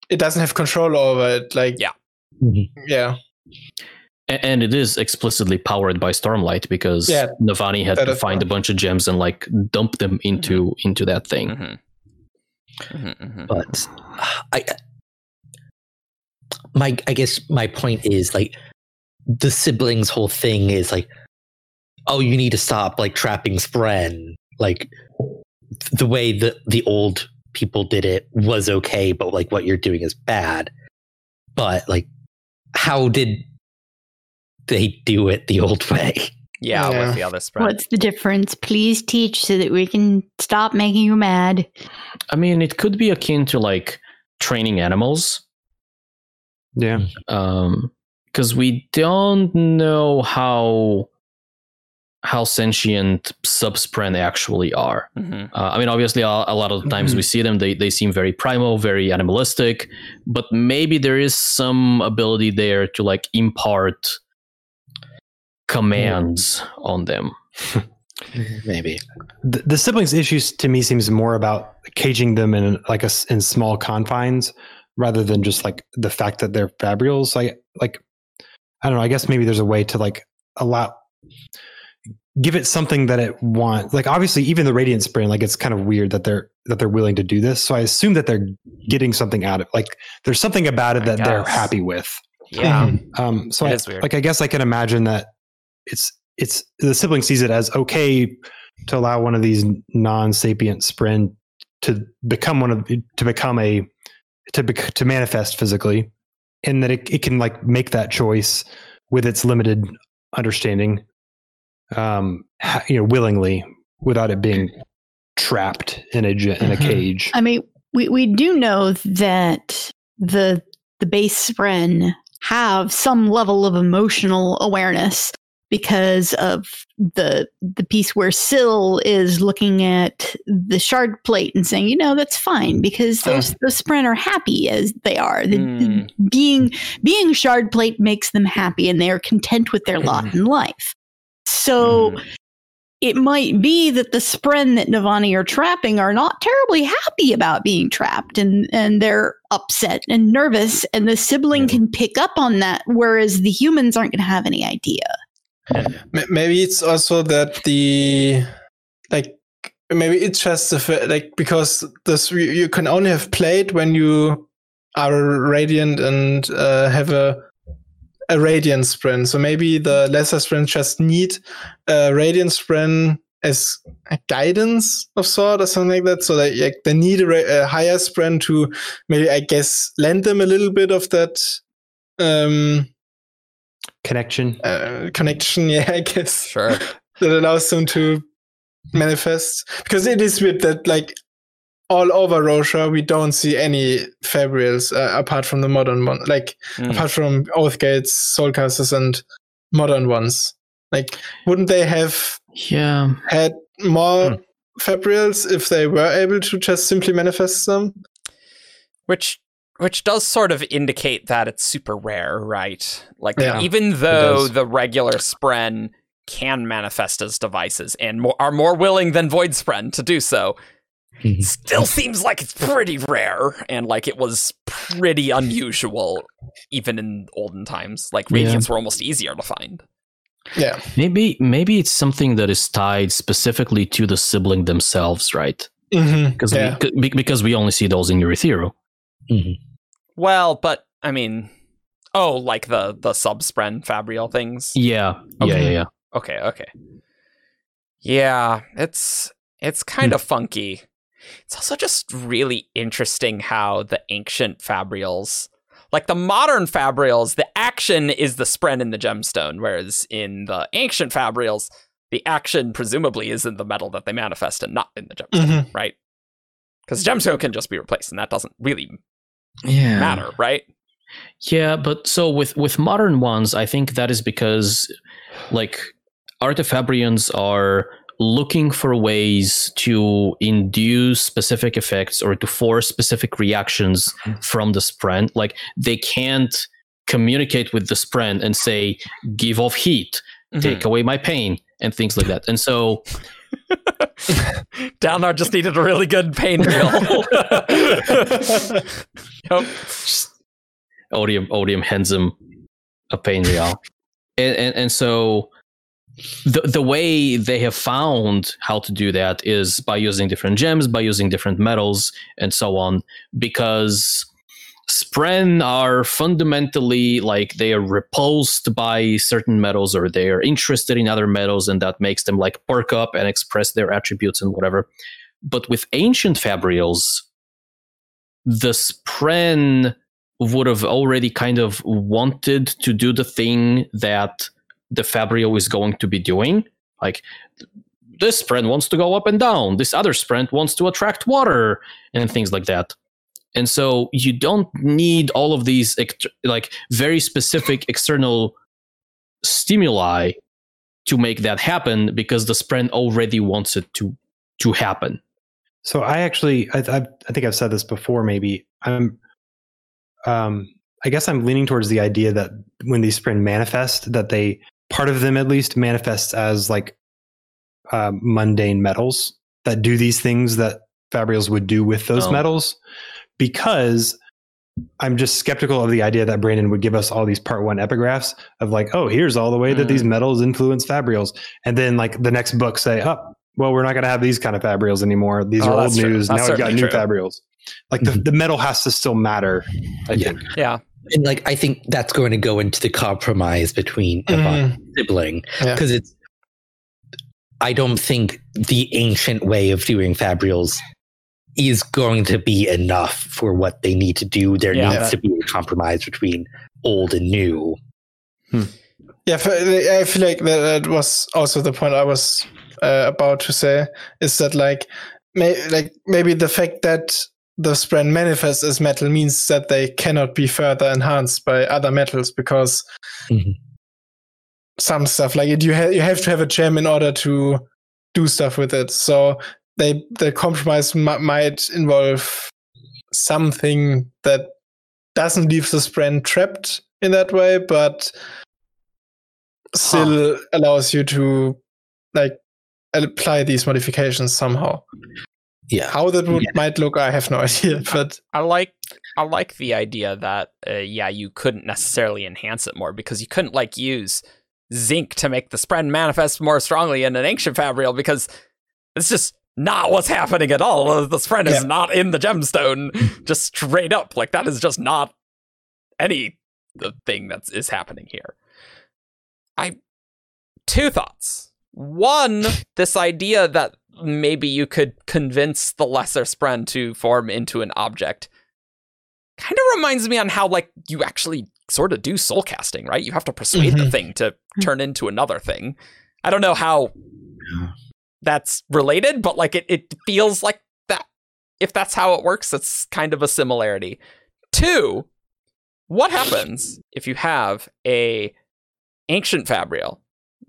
[SPEAKER 4] it doesn't have control over it. Like
[SPEAKER 1] Yeah.
[SPEAKER 4] yeah,
[SPEAKER 3] A- and it is explicitly powered by stormlight because
[SPEAKER 4] Yeah,
[SPEAKER 3] navani had to
[SPEAKER 4] is
[SPEAKER 3] find a bunch of gems and like dump them into into that thing
[SPEAKER 1] Mhm. Mhm, mhm.
[SPEAKER 6] but I my I guess my point is like the siblings whole thing is like oh you need to stop like trapping Spren like the way that the old people did it was okay but like what you're doing is bad but like how did they do it the old way
[SPEAKER 1] Yeah,
[SPEAKER 4] Yeah.
[SPEAKER 1] with the other spren.
[SPEAKER 5] What's the difference? Please teach so that we can stop making you mad.
[SPEAKER 3] i mean it could be akin to like training animals
[SPEAKER 2] Yeah,
[SPEAKER 3] um because we don't know how how sentient subspren actually are
[SPEAKER 1] Mhm.
[SPEAKER 3] Uh, I mean, obviously, a, a lot of the times we see them, they, they seem very primal, very animalistic, but maybe there is some ability there to like impart commands on them. [laughs]
[SPEAKER 6] maybe
[SPEAKER 2] the, the siblings issues to me seems more about caging them in like a s- in small confines rather than just like the fact that they're fabrials. Like like I don't know. I guess maybe there's a way to like allow give it something that it wants. Like obviously, even the radiant spren, like it's kind of weird that they're that they're willing to do this. So I assume that they're getting something out of like there's something about it
[SPEAKER 1] I
[SPEAKER 2] that they're happy with.
[SPEAKER 1] Yeah.
[SPEAKER 4] Mhm.
[SPEAKER 2] Um, so
[SPEAKER 1] It
[SPEAKER 2] I,
[SPEAKER 1] is weird.
[SPEAKER 2] like I guess I can imagine that it's it's the sibling sees it as okay to allow one of these non-sapient spren to become one of to become a to bec- to manifest physically, and that it, it can like make that choice with its limited understanding, um, you know, willingly without it being trapped in a in a
[SPEAKER 4] Mhm.
[SPEAKER 2] cage.
[SPEAKER 5] I mean, we we do know that the the base spren have some level of emotional awareness because of the the piece where Syl is looking at the shard plate and saying, you know, that's fine because those the spren are happy as they are. The, the- hmm. being being shard plate makes them happy and they are content with their lot hmm. in life. So hmm. it might be that the spren that Navani are trapping are not terribly happy about being trapped and, and they're upset and nervous and the sibling can pick up on that whereas the humans aren't going to have any idea.
[SPEAKER 4] Ma- Maybe it's also that the like maybe it's just the like because this you, you can only have played when you are radiant and uh, have a a radiant spren. So maybe the lesser spren just need a radiant spren as a guidance of sort or something like that. So they like they need a, a higher spren to maybe I guess lend them a little bit of that um
[SPEAKER 2] Connection.
[SPEAKER 4] uh, connection. [laughs] Yeah, I guess
[SPEAKER 1] Sure. [laughs]
[SPEAKER 4] that allows them to manifest because it is weird that like all over Roshar we don't see any Fabrials uh, apart from the modern one like
[SPEAKER 1] Mm.
[SPEAKER 4] apart from Oathgates, Soulcasters and modern ones like wouldn't they have
[SPEAKER 3] Yeah.
[SPEAKER 4] had more
[SPEAKER 2] Hmm.
[SPEAKER 4] Fabrials if they were able to just simply manifest them
[SPEAKER 1] which which does sort of indicate that it's super rare, right? Like
[SPEAKER 4] Yeah,
[SPEAKER 1] even though the regular spren can manifest as devices and more, are more willing than void spren to do so,
[SPEAKER 6] Mhm.
[SPEAKER 1] still seems like it's pretty rare and like it was pretty unusual even in olden times. Like
[SPEAKER 3] Yeah.
[SPEAKER 1] radiants were almost easier to find.
[SPEAKER 4] yeah
[SPEAKER 3] Maybe maybe it's something that is tied specifically to the sibling themselves, right?
[SPEAKER 4] mm-hmm.
[SPEAKER 3] Because
[SPEAKER 4] yeah.
[SPEAKER 3] we, be- because we only see those in Urithiru.
[SPEAKER 6] Mhm.
[SPEAKER 1] Well, but I mean, oh, like the the sub spren fabrial things.
[SPEAKER 3] Yeah. Yeah.
[SPEAKER 4] Okay.
[SPEAKER 3] Yeah. Yeah.
[SPEAKER 1] Okay, okay. Yeah, it's it's kind of funky. It's also just really interesting how the ancient fabrials, like the modern fabrials, the action is the spren in the gemstone, whereas in the ancient fabrials, the action presumably is in the metal that they manifest and not in the gemstone,
[SPEAKER 4] Mhm.
[SPEAKER 1] right? Because gemstone can just be replaced, and that doesn't really
[SPEAKER 3] Yeah.
[SPEAKER 1] matter, right?
[SPEAKER 3] Yeah, but so with with modern ones, I think that is because like artifabrians are looking for ways to induce specific effects or to force specific reactions mm-hmm. from the spren. Like they can't communicate with the spren and say, "Give off heat, take mm-hmm. away my pain," and things like that. And so [laughs]
[SPEAKER 1] Downar just needed a really good pain reel. [laughs] yep.
[SPEAKER 3] odium odium hands him a pain real and, and and so the the way they have found how to do that is by using different gems by using different metals and so on because spren are fundamentally like they are repulsed by certain metals or they are interested in other metals and that makes them like perk up and express their attributes and whatever but with ancient fabrials the spren would have already kind of wanted to do the thing that the Fabrial is going to be doing. Like this spren wants to go up and down, this other spren wants to attract water, and things like that. And so you don't need all of these like very specific external stimuli to make that happen because the spren already wants it to to happen.
[SPEAKER 2] So I actually, I, I, I think I've said this before. Maybe I'm, um, I guess I'm leaning towards the idea that when these spren manifest, that they part of them at least manifests as like uh, mundane metals that do these things that Fabrials would do with those
[SPEAKER 3] Oh.
[SPEAKER 2] metals, because I'm just skeptical of the idea that Brandon would give us all these part one epigraphs of like, oh, here's all the way that
[SPEAKER 1] Mm.
[SPEAKER 2] these metals influence Fabrials, and then like the next book say, oh, well, we're not going to have these kind of Fabrials anymore. These
[SPEAKER 1] Oh,
[SPEAKER 2] are old
[SPEAKER 1] that's
[SPEAKER 2] news. Now we've got
[SPEAKER 1] certainly
[SPEAKER 2] new
[SPEAKER 1] true.
[SPEAKER 2] Fabrials. Like the, the metal has to still matter. I
[SPEAKER 6] Yeah.
[SPEAKER 2] think.
[SPEAKER 1] Yeah.
[SPEAKER 6] And like I think that's going to go into the compromise between. Yvonne and sibling
[SPEAKER 4] Yeah.
[SPEAKER 6] because it's. I don't think the ancient way of doing fabrials is going to be enough for what they need to do. There
[SPEAKER 1] Yeah.
[SPEAKER 6] needs to be a compromise between old and new.
[SPEAKER 4] Yeah, f- I feel like that, that was also the point I was uh, about to say is that like, may, like maybe the fact that the spren manifest as metal means that they cannot be further enhanced by other metals because
[SPEAKER 6] Mhm.
[SPEAKER 4] some stuff like it you ha- you have to have a gem in order to do stuff with it. So they the compromise m- might involve something that doesn't leave the spren trapped in that way, but still allows you to like apply these modifications somehow.
[SPEAKER 6] Yeah.
[SPEAKER 4] How that would
[SPEAKER 6] Yeah.
[SPEAKER 4] might look, I have no [laughs] idea. But
[SPEAKER 1] I like I like the idea that uh, yeah, you couldn't necessarily enhance it more because you couldn't like use zinc to make the spren manifest more strongly in an ancient fabrial because it's just not what's happening at all. This spren is
[SPEAKER 4] Yeah.
[SPEAKER 1] not in the gemstone, [laughs] just straight up. Like that is just not any the thing that is happening here. I two thoughts. One, this idea that maybe you could convince the lesser spren to form into an object kind of reminds me on how like you actually sort of do soul casting, right? You have to persuade the
[SPEAKER 4] Mhm.
[SPEAKER 1] thing to turn into another thing. I don't know how that's related, but like it, it feels like that if that's how it works, it's kind of a similarity. Two, what happens if you have a ancient fabrial?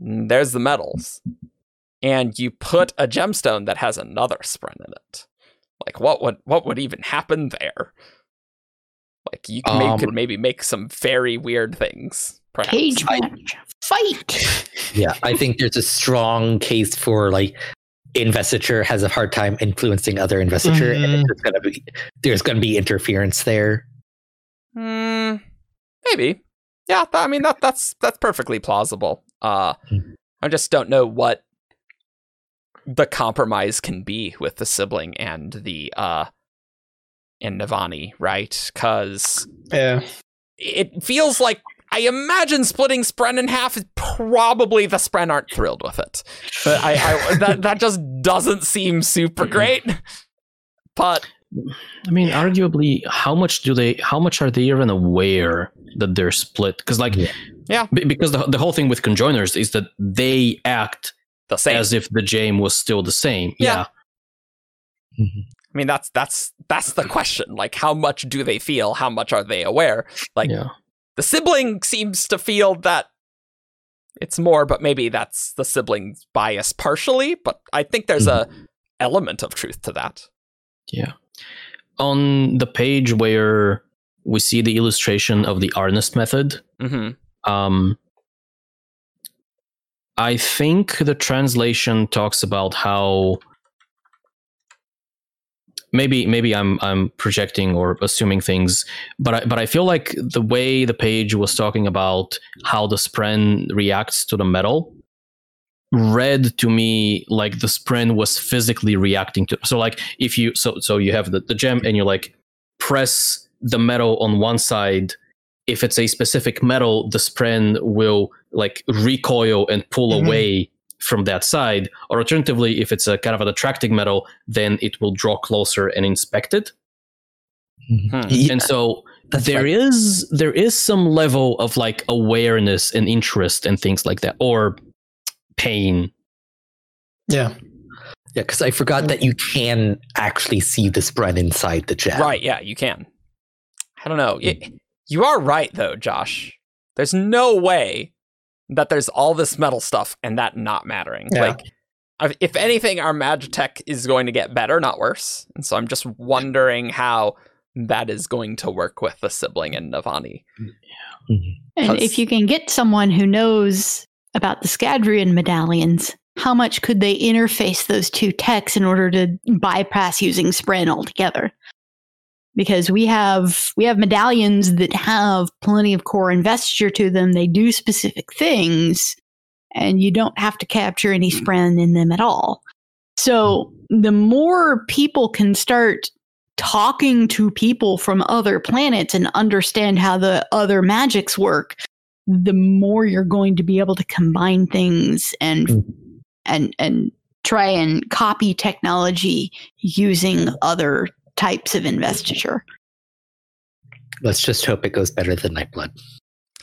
[SPEAKER 1] Mm, There's the metals. And you put a gemstone that has another spren in it. Like what would what would even happen there? Like you can, may-
[SPEAKER 6] Um,
[SPEAKER 1] could maybe make some very weird things. Perhaps.
[SPEAKER 5] Cage match. Fight.
[SPEAKER 6] Yeah, I think there's a strong case for like investiture has a hard time influencing other investiture, and
[SPEAKER 4] Mhm.
[SPEAKER 6] there's gonna be there's gonna be interference there.
[SPEAKER 1] Hmm, maybe. Yeah, th- I mean that that's that's perfectly plausible. Uh
[SPEAKER 6] Mhm.
[SPEAKER 1] I just don't know what the compromise can be with the sibling and the uh and Navani, right? Cuz
[SPEAKER 4] yeah,
[SPEAKER 1] it feels like I imagine splitting Spren in half is probably the Spren aren't thrilled with it. But I, I [laughs] that that just doesn't seem super great. But
[SPEAKER 3] I mean, arguably, how much do they? How much are they even aware that they're split? Because, like,
[SPEAKER 6] Yeah.
[SPEAKER 1] Yeah.
[SPEAKER 3] be- because the the whole thing with conjoiners is that they act
[SPEAKER 1] the same.
[SPEAKER 3] as if the jam was still the same.
[SPEAKER 1] Yeah.
[SPEAKER 3] Yeah. Mm-hmm.
[SPEAKER 1] I mean, that's that's that's the question. Like, how much do they feel? How much are they aware? Like,
[SPEAKER 3] yeah.
[SPEAKER 1] The sibling seems to feel that it's more, but maybe that's the sibling's bias partially. But I think there's a element of truth to that.
[SPEAKER 3] Yeah. On the page where we see the illustration of the Arnest method,
[SPEAKER 1] hmm
[SPEAKER 3] um, I think the translation talks about how maybe maybe I'm I'm projecting or assuming things, but I, but I feel like the way the page was talking about how the spren reacts to the metal read to me like the spren was physically reacting to so like if you so so you have the, the gem and you like press the metal on one side if it's a specific metal the spren will like recoil and pull
[SPEAKER 4] Mhm.
[SPEAKER 3] away from that side or alternatively if it's a kind of an attracting metal then it will draw closer and inspect it
[SPEAKER 1] Hmm.
[SPEAKER 6] Yeah,
[SPEAKER 3] and so
[SPEAKER 6] that's
[SPEAKER 3] there
[SPEAKER 6] right.
[SPEAKER 3] is there is some level of like awareness and interest and things like that or pain
[SPEAKER 4] yeah.
[SPEAKER 6] Yeah, because I forgot that you can actually see the spren inside the gem.
[SPEAKER 1] Right? Yeah, you can. I don't know. It- you are right, though, Josh. There's no way that there's all this metal stuff and that not mattering.
[SPEAKER 4] Yeah.
[SPEAKER 1] Like, if- if anything, our Magitech is going to get better, not worse. And so I'm just wondering how that is going to work with the sibling and Navani.
[SPEAKER 6] Mhm.
[SPEAKER 5] And if you can get someone who knows about the Scadrian medallions, how much could they interface those two techs in order to bypass using Spren altogether? Because we have we have medallions that have plenty of core investiture to them. They do specific things, and you don't have to capture any Spren in them at all. So the more people can start talking to people from other planets and understand how the other magics work, the more you're going to be able to combine things and
[SPEAKER 6] Mhm.
[SPEAKER 5] and and try and copy technology using other types of investiture.
[SPEAKER 6] Let's just hope it goes better than Nightblood. [laughs]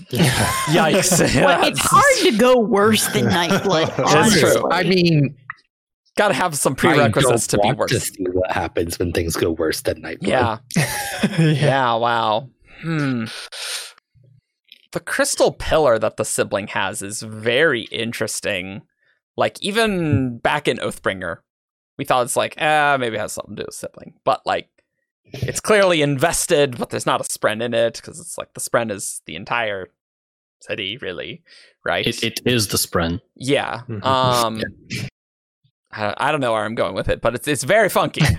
[SPEAKER 6] [laughs] Yeah.
[SPEAKER 1] Yikes!
[SPEAKER 5] Well, it's hard to go worse than [laughs] Nightblood.
[SPEAKER 1] That's true.
[SPEAKER 6] I mean,
[SPEAKER 1] got to have some prerequisites to be worse.
[SPEAKER 6] to see what happens when things go worse than Nightblood.
[SPEAKER 1] Yeah.
[SPEAKER 4] yeah.
[SPEAKER 1] Yeah, wow. Hmm. The crystal pillar that the sibling has is very interesting. Like, even back in Oathbringer, we thought it's like, ah, maybe it has something to do with sibling. But, like, it's clearly invested, but there's not a spren in it because it's like the spren is the entire city, really, right?
[SPEAKER 3] It, it is the spren.
[SPEAKER 1] yeah.
[SPEAKER 2] Mhm.
[SPEAKER 1] Um, [laughs] I, I don't know where I'm going with it, but it's it's very funky. [laughs]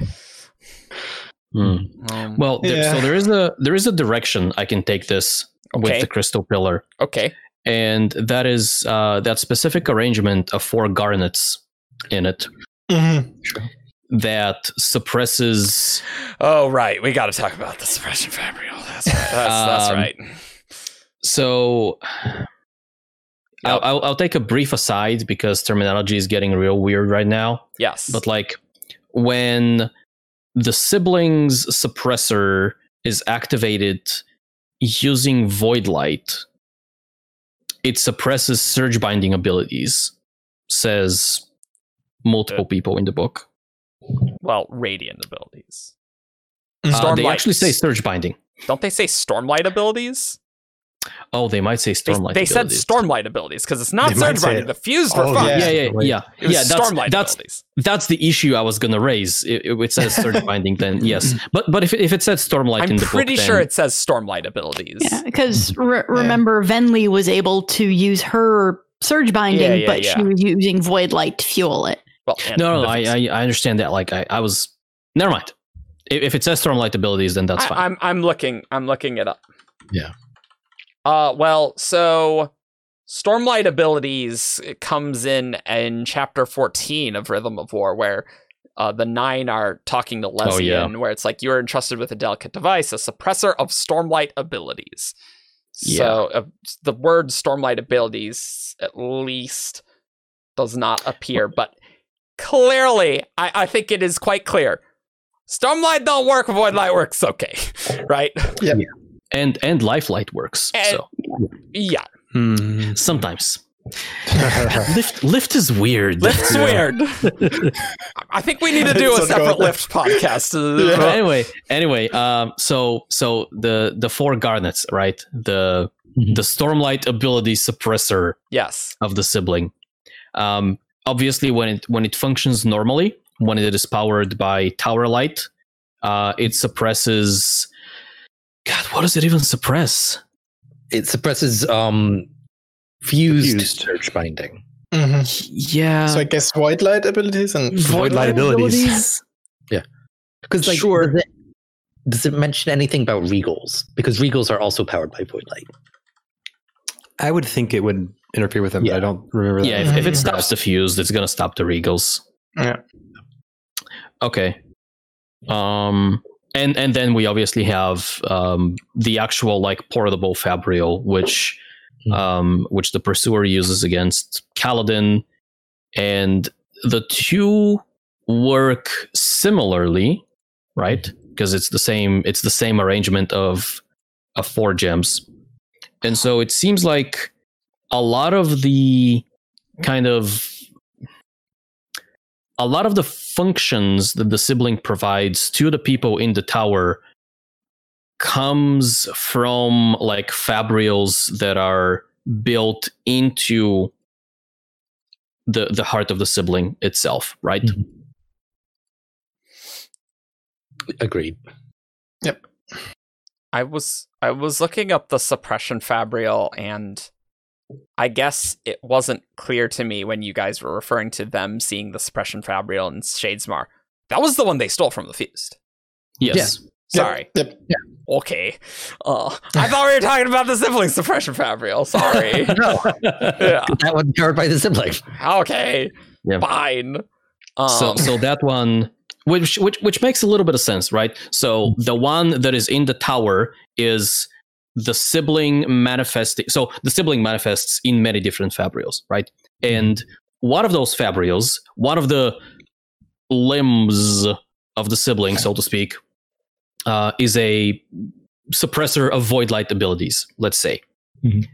[SPEAKER 3] Hmm.
[SPEAKER 1] Um,
[SPEAKER 3] Well, there,
[SPEAKER 4] Yeah.
[SPEAKER 3] so there is a there is a direction I can take this with the crystal pillar,
[SPEAKER 1] okay.
[SPEAKER 3] and that is uh, that specific arrangement of four garnets in it
[SPEAKER 4] Mhm.
[SPEAKER 3] that suppresses.
[SPEAKER 1] Oh right, we got to talk about the suppression fabrial. That's right. That's, that's
[SPEAKER 3] Um,
[SPEAKER 1] right.
[SPEAKER 3] So. I'll, I'll, I'll take a brief aside because terminology is getting real weird right now.
[SPEAKER 1] Yes,
[SPEAKER 3] But like when the siblings suppressor is activated using void light, it suppresses surge binding abilities, says multiple uh, people in the book.
[SPEAKER 1] well, radiant abilities.
[SPEAKER 3] Uh, they actually say surge binding.
[SPEAKER 1] Don't they say stormlight abilities?
[SPEAKER 3] Oh, they might say stormlight.
[SPEAKER 1] they said
[SPEAKER 3] abilities.
[SPEAKER 1] stormlight abilities because it's not
[SPEAKER 4] They
[SPEAKER 1] surge binding.
[SPEAKER 4] it.
[SPEAKER 1] The fused were
[SPEAKER 4] Oh,
[SPEAKER 1] fine.
[SPEAKER 4] yeah.
[SPEAKER 3] Yeah, yeah, yeah, yeah. That's
[SPEAKER 1] stormlight
[SPEAKER 3] that's
[SPEAKER 1] abilities.
[SPEAKER 3] that's the issue I was gonna raise. It, it, it says surge [laughs] binding, then yes. But but if it, if it said stormlight
[SPEAKER 1] I'm
[SPEAKER 3] in the
[SPEAKER 1] pretty
[SPEAKER 3] book,
[SPEAKER 1] sure
[SPEAKER 3] then-
[SPEAKER 1] it says stormlight abilities.
[SPEAKER 5] Yeah, because mhm. re- remember, Venli was able to use her surge binding,
[SPEAKER 1] Yeah, yeah,
[SPEAKER 5] but
[SPEAKER 1] yeah.
[SPEAKER 5] she was using void light to fuel it.
[SPEAKER 1] Well,
[SPEAKER 3] No, no, I, I I understand that. Like I, I was never mind. If, if it says stormlight abilities, then that's
[SPEAKER 1] I,
[SPEAKER 3] fine.
[SPEAKER 1] I'm I'm looking I'm looking it up.
[SPEAKER 6] Yeah.
[SPEAKER 1] Uh well, so Stormlight abilities it comes in in chapter 14 of Rhythm of War where uh, the nine are talking to
[SPEAKER 3] Oh,
[SPEAKER 1] Lezian,
[SPEAKER 3] yeah.
[SPEAKER 1] where it's like you are entrusted with a delicate device, a suppressor of stormlight abilities. So uh, the word stormlight abilities at least does not appear, but clearly, I, I think it is quite clear. Stormlight don't work, void light works okay, [laughs] right? Yeah.
[SPEAKER 3] And and lifelight works.
[SPEAKER 1] And-
[SPEAKER 3] so
[SPEAKER 1] Yeah,
[SPEAKER 2] Hmm.
[SPEAKER 3] sometimes [laughs] lift lift is weird.
[SPEAKER 1] lift's weird. [laughs] I think we need to do a separate lift podcast.
[SPEAKER 4] Yeah.
[SPEAKER 3] Anyway, anyway, um, so so the the four garnets, right? The
[SPEAKER 6] Mhm.
[SPEAKER 3] the stormlight ability suppressor
[SPEAKER 1] Yes,
[SPEAKER 3] of the sibling. Um, obviously, when it when it functions normally, when it is powered by tower light, uh, it suppresses. God, what does it even suppress?
[SPEAKER 6] It suppresses um fused,
[SPEAKER 2] Fused.
[SPEAKER 6] surge binding.
[SPEAKER 4] Mhm.
[SPEAKER 3] Yeah,
[SPEAKER 4] So I guess void light abilities and
[SPEAKER 2] Void light abilities. Yeah.
[SPEAKER 6] Because like,
[SPEAKER 3] Sure.
[SPEAKER 6] does, it, does it mention anything about regals? Because regals are also powered by void light.
[SPEAKER 2] I would think it would interfere with them, but
[SPEAKER 6] Yeah.
[SPEAKER 2] I don't remember that.
[SPEAKER 3] yeah. If, if it
[SPEAKER 4] Mhm.
[SPEAKER 3] stops the fuse, it's gonna stop the regals.
[SPEAKER 4] Yeah.
[SPEAKER 3] Okay. Um, and and then we obviously have um the actual like portable fabrial, which
[SPEAKER 6] Hmm.
[SPEAKER 3] um which the pursuer uses against Kaladin, and the two work similarly, right? Because it's the same it's the same arrangement of of four gems, and so it seems like a lot of the kind of a lot of the functions that the sibling provides to the people in the tower comes from like fabrials that are built into the the heart of the sibling itself right
[SPEAKER 6] Mhm. Agreed.
[SPEAKER 1] I was I was looking up the suppression fabrial and I guess it wasn't clear to me when you guys were referring to them seeing the suppression fabrial in Shadesmar. That was the one they stole from the Fused.
[SPEAKER 3] yes
[SPEAKER 1] Sorry.
[SPEAKER 4] Yep.
[SPEAKER 1] Okay. Uh, I thought we were talking about the sibling suppression fabrial. Sorry. [laughs]
[SPEAKER 6] No,
[SPEAKER 1] yeah.
[SPEAKER 6] that one's powered by the sibling.
[SPEAKER 1] Okay.
[SPEAKER 3] Yeah.
[SPEAKER 1] Fine. Um,
[SPEAKER 3] so so that one which which which makes a little bit of sense right? So the one that is in the tower is the sibling manifesting so the sibling manifests in many different fabrials right? And one of those fabrials one of the limbs of the sibling so to speak uh, is a suppressor of void light abilities let's say.
[SPEAKER 6] Mhm.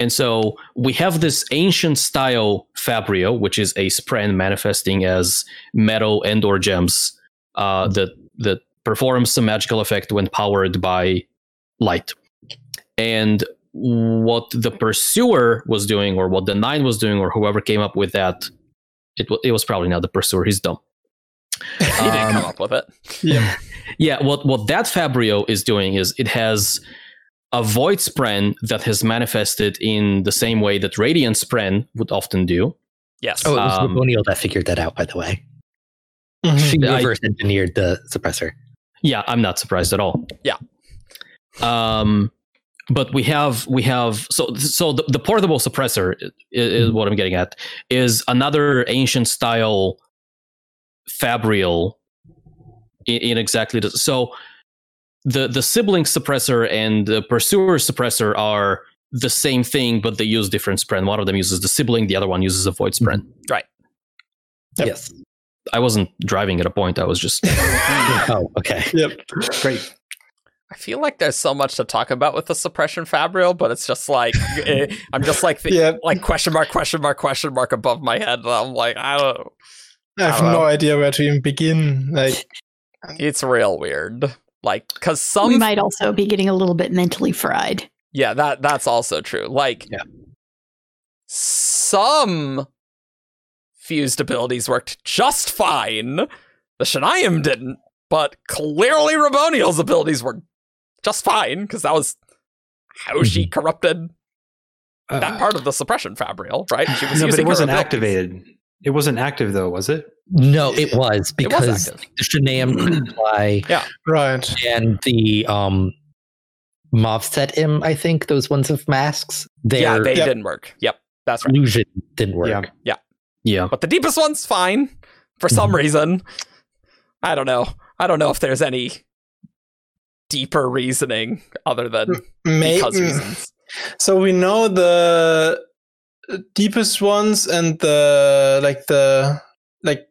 [SPEAKER 3] And so we have this ancient style fabrial, which is a spren manifesting as metal and or gems uh, that that performs some magical effect when powered by light. And what the pursuer was doing, or what the nine was doing, or whoever came up with that, it, wa- it was probably not the pursuer. He's dumb.
[SPEAKER 1] He didn't
[SPEAKER 3] Um,
[SPEAKER 1] come up with it.
[SPEAKER 4] Yeah. [laughs]
[SPEAKER 3] Yeah, what what that fabrial is doing is it has a void spren that has manifested in the same way that radiant spren would often do.
[SPEAKER 1] Yes.
[SPEAKER 6] Oh, it was
[SPEAKER 3] Um,
[SPEAKER 6] Raboniel that figured that out, by the way.
[SPEAKER 4] Mhm.
[SPEAKER 6] She
[SPEAKER 3] I-
[SPEAKER 6] reverse engineered the suppressor.
[SPEAKER 3] Yeah, I'm not surprised at all.
[SPEAKER 1] Yeah.
[SPEAKER 3] Um, but we have we have so so the, the portable suppressor is, is what I'm getting at is another ancient style fabrial in, in exactly the so the the sibling suppressor and the pursuer suppressor are the same thing, but they use different spren. One of them uses the sibling, the other one uses a void spren.
[SPEAKER 4] Yep.
[SPEAKER 6] Yes.
[SPEAKER 3] I wasn't driving at a point. I was just [laughs] [laughs]
[SPEAKER 6] Oh, okay.
[SPEAKER 4] Yep.
[SPEAKER 2] Great.
[SPEAKER 1] I feel like there's so much to talk about with the suppression fabrial, but it's just like eh, I'm just like the,
[SPEAKER 4] Yeah.
[SPEAKER 1] like question mark question mark question mark above my head. And I'm like I don't.
[SPEAKER 4] I have
[SPEAKER 1] don't
[SPEAKER 4] no
[SPEAKER 1] know.
[SPEAKER 4] idea where to even begin. Like,
[SPEAKER 1] It's real weird. Like because some
[SPEAKER 5] we might also be getting a little bit mentally fried.
[SPEAKER 1] Yeah, that that's also true. Like
[SPEAKER 6] Yeah.
[SPEAKER 1] some fused abilities worked just fine. The Shanay-im didn't, but clearly Raboniel's abilities were just fine because that was how she corrupted that
[SPEAKER 2] Uh,
[SPEAKER 1] part of the suppression fabrial, right? She was
[SPEAKER 2] no, but it wasn't
[SPEAKER 1] abilities.
[SPEAKER 2] activated. It wasn't active though, was it?
[SPEAKER 6] No, it was
[SPEAKER 1] It was
[SPEAKER 6] because the Shanay-im couldn't fly yeah,
[SPEAKER 4] right.
[SPEAKER 6] and the um Movset Im, I think, those ones of masks, their
[SPEAKER 1] Yeah, they
[SPEAKER 4] Yep.
[SPEAKER 1] didn't work. Yep, that's right.
[SPEAKER 6] illusion didn't work.
[SPEAKER 2] Yeah.
[SPEAKER 3] yeah.
[SPEAKER 1] But the deepest one's fine for some reason. I don't know. I don't know if there's any deeper reasoning other than
[SPEAKER 4] May-
[SPEAKER 1] because
[SPEAKER 4] mm.
[SPEAKER 1] reasons.
[SPEAKER 4] So we know the deepest ones and the like the like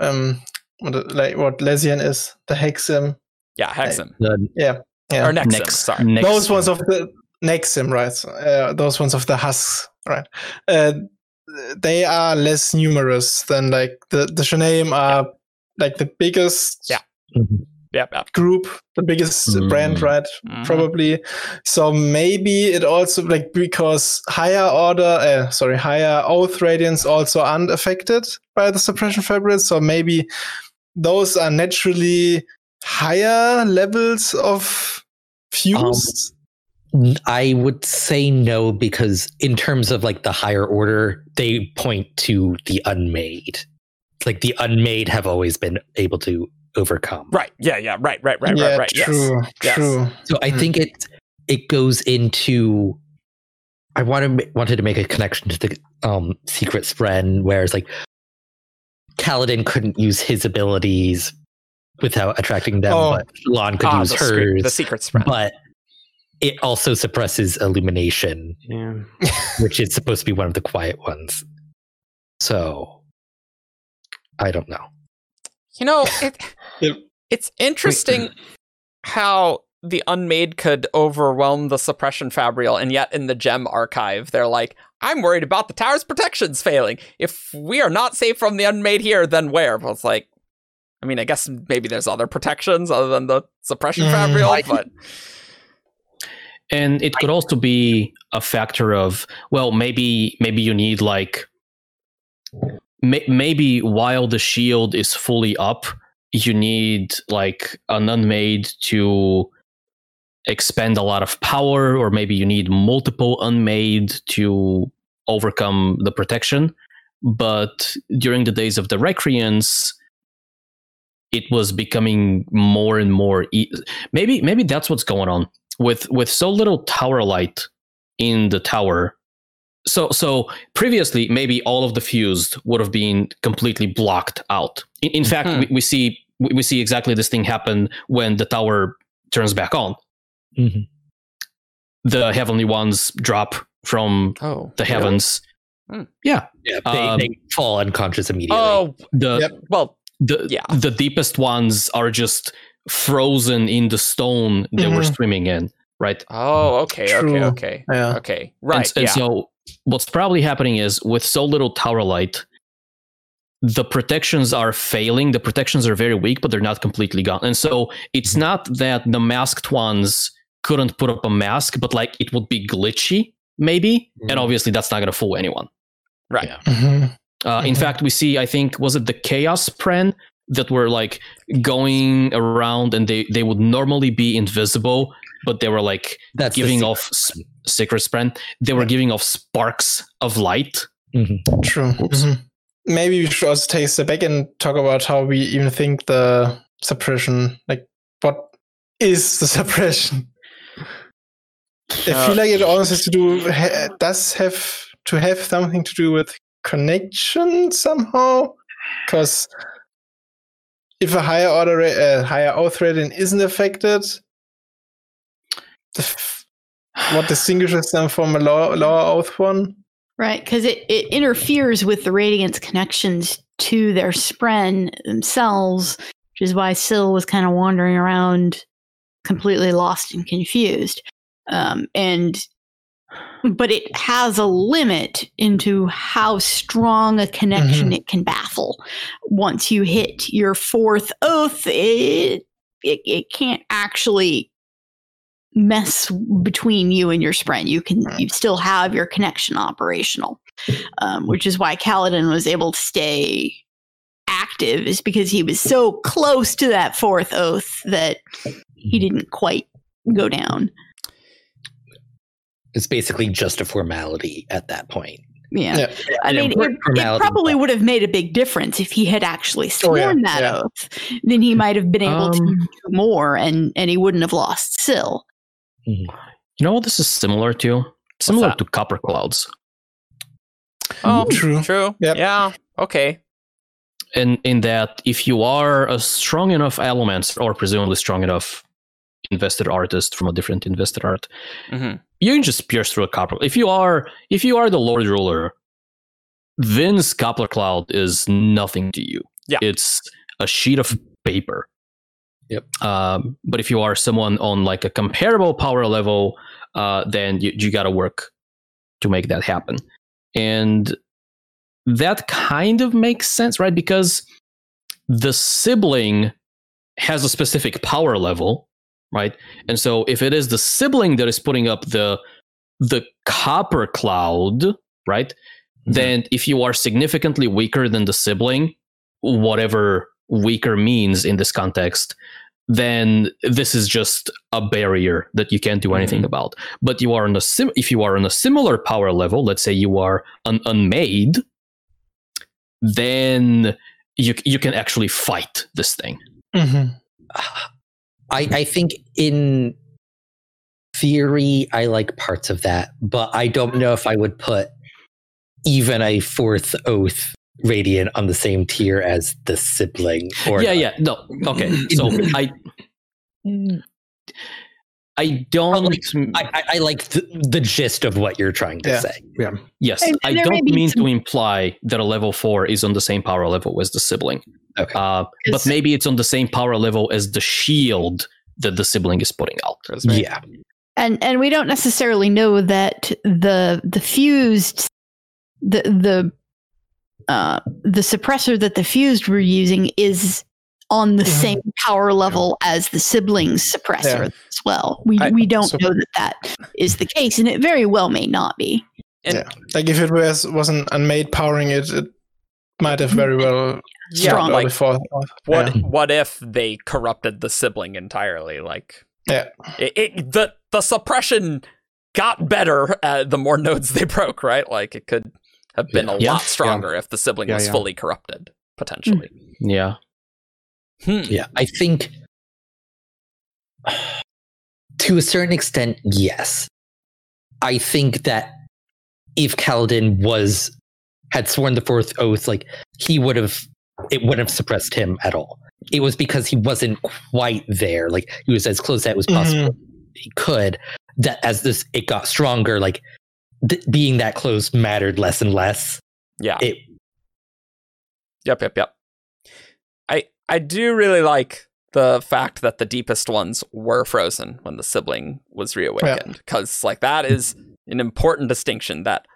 [SPEAKER 4] um what the- like what Lezian is the Hexim.
[SPEAKER 1] Yeah, Hexim.
[SPEAKER 6] The-
[SPEAKER 4] Yeah. Yeah.
[SPEAKER 1] Or Nexim,
[SPEAKER 3] Next,
[SPEAKER 1] sorry.
[SPEAKER 3] next
[SPEAKER 4] those ones of the Nexim, right? Uh, those ones of the husks, right? Uh, they are less numerous than like the the Shanay-im are like the biggest
[SPEAKER 1] Yeah.
[SPEAKER 6] Mhm.
[SPEAKER 1] Yeah, yeah.
[SPEAKER 4] group, the biggest
[SPEAKER 3] Mm.
[SPEAKER 4] brand, right?
[SPEAKER 1] Mhm.
[SPEAKER 4] Probably. So maybe it also like because higher order, uh, sorry, higher oath radiance also unaffected by the suppression fabrics. So maybe those are naturally higher levels of fuse.
[SPEAKER 6] I would say no because in terms of like the higher order, they point to the unmade. Like the unmade have always been able to overcome.
[SPEAKER 1] Right. Yeah, yeah. Right, right, right,
[SPEAKER 4] yeah,
[SPEAKER 1] right, right. Yes.
[SPEAKER 4] true,
[SPEAKER 1] Yes.
[SPEAKER 4] true.
[SPEAKER 6] So I think it it goes into. I wanted wanted to make a connection to the um, secret spren, it's like Kaladin couldn't use his abilities without attracting them,
[SPEAKER 4] Oh.
[SPEAKER 6] but Lon could
[SPEAKER 1] Ah,
[SPEAKER 6] use
[SPEAKER 1] the, secret,
[SPEAKER 6] hers.
[SPEAKER 1] the secret spread.
[SPEAKER 6] but it also suppresses illumination,
[SPEAKER 2] Yeah. [laughs]
[SPEAKER 6] which is supposed to be one of the quiet ones. So I don't know.
[SPEAKER 1] You know, [laughs] it,
[SPEAKER 4] Yep.
[SPEAKER 1] it's interesting how the unmade could overwhelm the suppression fabrial, and yet in the gem archive, they're like, I'm worried about the tower's protections failing. If we are not safe from the unmade here, then where? But it's like, I mean, I guess maybe there's other protections other than the suppression
[SPEAKER 4] Mm,
[SPEAKER 1] fabrial,
[SPEAKER 6] I-
[SPEAKER 1] but
[SPEAKER 3] and it could also be a factor of well maybe maybe you need like may, maybe while the shield is fully up you need like an unmade to expend a lot of power or maybe you need multiple unmade to overcome the protection. But during the days of the recreants it was becoming more and more e- maybe maybe that's what's going on. With with so little tower light in the tower so so previously maybe all of the fused would have been completely blocked out in, in fact
[SPEAKER 1] Mhm.
[SPEAKER 3] we, we see we we see exactly this thing happen when the tower turns back on
[SPEAKER 6] Mhm.
[SPEAKER 3] the heavenly ones drop from
[SPEAKER 1] oh,
[SPEAKER 3] the heavens
[SPEAKER 6] Yeah, they,
[SPEAKER 3] Um,
[SPEAKER 6] they fall unconscious immediately.
[SPEAKER 1] Oh,
[SPEAKER 3] the
[SPEAKER 4] Yep.
[SPEAKER 1] well,
[SPEAKER 3] the
[SPEAKER 1] Yeah.
[SPEAKER 3] the deepest ones are just frozen in the stone they were
[SPEAKER 4] Mhm.
[SPEAKER 3] swimming in right?
[SPEAKER 1] Oh, okay,
[SPEAKER 4] True.
[SPEAKER 1] okay, okay,
[SPEAKER 4] Yeah.
[SPEAKER 1] okay. Right.
[SPEAKER 3] And, and
[SPEAKER 1] yeah.
[SPEAKER 3] so what's probably happening is with so little tower light, the protections are failing. The protections are very weak, but they're not completely gone. And so it's
[SPEAKER 1] Mm-hmm.
[SPEAKER 3] not that the masked ones couldn't put up a mask, but like it would be glitchy, maybe. And
[SPEAKER 1] Mm.
[SPEAKER 3] obviously that's not going to fool anyone.
[SPEAKER 1] right.
[SPEAKER 6] Yeah.
[SPEAKER 4] Mhm.
[SPEAKER 3] Uh, In
[SPEAKER 4] Mhm.
[SPEAKER 3] fact, we see, I think, was it the Chaos Pren that were like going around and they, they would normally be invisible, but they were like
[SPEAKER 6] That's
[SPEAKER 3] giving off s- secret spren. They were giving off sparks of light.
[SPEAKER 4] True.
[SPEAKER 3] Oops.
[SPEAKER 4] Mhm. Maybe we should also take a step back and talk about how we even think the suppression, like what is the [laughs] suppression? I
[SPEAKER 1] Uh,
[SPEAKER 4] feel like it always has to do, ha, does have to have something to do with connection somehow, because if a higher order, ra- uh, higher oath rating isn't affected, the f- what distinguishes them from a lower, lower oath one?
[SPEAKER 5] Right, because it, it interferes with the Radiant's connections to their spren themselves, which is why Syl was kind of wandering around completely lost and confused. Um, and but it has a limit into how strong a connection it can baffle. Once you hit your fourth oath, it it, it can't actually mess between you and your spren. You can you still have your connection operational, um, which is why Kaladin was able to stay active, is because he was so close to that fourth oath that he didn't quite go down.
[SPEAKER 6] It's basically just a formality at that point.
[SPEAKER 5] Yeah.
[SPEAKER 4] Yeah.
[SPEAKER 5] I mean, it, it probably would have made a big difference if he had actually
[SPEAKER 4] Oh,
[SPEAKER 5] sworn
[SPEAKER 4] yeah,
[SPEAKER 5] that
[SPEAKER 4] yeah.
[SPEAKER 5] oath. Then he might have been able to
[SPEAKER 3] Um,
[SPEAKER 5] do more, and and he wouldn't have lost Syl.
[SPEAKER 3] You know what this is similar to? Similar to copper clouds.
[SPEAKER 1] Oh,
[SPEAKER 4] True.
[SPEAKER 1] True.
[SPEAKER 4] Yep.
[SPEAKER 1] Yeah. Okay.
[SPEAKER 3] in in that if you are a strong enough element or presumably strong enough invested artist from a different invested art
[SPEAKER 1] hmm
[SPEAKER 3] you can just pierce through a copper if you are if you are the lord ruler Vin's copper cloud is nothing to you
[SPEAKER 1] Yeah.
[SPEAKER 3] it's a sheet of paper
[SPEAKER 6] Yep.
[SPEAKER 3] um, but if you are someone on like a comparable power level uh, then you, you got to work to make that happen and that kind of makes sense, right? Because the sibling has a specific power level, right? And so if it is the sibling that is putting up the the copper cloud, right? Then if you are significantly weaker than the sibling, whatever weaker means in this context, then this is just a barrier that you can't do anything about. But you are on a sim- if you are on a similar power level, let's say you are an unmade, then you you can actually fight this thing.
[SPEAKER 4] Mhm. [sighs]
[SPEAKER 6] I, I think in theory, I like parts of that, but I don't know if I would put even a fourth oath radiant on the same tier as the sibling. Or
[SPEAKER 3] yeah, yeah. No, okay. So [laughs] I I don't.
[SPEAKER 6] I, I, I like the, the gist of what you're trying to
[SPEAKER 4] Yeah.
[SPEAKER 6] say. Yeah.
[SPEAKER 3] Yes,
[SPEAKER 5] And-
[SPEAKER 3] I
[SPEAKER 5] and there may
[SPEAKER 3] don't mean
[SPEAKER 5] some-
[SPEAKER 3] to imply that a level four is on the same power level as the sibling.
[SPEAKER 6] Okay.
[SPEAKER 3] Uh, but
[SPEAKER 5] 'Cause-
[SPEAKER 3] maybe it's on the same power level as the shield that the sibling is putting out.
[SPEAKER 6] Yeah.
[SPEAKER 5] and and we don't necessarily know that the the fused the the uh the suppressor that the fused were using is on the
[SPEAKER 4] Mhm.
[SPEAKER 5] same power level as the siblings suppressor
[SPEAKER 4] Yeah.
[SPEAKER 5] as well we
[SPEAKER 4] I-
[SPEAKER 5] we don't
[SPEAKER 4] so-
[SPEAKER 5] know that that is the case and it very well may not be Yeah.
[SPEAKER 4] Like if it was wasn't unmade powering it, it might have very well
[SPEAKER 1] Yeah.
[SPEAKER 5] Strong.
[SPEAKER 4] started
[SPEAKER 1] Like
[SPEAKER 4] before.
[SPEAKER 1] what?
[SPEAKER 4] Yeah.
[SPEAKER 1] What if they corrupted the sibling entirely? Like
[SPEAKER 4] Yeah.
[SPEAKER 1] it, it the the suppression got better uh, the more [laughs] nodes they broke. Right. Like it could have been a
[SPEAKER 3] Yeah.
[SPEAKER 1] lot stronger if the sibling
[SPEAKER 2] Yeah,
[SPEAKER 1] was
[SPEAKER 2] yeah.
[SPEAKER 1] fully corrupted potentially.
[SPEAKER 3] Yeah.
[SPEAKER 1] Hmm.
[SPEAKER 6] Yeah. I think to a certain extent, yes. I think that if Kaladin was had sworn the fourth oath, like he would have it wouldn't have suppressed him at all. It was because he wasn't quite there. Like he was as close as it was possible he could. That as this it got stronger, like th- being that close mattered less and less.
[SPEAKER 1] Yeah.
[SPEAKER 6] It
[SPEAKER 1] Yep, yep, yep. I I do really like the fact that the deepest ones were frozen when the sibling was reawakened because like that is an important distinction that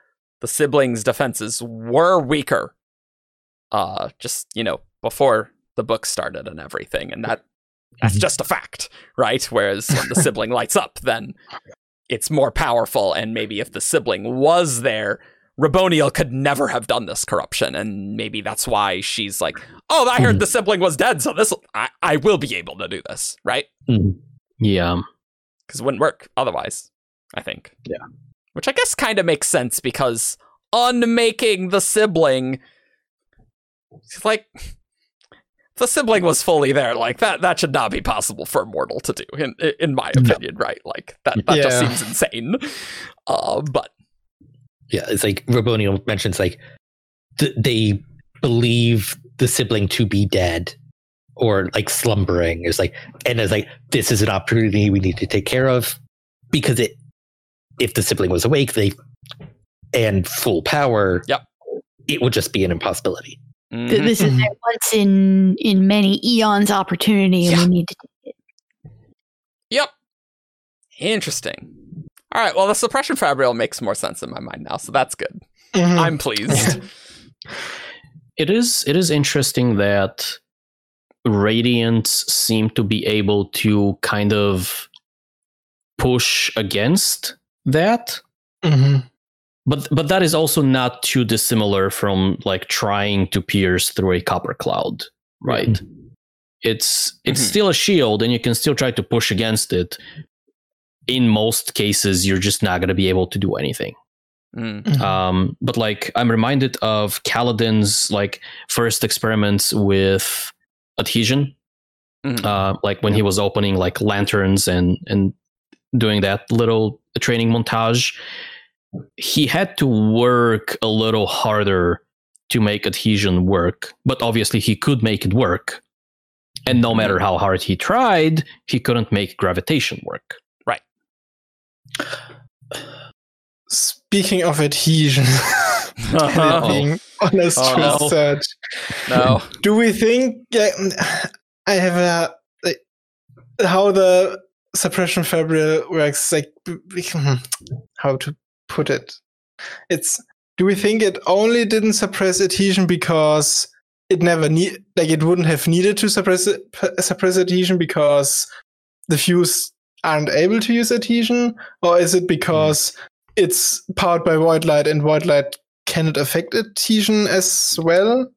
[SPEAKER 1] the siblings defenses were weaker uh just you know before the book started and everything and that that's
[SPEAKER 6] Mhm.
[SPEAKER 1] just a fact right whereas when the [laughs] sibling lights up then it's more powerful and maybe if the sibling was there Raboniel could never have done this corruption, and maybe that's why she's like, "Oh, I heard the sibling was dead, so this I, I will be able to do this, right?"
[SPEAKER 6] Mhm.
[SPEAKER 3] Yeah.
[SPEAKER 1] Because it wouldn't work otherwise. I think.
[SPEAKER 6] Yeah.
[SPEAKER 1] Which I guess kind of makes sense because unmaking the sibling, it's like the sibling was fully there, like that that should not be possible for a mortal to do, in in my
[SPEAKER 6] No.
[SPEAKER 1] opinion, right? Like that that just seems insane. Uh, but
[SPEAKER 6] Yeah, it's like Raboniel mentions like th- they believe the sibling to be dead or like slumbering. It's like and it's like this is an opportunity we need to take care of because it if the sibling was awake, they and full power,
[SPEAKER 1] Yep.
[SPEAKER 6] it would just be an impossibility.
[SPEAKER 1] Mhm.
[SPEAKER 5] This is
[SPEAKER 4] Mhm.
[SPEAKER 5] a once in in many eons opportunity, and
[SPEAKER 1] Yeah.
[SPEAKER 5] we need to take it.
[SPEAKER 1] Yep. Interesting. All right. Well, the suppression fabrial makes more sense in my mind now, so that's good.
[SPEAKER 4] Mhm.
[SPEAKER 1] I'm pleased. [laughs]
[SPEAKER 3] It is it is interesting that Radiants seem to be able to kind of push against that.
[SPEAKER 4] Mhm.
[SPEAKER 3] But but that is also not too dissimilar from like trying to pierce through a copper cloud, right? It's it's
[SPEAKER 1] Mhm.
[SPEAKER 3] still a shield and you can still try to push against it. In most cases, you're just not going to be able to do anything.
[SPEAKER 1] Mm.
[SPEAKER 4] Mhm.
[SPEAKER 3] Um, but like I'm reminded of Kaladin's like first experiments with adhesion,
[SPEAKER 1] Mhm.
[SPEAKER 3] uh, like when he was opening like lanterns and and doing that little training montage. He had to work a little harder to make adhesion work, but obviously he could make it work. And no matter how hard he tried, he couldn't make gravitation work. Right.
[SPEAKER 4] Speaking of adhesion, [laughs] [laughs]
[SPEAKER 1] Uh-huh.
[SPEAKER 4] being on a stress
[SPEAKER 1] no.
[SPEAKER 4] search,
[SPEAKER 1] No.
[SPEAKER 4] do we think? Yeah, I have a like, how the suppression fabric works. Like b- b- how to put it? It's. Do we think it only didn't suppress adhesion because it never need like it wouldn't have needed to suppress it, suppress adhesion because the fuse aren't able to use adhesion, or is it because it's powered by void light and void light cannot affect adhesion as well?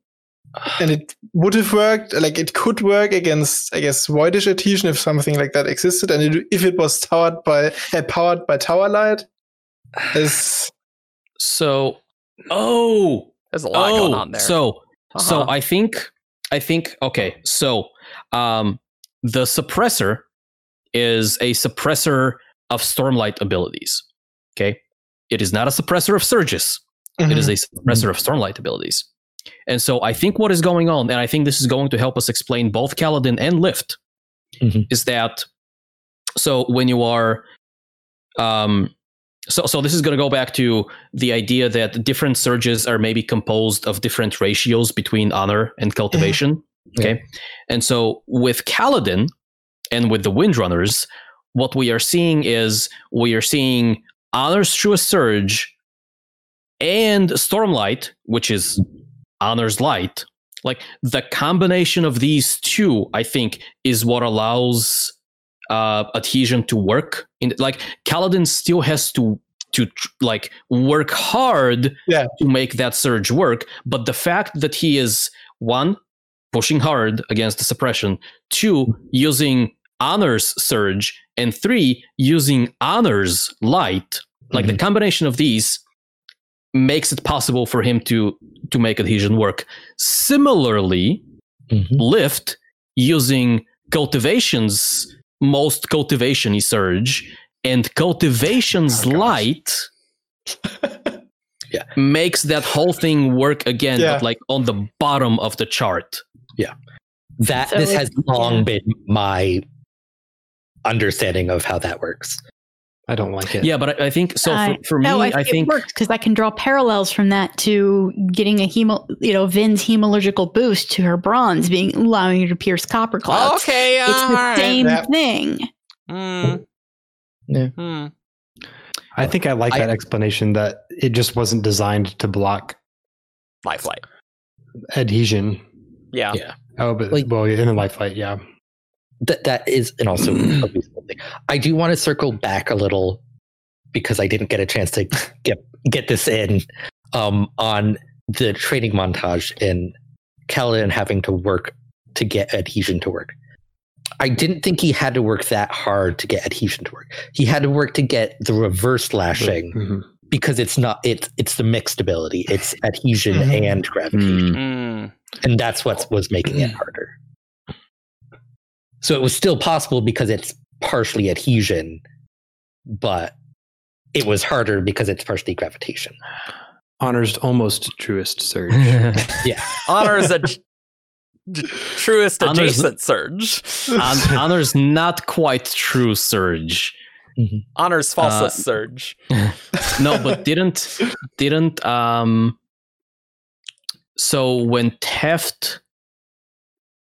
[SPEAKER 4] and it would have worked like it could work against i guess voidish adhesion if something like that existed and it, if it was powered by uh, powered by tower light is
[SPEAKER 3] So, oh,
[SPEAKER 1] There's a lot
[SPEAKER 3] oh,
[SPEAKER 1] going on there.
[SPEAKER 3] So, so
[SPEAKER 1] Uh-huh.
[SPEAKER 3] I think, I think, okay. So, um, the suppressor is a suppressor of stormlight abilities. Okay, it is not a suppressor of surges. It is a suppressor of stormlight abilities. And so I think what is going on, and I think this is going to help us explain both Kaladin and Lift,
[SPEAKER 6] Mhm.
[SPEAKER 3] is that so when you are um so so this is going to go back to the idea that different surges are maybe composed of different ratios between honor and mm-hmm. cultivation. Okay. And so with Kaladin and with the Windrunners, what we are seeing is we are seeing honors through a surge and Stormlight, which is honors light. Like the combination of these two, I think, is what allows uh, adhesion to work. In like Kaladin still has to to like work hard
[SPEAKER 4] Yeah.
[SPEAKER 3] to make that surge work, but the fact that he is one pushing hard against the suppression, two using honors surge, and three using honors light, like the combination of these makes it possible for him to to make adhesion work. Similarly,
[SPEAKER 6] Mhm.
[SPEAKER 3] lift using cultivation's most cultivation is surge and cultivation's
[SPEAKER 4] Oh,
[SPEAKER 3] light [laughs]
[SPEAKER 6] Yeah.
[SPEAKER 3] makes that whole thing work again
[SPEAKER 4] Yeah.
[SPEAKER 3] but like on the bottom of the chart Yeah.
[SPEAKER 6] That
[SPEAKER 5] So
[SPEAKER 6] this has long been my understanding of how that works.
[SPEAKER 2] I don't like it.
[SPEAKER 3] Yeah, but I, I think so.
[SPEAKER 5] I-
[SPEAKER 3] for, for me,
[SPEAKER 5] no,
[SPEAKER 3] I,
[SPEAKER 5] I, think
[SPEAKER 3] think
[SPEAKER 5] it works because I can draw parallels from that to getting a hemo, you know, Vin's hemalurgical boost to her bronze, being allowing her to pierce copper clouds.
[SPEAKER 1] Okay, uh,
[SPEAKER 5] it's the
[SPEAKER 1] alright.
[SPEAKER 5] same
[SPEAKER 4] Yeah.
[SPEAKER 5] thing.
[SPEAKER 1] Hmm.
[SPEAKER 6] Yeah.
[SPEAKER 1] Hmm.
[SPEAKER 2] I think I like
[SPEAKER 6] I-
[SPEAKER 2] that explanation that it just wasn't designed to block
[SPEAKER 1] Lifeline.
[SPEAKER 2] adhesion.
[SPEAKER 1] Yeah.
[SPEAKER 3] Yeah.
[SPEAKER 2] Oh, but
[SPEAKER 6] Like-
[SPEAKER 2] well, in a life fight, yeah.
[SPEAKER 6] that that is and also a reasonable thing. I do want to circle back a little because I didn't get a chance to get get this in um, on the training montage and Kaladin having to work to get adhesion to work. I didn't think he had to work that hard to get adhesion to work. He had to work to get the reverse lashing
[SPEAKER 2] Mhm.
[SPEAKER 6] because it's not it's it's the mixed ability. It's adhesion
[SPEAKER 4] Mhm.
[SPEAKER 6] and gravitation
[SPEAKER 3] Hmm.
[SPEAKER 1] Hmm.
[SPEAKER 6] and that's what was making it harder. So it was still possible because it's partially adhesion, but it was harder because it's partially gravitation.
[SPEAKER 2] Honor's almost truest surge. [laughs] Yeah. [laughs]
[SPEAKER 1] Honors a j- j- truest
[SPEAKER 3] Honors-
[SPEAKER 1] adjacent surge.
[SPEAKER 3] Hon- [laughs] Honor's not quite true surge.
[SPEAKER 1] Honors falsest
[SPEAKER 3] Uh,
[SPEAKER 1] surge.
[SPEAKER 3] no, but didn't didn't um. So when Teft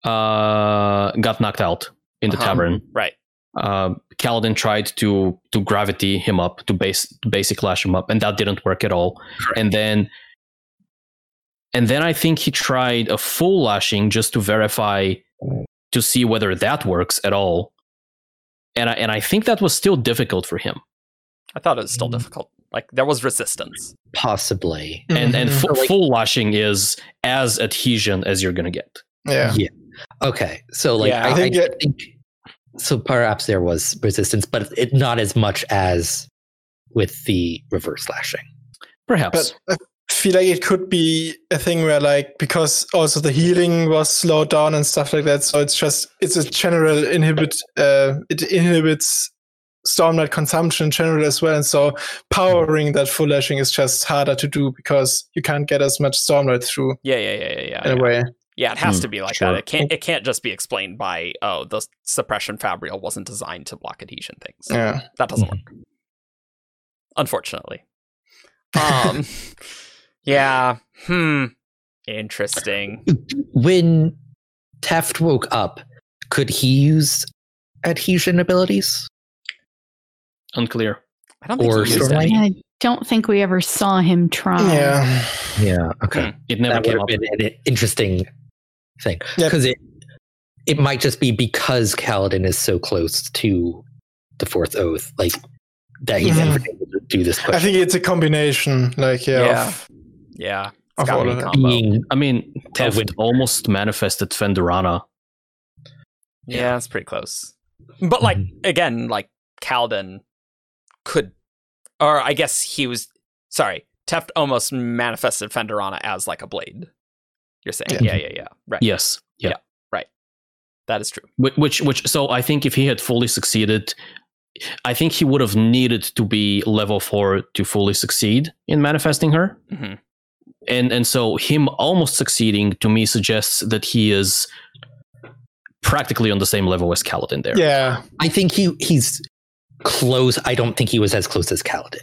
[SPEAKER 3] uh got knocked out in the
[SPEAKER 1] Uh-huh.
[SPEAKER 3] tavern,
[SPEAKER 1] Right.
[SPEAKER 3] Uh, Kaladin tried to to gravity him up to base to basic lash him up, and that didn't work at all. And then and then I think he tried a full lashing just to verify to see whether that works at all. And I, and I think that was still difficult for him.
[SPEAKER 1] I thought it was still
[SPEAKER 6] Mm.
[SPEAKER 1] difficult. Like there was resistance.
[SPEAKER 6] Possibly.
[SPEAKER 3] And and
[SPEAKER 4] Mhm.
[SPEAKER 3] fu-
[SPEAKER 6] So, like-
[SPEAKER 3] full lashing is as adhesion as you're gonna get.
[SPEAKER 4] yeah. Yeah.
[SPEAKER 6] Okay. So like
[SPEAKER 1] Yeah.
[SPEAKER 6] I,
[SPEAKER 4] I think
[SPEAKER 6] I
[SPEAKER 4] it-
[SPEAKER 6] think so perhaps there was resistance, but it not as much as with the reverse lashing.
[SPEAKER 3] Perhaps.
[SPEAKER 4] But I feel like it could be a thing where like because also the healing was slowed down and stuff like that. So it's just it's a general inhibit uh it inhibits stormlight consumption in general as well. And so powering that full lashing is just harder to do because you can't get as much stormlight through
[SPEAKER 1] Yeah, yeah, yeah, yeah, yeah.
[SPEAKER 4] in
[SPEAKER 1] yeah.
[SPEAKER 4] a way.
[SPEAKER 1] Yeah, it has
[SPEAKER 3] Hmm,
[SPEAKER 1] to be like
[SPEAKER 3] sure.
[SPEAKER 1] that. It can't. It can't just be explained by oh, the suppression fabrial wasn't designed to block adhesion things.
[SPEAKER 4] Yeah.
[SPEAKER 1] That doesn't work. Unfortunately. Um. [laughs] yeah. Hmm. Interesting.
[SPEAKER 6] When Teft woke up, could he use adhesion abilities?
[SPEAKER 3] Unclear.
[SPEAKER 1] I don't think
[SPEAKER 6] Or
[SPEAKER 1] he used any.
[SPEAKER 5] I don't think we ever saw him try.
[SPEAKER 4] Yeah.
[SPEAKER 6] Yeah. Okay.
[SPEAKER 1] Hmm.
[SPEAKER 3] It never
[SPEAKER 6] that
[SPEAKER 3] came
[SPEAKER 6] would
[SPEAKER 3] up.
[SPEAKER 6] have been an interesting thing
[SPEAKER 4] Yep.
[SPEAKER 6] because it it might just be because Kaladin is so close to the fourth oath, like that he's
[SPEAKER 4] Mhm.
[SPEAKER 6] never able to do this
[SPEAKER 4] I think it's a combination, like yeah,
[SPEAKER 1] Yeah.
[SPEAKER 4] of,
[SPEAKER 1] Yeah.
[SPEAKER 4] Of all of
[SPEAKER 1] a
[SPEAKER 4] them.
[SPEAKER 1] combo.
[SPEAKER 6] being
[SPEAKER 3] I mean, Teft almost manifested Phendorana.
[SPEAKER 1] Yeah, it's pretty close. But like
[SPEAKER 6] Mhm.
[SPEAKER 1] again, like Kaladin could, or I guess he was. Sorry, Teft almost manifested Phendorana as like a blade. You're saying, yeah,
[SPEAKER 4] Yeah.
[SPEAKER 1] yeah, yeah, right.
[SPEAKER 3] Yes. Yeah. Right.
[SPEAKER 1] That is true.
[SPEAKER 3] Which, which, which, so I think if he had fully succeeded, I think he would have needed to be level four to fully succeed in manifesting her.
[SPEAKER 1] Mhm.
[SPEAKER 3] And, and so him almost succeeding to me suggests that he is practically on the same level as Kaladin there.
[SPEAKER 4] yeah.
[SPEAKER 6] I think he he's close. I don't think he was as close as Kaladin.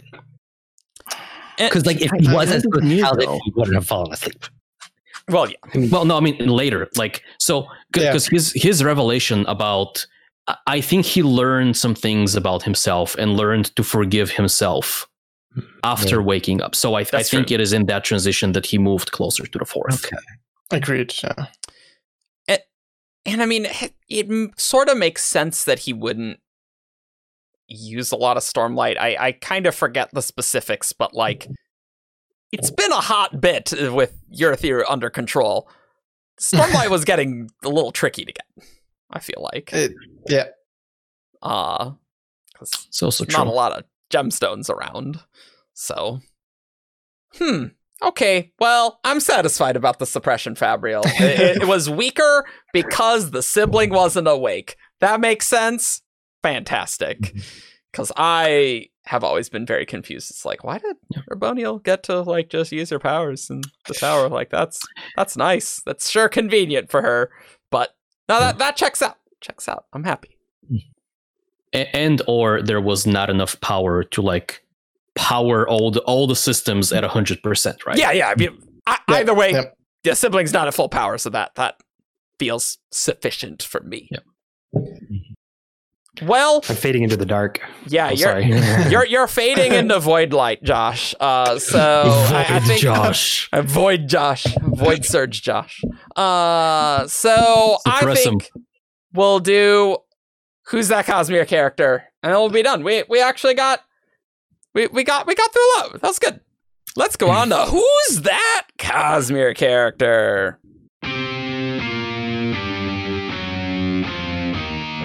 [SPEAKER 1] Eh,
[SPEAKER 6] Because like if he
[SPEAKER 3] I
[SPEAKER 6] was as
[SPEAKER 3] kind
[SPEAKER 6] close as Kaladin, he wouldn't have fallen asleep.
[SPEAKER 1] Well, yeah,
[SPEAKER 3] Well, no, I mean later. Like so,
[SPEAKER 4] Yeah.
[SPEAKER 3] because his his revelation about, I- I think he learned some things about himself and learned to forgive himself mm-hmm. after waking up. So I, I think
[SPEAKER 1] true.
[SPEAKER 3] it is in that transition that he moved closer to the fourth.
[SPEAKER 6] Okay.
[SPEAKER 4] Agreed. Yeah.
[SPEAKER 1] and I mean, it, it sort of makes sense that he wouldn't use a lot of Stormlight. I I kind of forget the specifics, but like, mm-hmm. It's been a hot bit with your theory under control. Stormlight [laughs] was getting a little tricky to get. I feel like,
[SPEAKER 4] It, yeah.
[SPEAKER 1] uh, because
[SPEAKER 3] It's also
[SPEAKER 1] not a lot of gemstones around. So, hmm. Okay, well, I'm satisfied about the suppression fabrial. It, it was [laughs] weaker because the sibling wasn't awake. That makes sense. Fantastic. Because I have always been very confused. It's like, why did Urbonial get to like just use her powers in the [laughs] tower? Like that's that's nice. That's sure convenient for her. But no, that that checks out. Checks out. I'm happy.
[SPEAKER 3] Mm-hmm. And or there was not enough power to like power all the all the systems at 100% mm-hmm. right
[SPEAKER 1] Yeah, yeah. I mean, I,
[SPEAKER 4] Yep,
[SPEAKER 1] either way,
[SPEAKER 4] yep.
[SPEAKER 1] the sibling's not at full power, so that that feels sufficient for me.
[SPEAKER 3] Yep.
[SPEAKER 1] Well,
[SPEAKER 2] I'm fading into the dark.
[SPEAKER 1] yeah,
[SPEAKER 2] Oh,
[SPEAKER 1] you're
[SPEAKER 2] sorry. [laughs]
[SPEAKER 1] you're you're fading into void light, Josh. Uh, so I, I think
[SPEAKER 3] josh [laughs]
[SPEAKER 1] Avoid Josh. Avoid Surge Josh. Uh so I
[SPEAKER 3] Suppress him.
[SPEAKER 1] think we'll do who's that Cosmere character? And then we'll be done. We we actually got we, we got we got through a lot. That was good. Let's go on to who's that Cosmere character?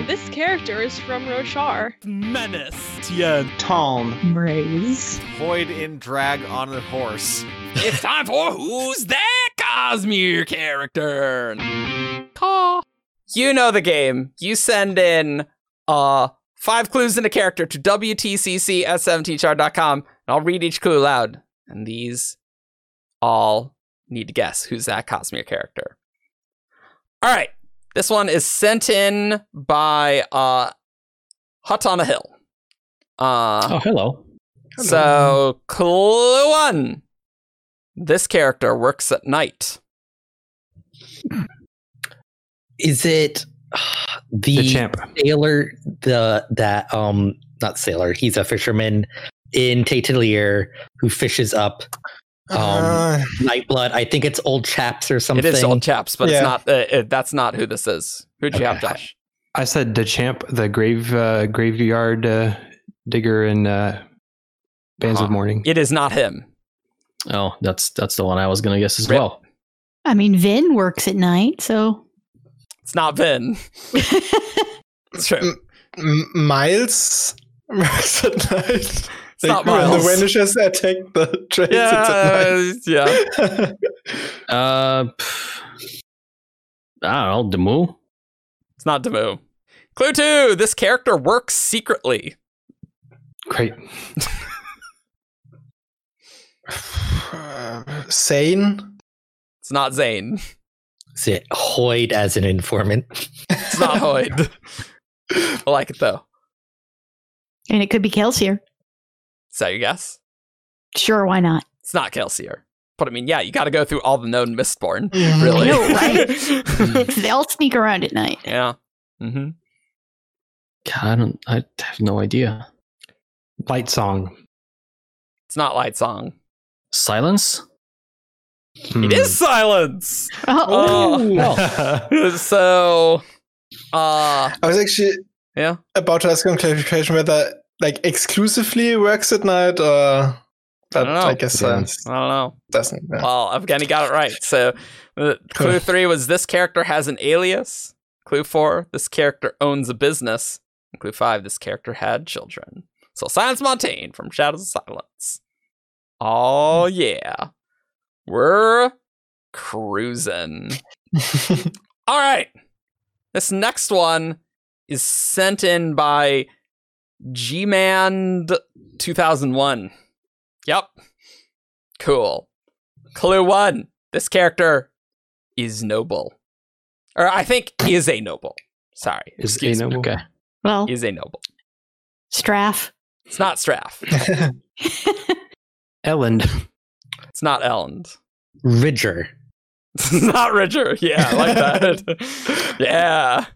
[SPEAKER 7] This character is from Roshar.
[SPEAKER 8] Menace. Tien.
[SPEAKER 9] Tom.
[SPEAKER 5] Braze.
[SPEAKER 8] Void in drag on a horse.
[SPEAKER 1] It's time for who's that Cosmere character? Caw. You know the game. You send in uh five clues in a character to WTCC at 17thshard.com, and I'll read each clue aloud. And these all need to guess who's that Cosmere character. All right. This one is sent in by uh Hut on a Hill. Uh
[SPEAKER 3] oh hello
[SPEAKER 1] so, clue one. This character works at night.
[SPEAKER 6] Is it the,
[SPEAKER 2] The champ.
[SPEAKER 6] sailor? The that um not sailor. He's a fisherman in Tatelier who fishes up um
[SPEAKER 4] Uh,
[SPEAKER 6] Nightblood. I think it's old chaps or something.
[SPEAKER 1] It is old chaps, but
[SPEAKER 4] Yeah.
[SPEAKER 1] it's not. Uh, uh, that's not who this is. Who'd you have,
[SPEAKER 2] Okay.
[SPEAKER 1] Josh?
[SPEAKER 2] I said the champ, the grave uh, graveyard uh, digger in uh, Bands
[SPEAKER 1] Huh.
[SPEAKER 2] of Mourning.
[SPEAKER 1] It is not him.
[SPEAKER 3] oh that's that's the one i was gonna guess as
[SPEAKER 1] Rip.
[SPEAKER 3] well
[SPEAKER 5] I mean, Vin works at night, so.
[SPEAKER 1] It's not Vin. [laughs] It's true.
[SPEAKER 4] M- Miles [laughs] works at night.
[SPEAKER 1] It's not
[SPEAKER 4] when
[SPEAKER 1] Miles.
[SPEAKER 4] the Vanishers attack the trains, it's
[SPEAKER 1] Yeah,
[SPEAKER 4] at
[SPEAKER 1] yeah. [laughs]
[SPEAKER 3] uh pff, i don't know Demoux
[SPEAKER 1] It's not Demoux. Clue two. This character works secretly.
[SPEAKER 2] Great. [sighs]
[SPEAKER 4] Zane.
[SPEAKER 1] It's not Zane.
[SPEAKER 6] Is it Hoid as an informant?
[SPEAKER 1] It's not Hoid. [laughs] I like it though.
[SPEAKER 5] And it could be Kelsier.
[SPEAKER 1] Is that your guess?
[SPEAKER 5] Sure, why not?
[SPEAKER 1] It's not Kelsier. But I mean, yeah, you got to go through all the known Mistborn. [laughs]
[SPEAKER 4] Mhm.
[SPEAKER 1] Really?
[SPEAKER 5] know, right? [laughs] [laughs] they all sneak around at night.
[SPEAKER 1] yeah. Mm-hmm.
[SPEAKER 3] God, i don't i have no idea
[SPEAKER 2] Lightsong.
[SPEAKER 1] It's not Lightsong.
[SPEAKER 3] silence
[SPEAKER 2] Hmm.
[SPEAKER 1] It is Silence.
[SPEAKER 5] Oh,
[SPEAKER 1] Oh. so, uh,
[SPEAKER 4] I was actually
[SPEAKER 1] yeah.
[SPEAKER 4] about to ask on clarification whether like exclusively works at night or but
[SPEAKER 1] don't know.
[SPEAKER 4] I, guess
[SPEAKER 2] Yeah.
[SPEAKER 4] uh,
[SPEAKER 1] I don't know.
[SPEAKER 4] doesn't. yeah.
[SPEAKER 1] Well, Evgeny got it right. So, uh, clue three was this character has an alias. Clue four, this character owns a business. And clue five, this character had children. So, Silence Montaigne from Shadows of Silence. Oh, yeah. We're cruising. [laughs] All right. This next one is sent in by Gmand 2001. Yep. Cool. Clue one. This character is noble. Or I think is a noble. Sorry.
[SPEAKER 2] Is a
[SPEAKER 1] Excuse me.
[SPEAKER 2] noble?
[SPEAKER 3] okay
[SPEAKER 5] well,
[SPEAKER 1] Is a noble.
[SPEAKER 5] Straff.
[SPEAKER 1] It's not Straff. [laughs] [laughs]
[SPEAKER 2] Elend.
[SPEAKER 1] It's not Elend.
[SPEAKER 6] Ridger. [laughs]
[SPEAKER 1] It's not Ridger. Yeah, I like that. yeah.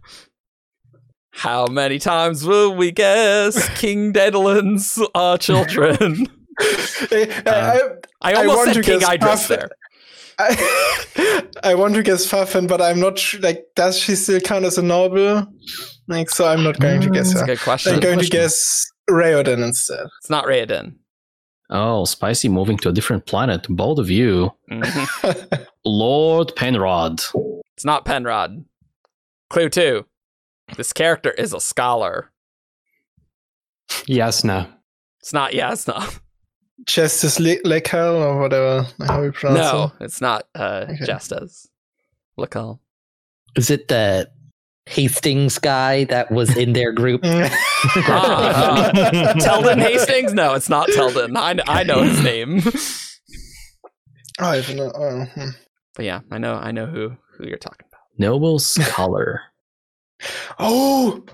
[SPEAKER 1] How many times will we guess King Dedelin's uh, children? [laughs]
[SPEAKER 4] I, I,
[SPEAKER 1] I
[SPEAKER 4] I
[SPEAKER 1] almost
[SPEAKER 4] want
[SPEAKER 1] said
[SPEAKER 4] to
[SPEAKER 1] King
[SPEAKER 4] guess
[SPEAKER 1] Idris there. [laughs]
[SPEAKER 4] I, I want to guess Fafen, but I'm not sure. Like, does she still count as a noble? Like, so I'm not going to guess
[SPEAKER 1] That's a
[SPEAKER 4] her.
[SPEAKER 1] good question.
[SPEAKER 4] I'm going to guess Raoden instead.
[SPEAKER 1] It's not Raoden.
[SPEAKER 3] oh spicy moving to a different planet both of you
[SPEAKER 1] Mhm. [laughs]
[SPEAKER 3] lord penrod
[SPEAKER 1] It's not Penrod. Clue two. This character is a scholar.
[SPEAKER 2] Yasna.
[SPEAKER 1] It's not Yasna.
[SPEAKER 4] Justice Le- Lekal or whatever how we pronounce
[SPEAKER 1] No, it's not uh,
[SPEAKER 4] Okay.
[SPEAKER 1] Justas. Lekal.
[SPEAKER 6] Is it the Hastings guy that was in their group?
[SPEAKER 4] it. [laughs]
[SPEAKER 1] Ah, [laughs] Teldon Hastings? No, it's not Teldon. I, I know his [laughs] name.
[SPEAKER 4] Oh, I don't know. Oh, hmm.
[SPEAKER 1] but yeah, I know I know who who you're talking about.
[SPEAKER 3] noble scholar
[SPEAKER 4] oh,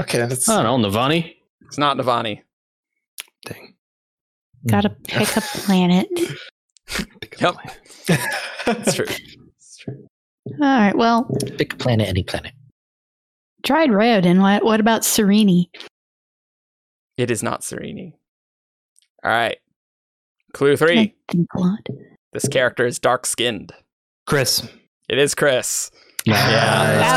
[SPEAKER 4] Okay, let's.
[SPEAKER 3] I don't know, Navani.
[SPEAKER 1] It's not Navani.
[SPEAKER 2] Dang.
[SPEAKER 5] Gotta hmm. pick a planet. [laughs]
[SPEAKER 1] Yep, [laughs] that's true. It's true.
[SPEAKER 5] All right. Well,
[SPEAKER 6] Pick a planet, any planet.
[SPEAKER 5] tried Raoden. What, what about Sereni?
[SPEAKER 1] It is not Serini. All right. Clue three.
[SPEAKER 5] Think.
[SPEAKER 1] This character is dark skinned.
[SPEAKER 2] Khriss.
[SPEAKER 1] It is Khriss.
[SPEAKER 2] Yeah.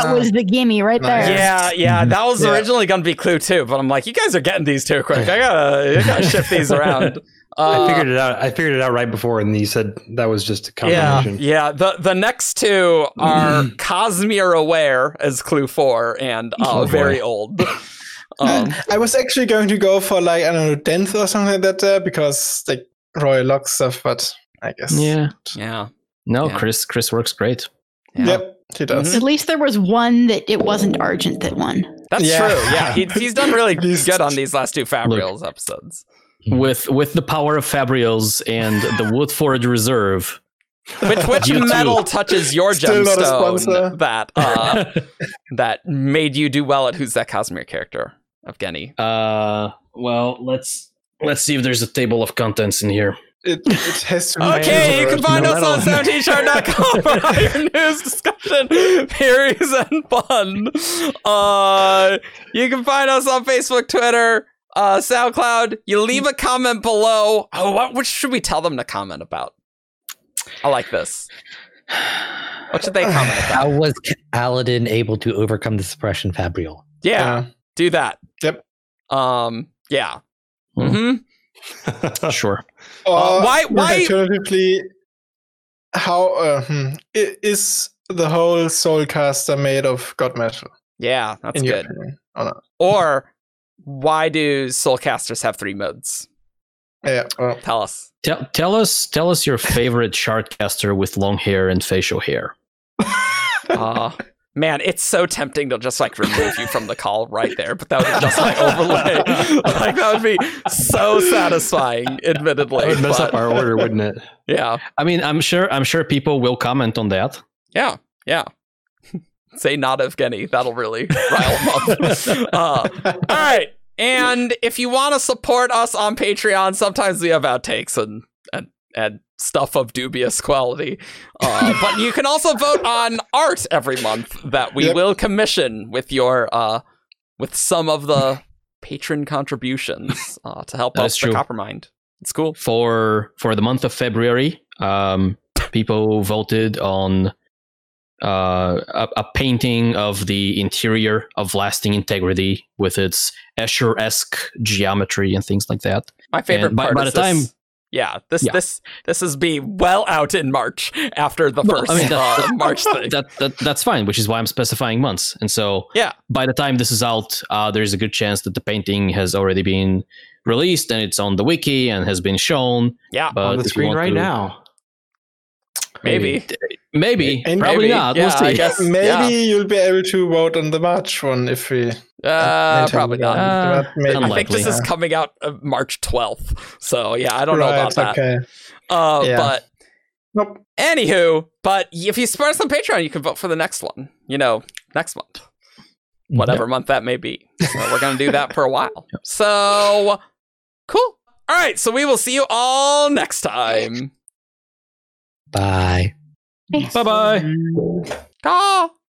[SPEAKER 5] That was the gimme right there.
[SPEAKER 1] Yeah, yeah, that was
[SPEAKER 4] Yeah.
[SPEAKER 1] originally going to be clue two, but I'm like, you guys are getting these too quick. I gotta, I gotta [laughs] shift these around.
[SPEAKER 2] I
[SPEAKER 1] Uh,
[SPEAKER 2] figured it out. I figured it out right before, and you said that was just a
[SPEAKER 1] yeah,
[SPEAKER 2] combination.
[SPEAKER 1] yeah. The the next two are Cosmere Aware as clue four and uh,
[SPEAKER 2] Oh,
[SPEAKER 1] very old. [laughs] Um,
[SPEAKER 4] I was actually going to go for like I don't know, Denth or something like that there because like Royal Lock stuff, but I guess.
[SPEAKER 3] Yeah.
[SPEAKER 1] yeah,
[SPEAKER 3] No,
[SPEAKER 1] Yeah.
[SPEAKER 3] Khriss. Khriss works great.
[SPEAKER 1] yeah.
[SPEAKER 4] Yep, he does.
[SPEAKER 5] At least there was one that it wasn't Argent that won.
[SPEAKER 1] That's
[SPEAKER 4] Yeah.
[SPEAKER 1] true. Yeah, [laughs] he, he's done really good on these last two Fabrials episodes.
[SPEAKER 3] With with the power of Fabrials and the [laughs] Woodforge Reserve.
[SPEAKER 1] Which which
[SPEAKER 3] You too.
[SPEAKER 1] metal touches your
[SPEAKER 4] Still
[SPEAKER 1] gemstone that uh, [laughs] that made you do well at Who's That Cosmere character, Evgeny?
[SPEAKER 3] uh, well, let's let's see if there's a table of contents in here.
[SPEAKER 4] It, it has to be.
[SPEAKER 1] Okay, you can find
[SPEAKER 2] No
[SPEAKER 1] us on
[SPEAKER 2] metal.
[SPEAKER 1] 17thshard.com for all your news, discussion, theories, and fun. Uh, you can find us on Facebook, Twitter, uh, SoundCloud. You leave a comment below. Oh, what, what should we tell them to comment about? I like this. What should they [sighs] comment about?
[SPEAKER 6] How was Kaladin able to overcome the suppression fabrial?
[SPEAKER 1] Yeah,
[SPEAKER 4] Yeah.
[SPEAKER 1] do that.
[SPEAKER 4] Yep.
[SPEAKER 1] Um, yeah.
[SPEAKER 3] Hmm.
[SPEAKER 1] hmm [laughs]
[SPEAKER 3] Sure.
[SPEAKER 1] Uh, why- why-
[SPEAKER 4] Alternatively, how uh, hmm, is the whole Soulcaster made of God metal?
[SPEAKER 1] Yeah, that's
[SPEAKER 4] in your
[SPEAKER 1] good.
[SPEAKER 4] opinion, or?
[SPEAKER 1] Or why do soulcasters have three modes?
[SPEAKER 4] Yeah. Well,
[SPEAKER 1] Tell us.
[SPEAKER 3] Tell tell us tell us your favorite [laughs] shardcaster with long hair and facial hair. [laughs]
[SPEAKER 1] Uh, man, it's so tempting to just like remove you from the call right there, but that would just like overlay. [laughs] like that would be so satisfying, admittedly.
[SPEAKER 2] That would mess
[SPEAKER 1] but-
[SPEAKER 2] up our order, wouldn't it? [laughs]
[SPEAKER 1] yeah,
[SPEAKER 3] I mean, I'm sure I'm sure people will comment on that.
[SPEAKER 1] yeah, yeah. [laughs] Say not Evgeny. That'll really rile them up. Uh, all right. And if you want to support us on Patreon, sometimes we have outtakes and and and stuff of dubious quality. Uh, but you can also vote on art every month that we
[SPEAKER 4] Yep.
[SPEAKER 1] will commission with your uh with some of the patron contributions uh, to help
[SPEAKER 3] That
[SPEAKER 1] us the
[SPEAKER 3] true.
[SPEAKER 1] Coppermind. It's cool.
[SPEAKER 3] for for the month of February. Um, people voted on uh, a, a painting of the interior of lasting integrity with its Escher-esque geometry and things like that.
[SPEAKER 1] My favorite
[SPEAKER 3] And by-
[SPEAKER 1] part
[SPEAKER 3] by
[SPEAKER 1] is
[SPEAKER 3] the time-
[SPEAKER 1] this- yeah, this
[SPEAKER 3] Yeah.
[SPEAKER 1] this this is be well out in March after the
[SPEAKER 3] Well,
[SPEAKER 1] first
[SPEAKER 3] I mean, that-
[SPEAKER 1] uh, March thing.
[SPEAKER 3] That, that that's fine, which is why I'm specifying months. And so,
[SPEAKER 1] Yeah.
[SPEAKER 3] by the time this is out, uh, there's a good chance that the painting has already been released and it's on the wiki and has been shown.
[SPEAKER 1] yeah,
[SPEAKER 3] But
[SPEAKER 2] On the screen right
[SPEAKER 3] to-
[SPEAKER 2] now.
[SPEAKER 1] Maybe.
[SPEAKER 3] maybe,
[SPEAKER 4] And
[SPEAKER 3] probably
[SPEAKER 1] maybe.
[SPEAKER 3] not.
[SPEAKER 1] Yeah,
[SPEAKER 3] we'll see.
[SPEAKER 1] I guess.
[SPEAKER 4] Maybe
[SPEAKER 1] yeah.
[SPEAKER 4] you'll be able to vote on the March one if we.
[SPEAKER 1] Uh, probably
[SPEAKER 4] the
[SPEAKER 1] not.
[SPEAKER 3] Uh,
[SPEAKER 4] maybe.
[SPEAKER 1] I think
[SPEAKER 3] unlikely.
[SPEAKER 1] this is coming out uh, March 12th. So, yeah, I don't know about that.
[SPEAKER 4] Okay.
[SPEAKER 1] Uh,
[SPEAKER 4] Yeah.
[SPEAKER 1] But
[SPEAKER 4] Nope.
[SPEAKER 1] anywho, but if you support us on Patreon, you can vote for the next one, you know, next month, whatever month that may be. So we're going to do that for a while. [laughs] So, cool. All right. So we will see you all next time.
[SPEAKER 6] Bye.
[SPEAKER 3] Bye bye.
[SPEAKER 1] Ah.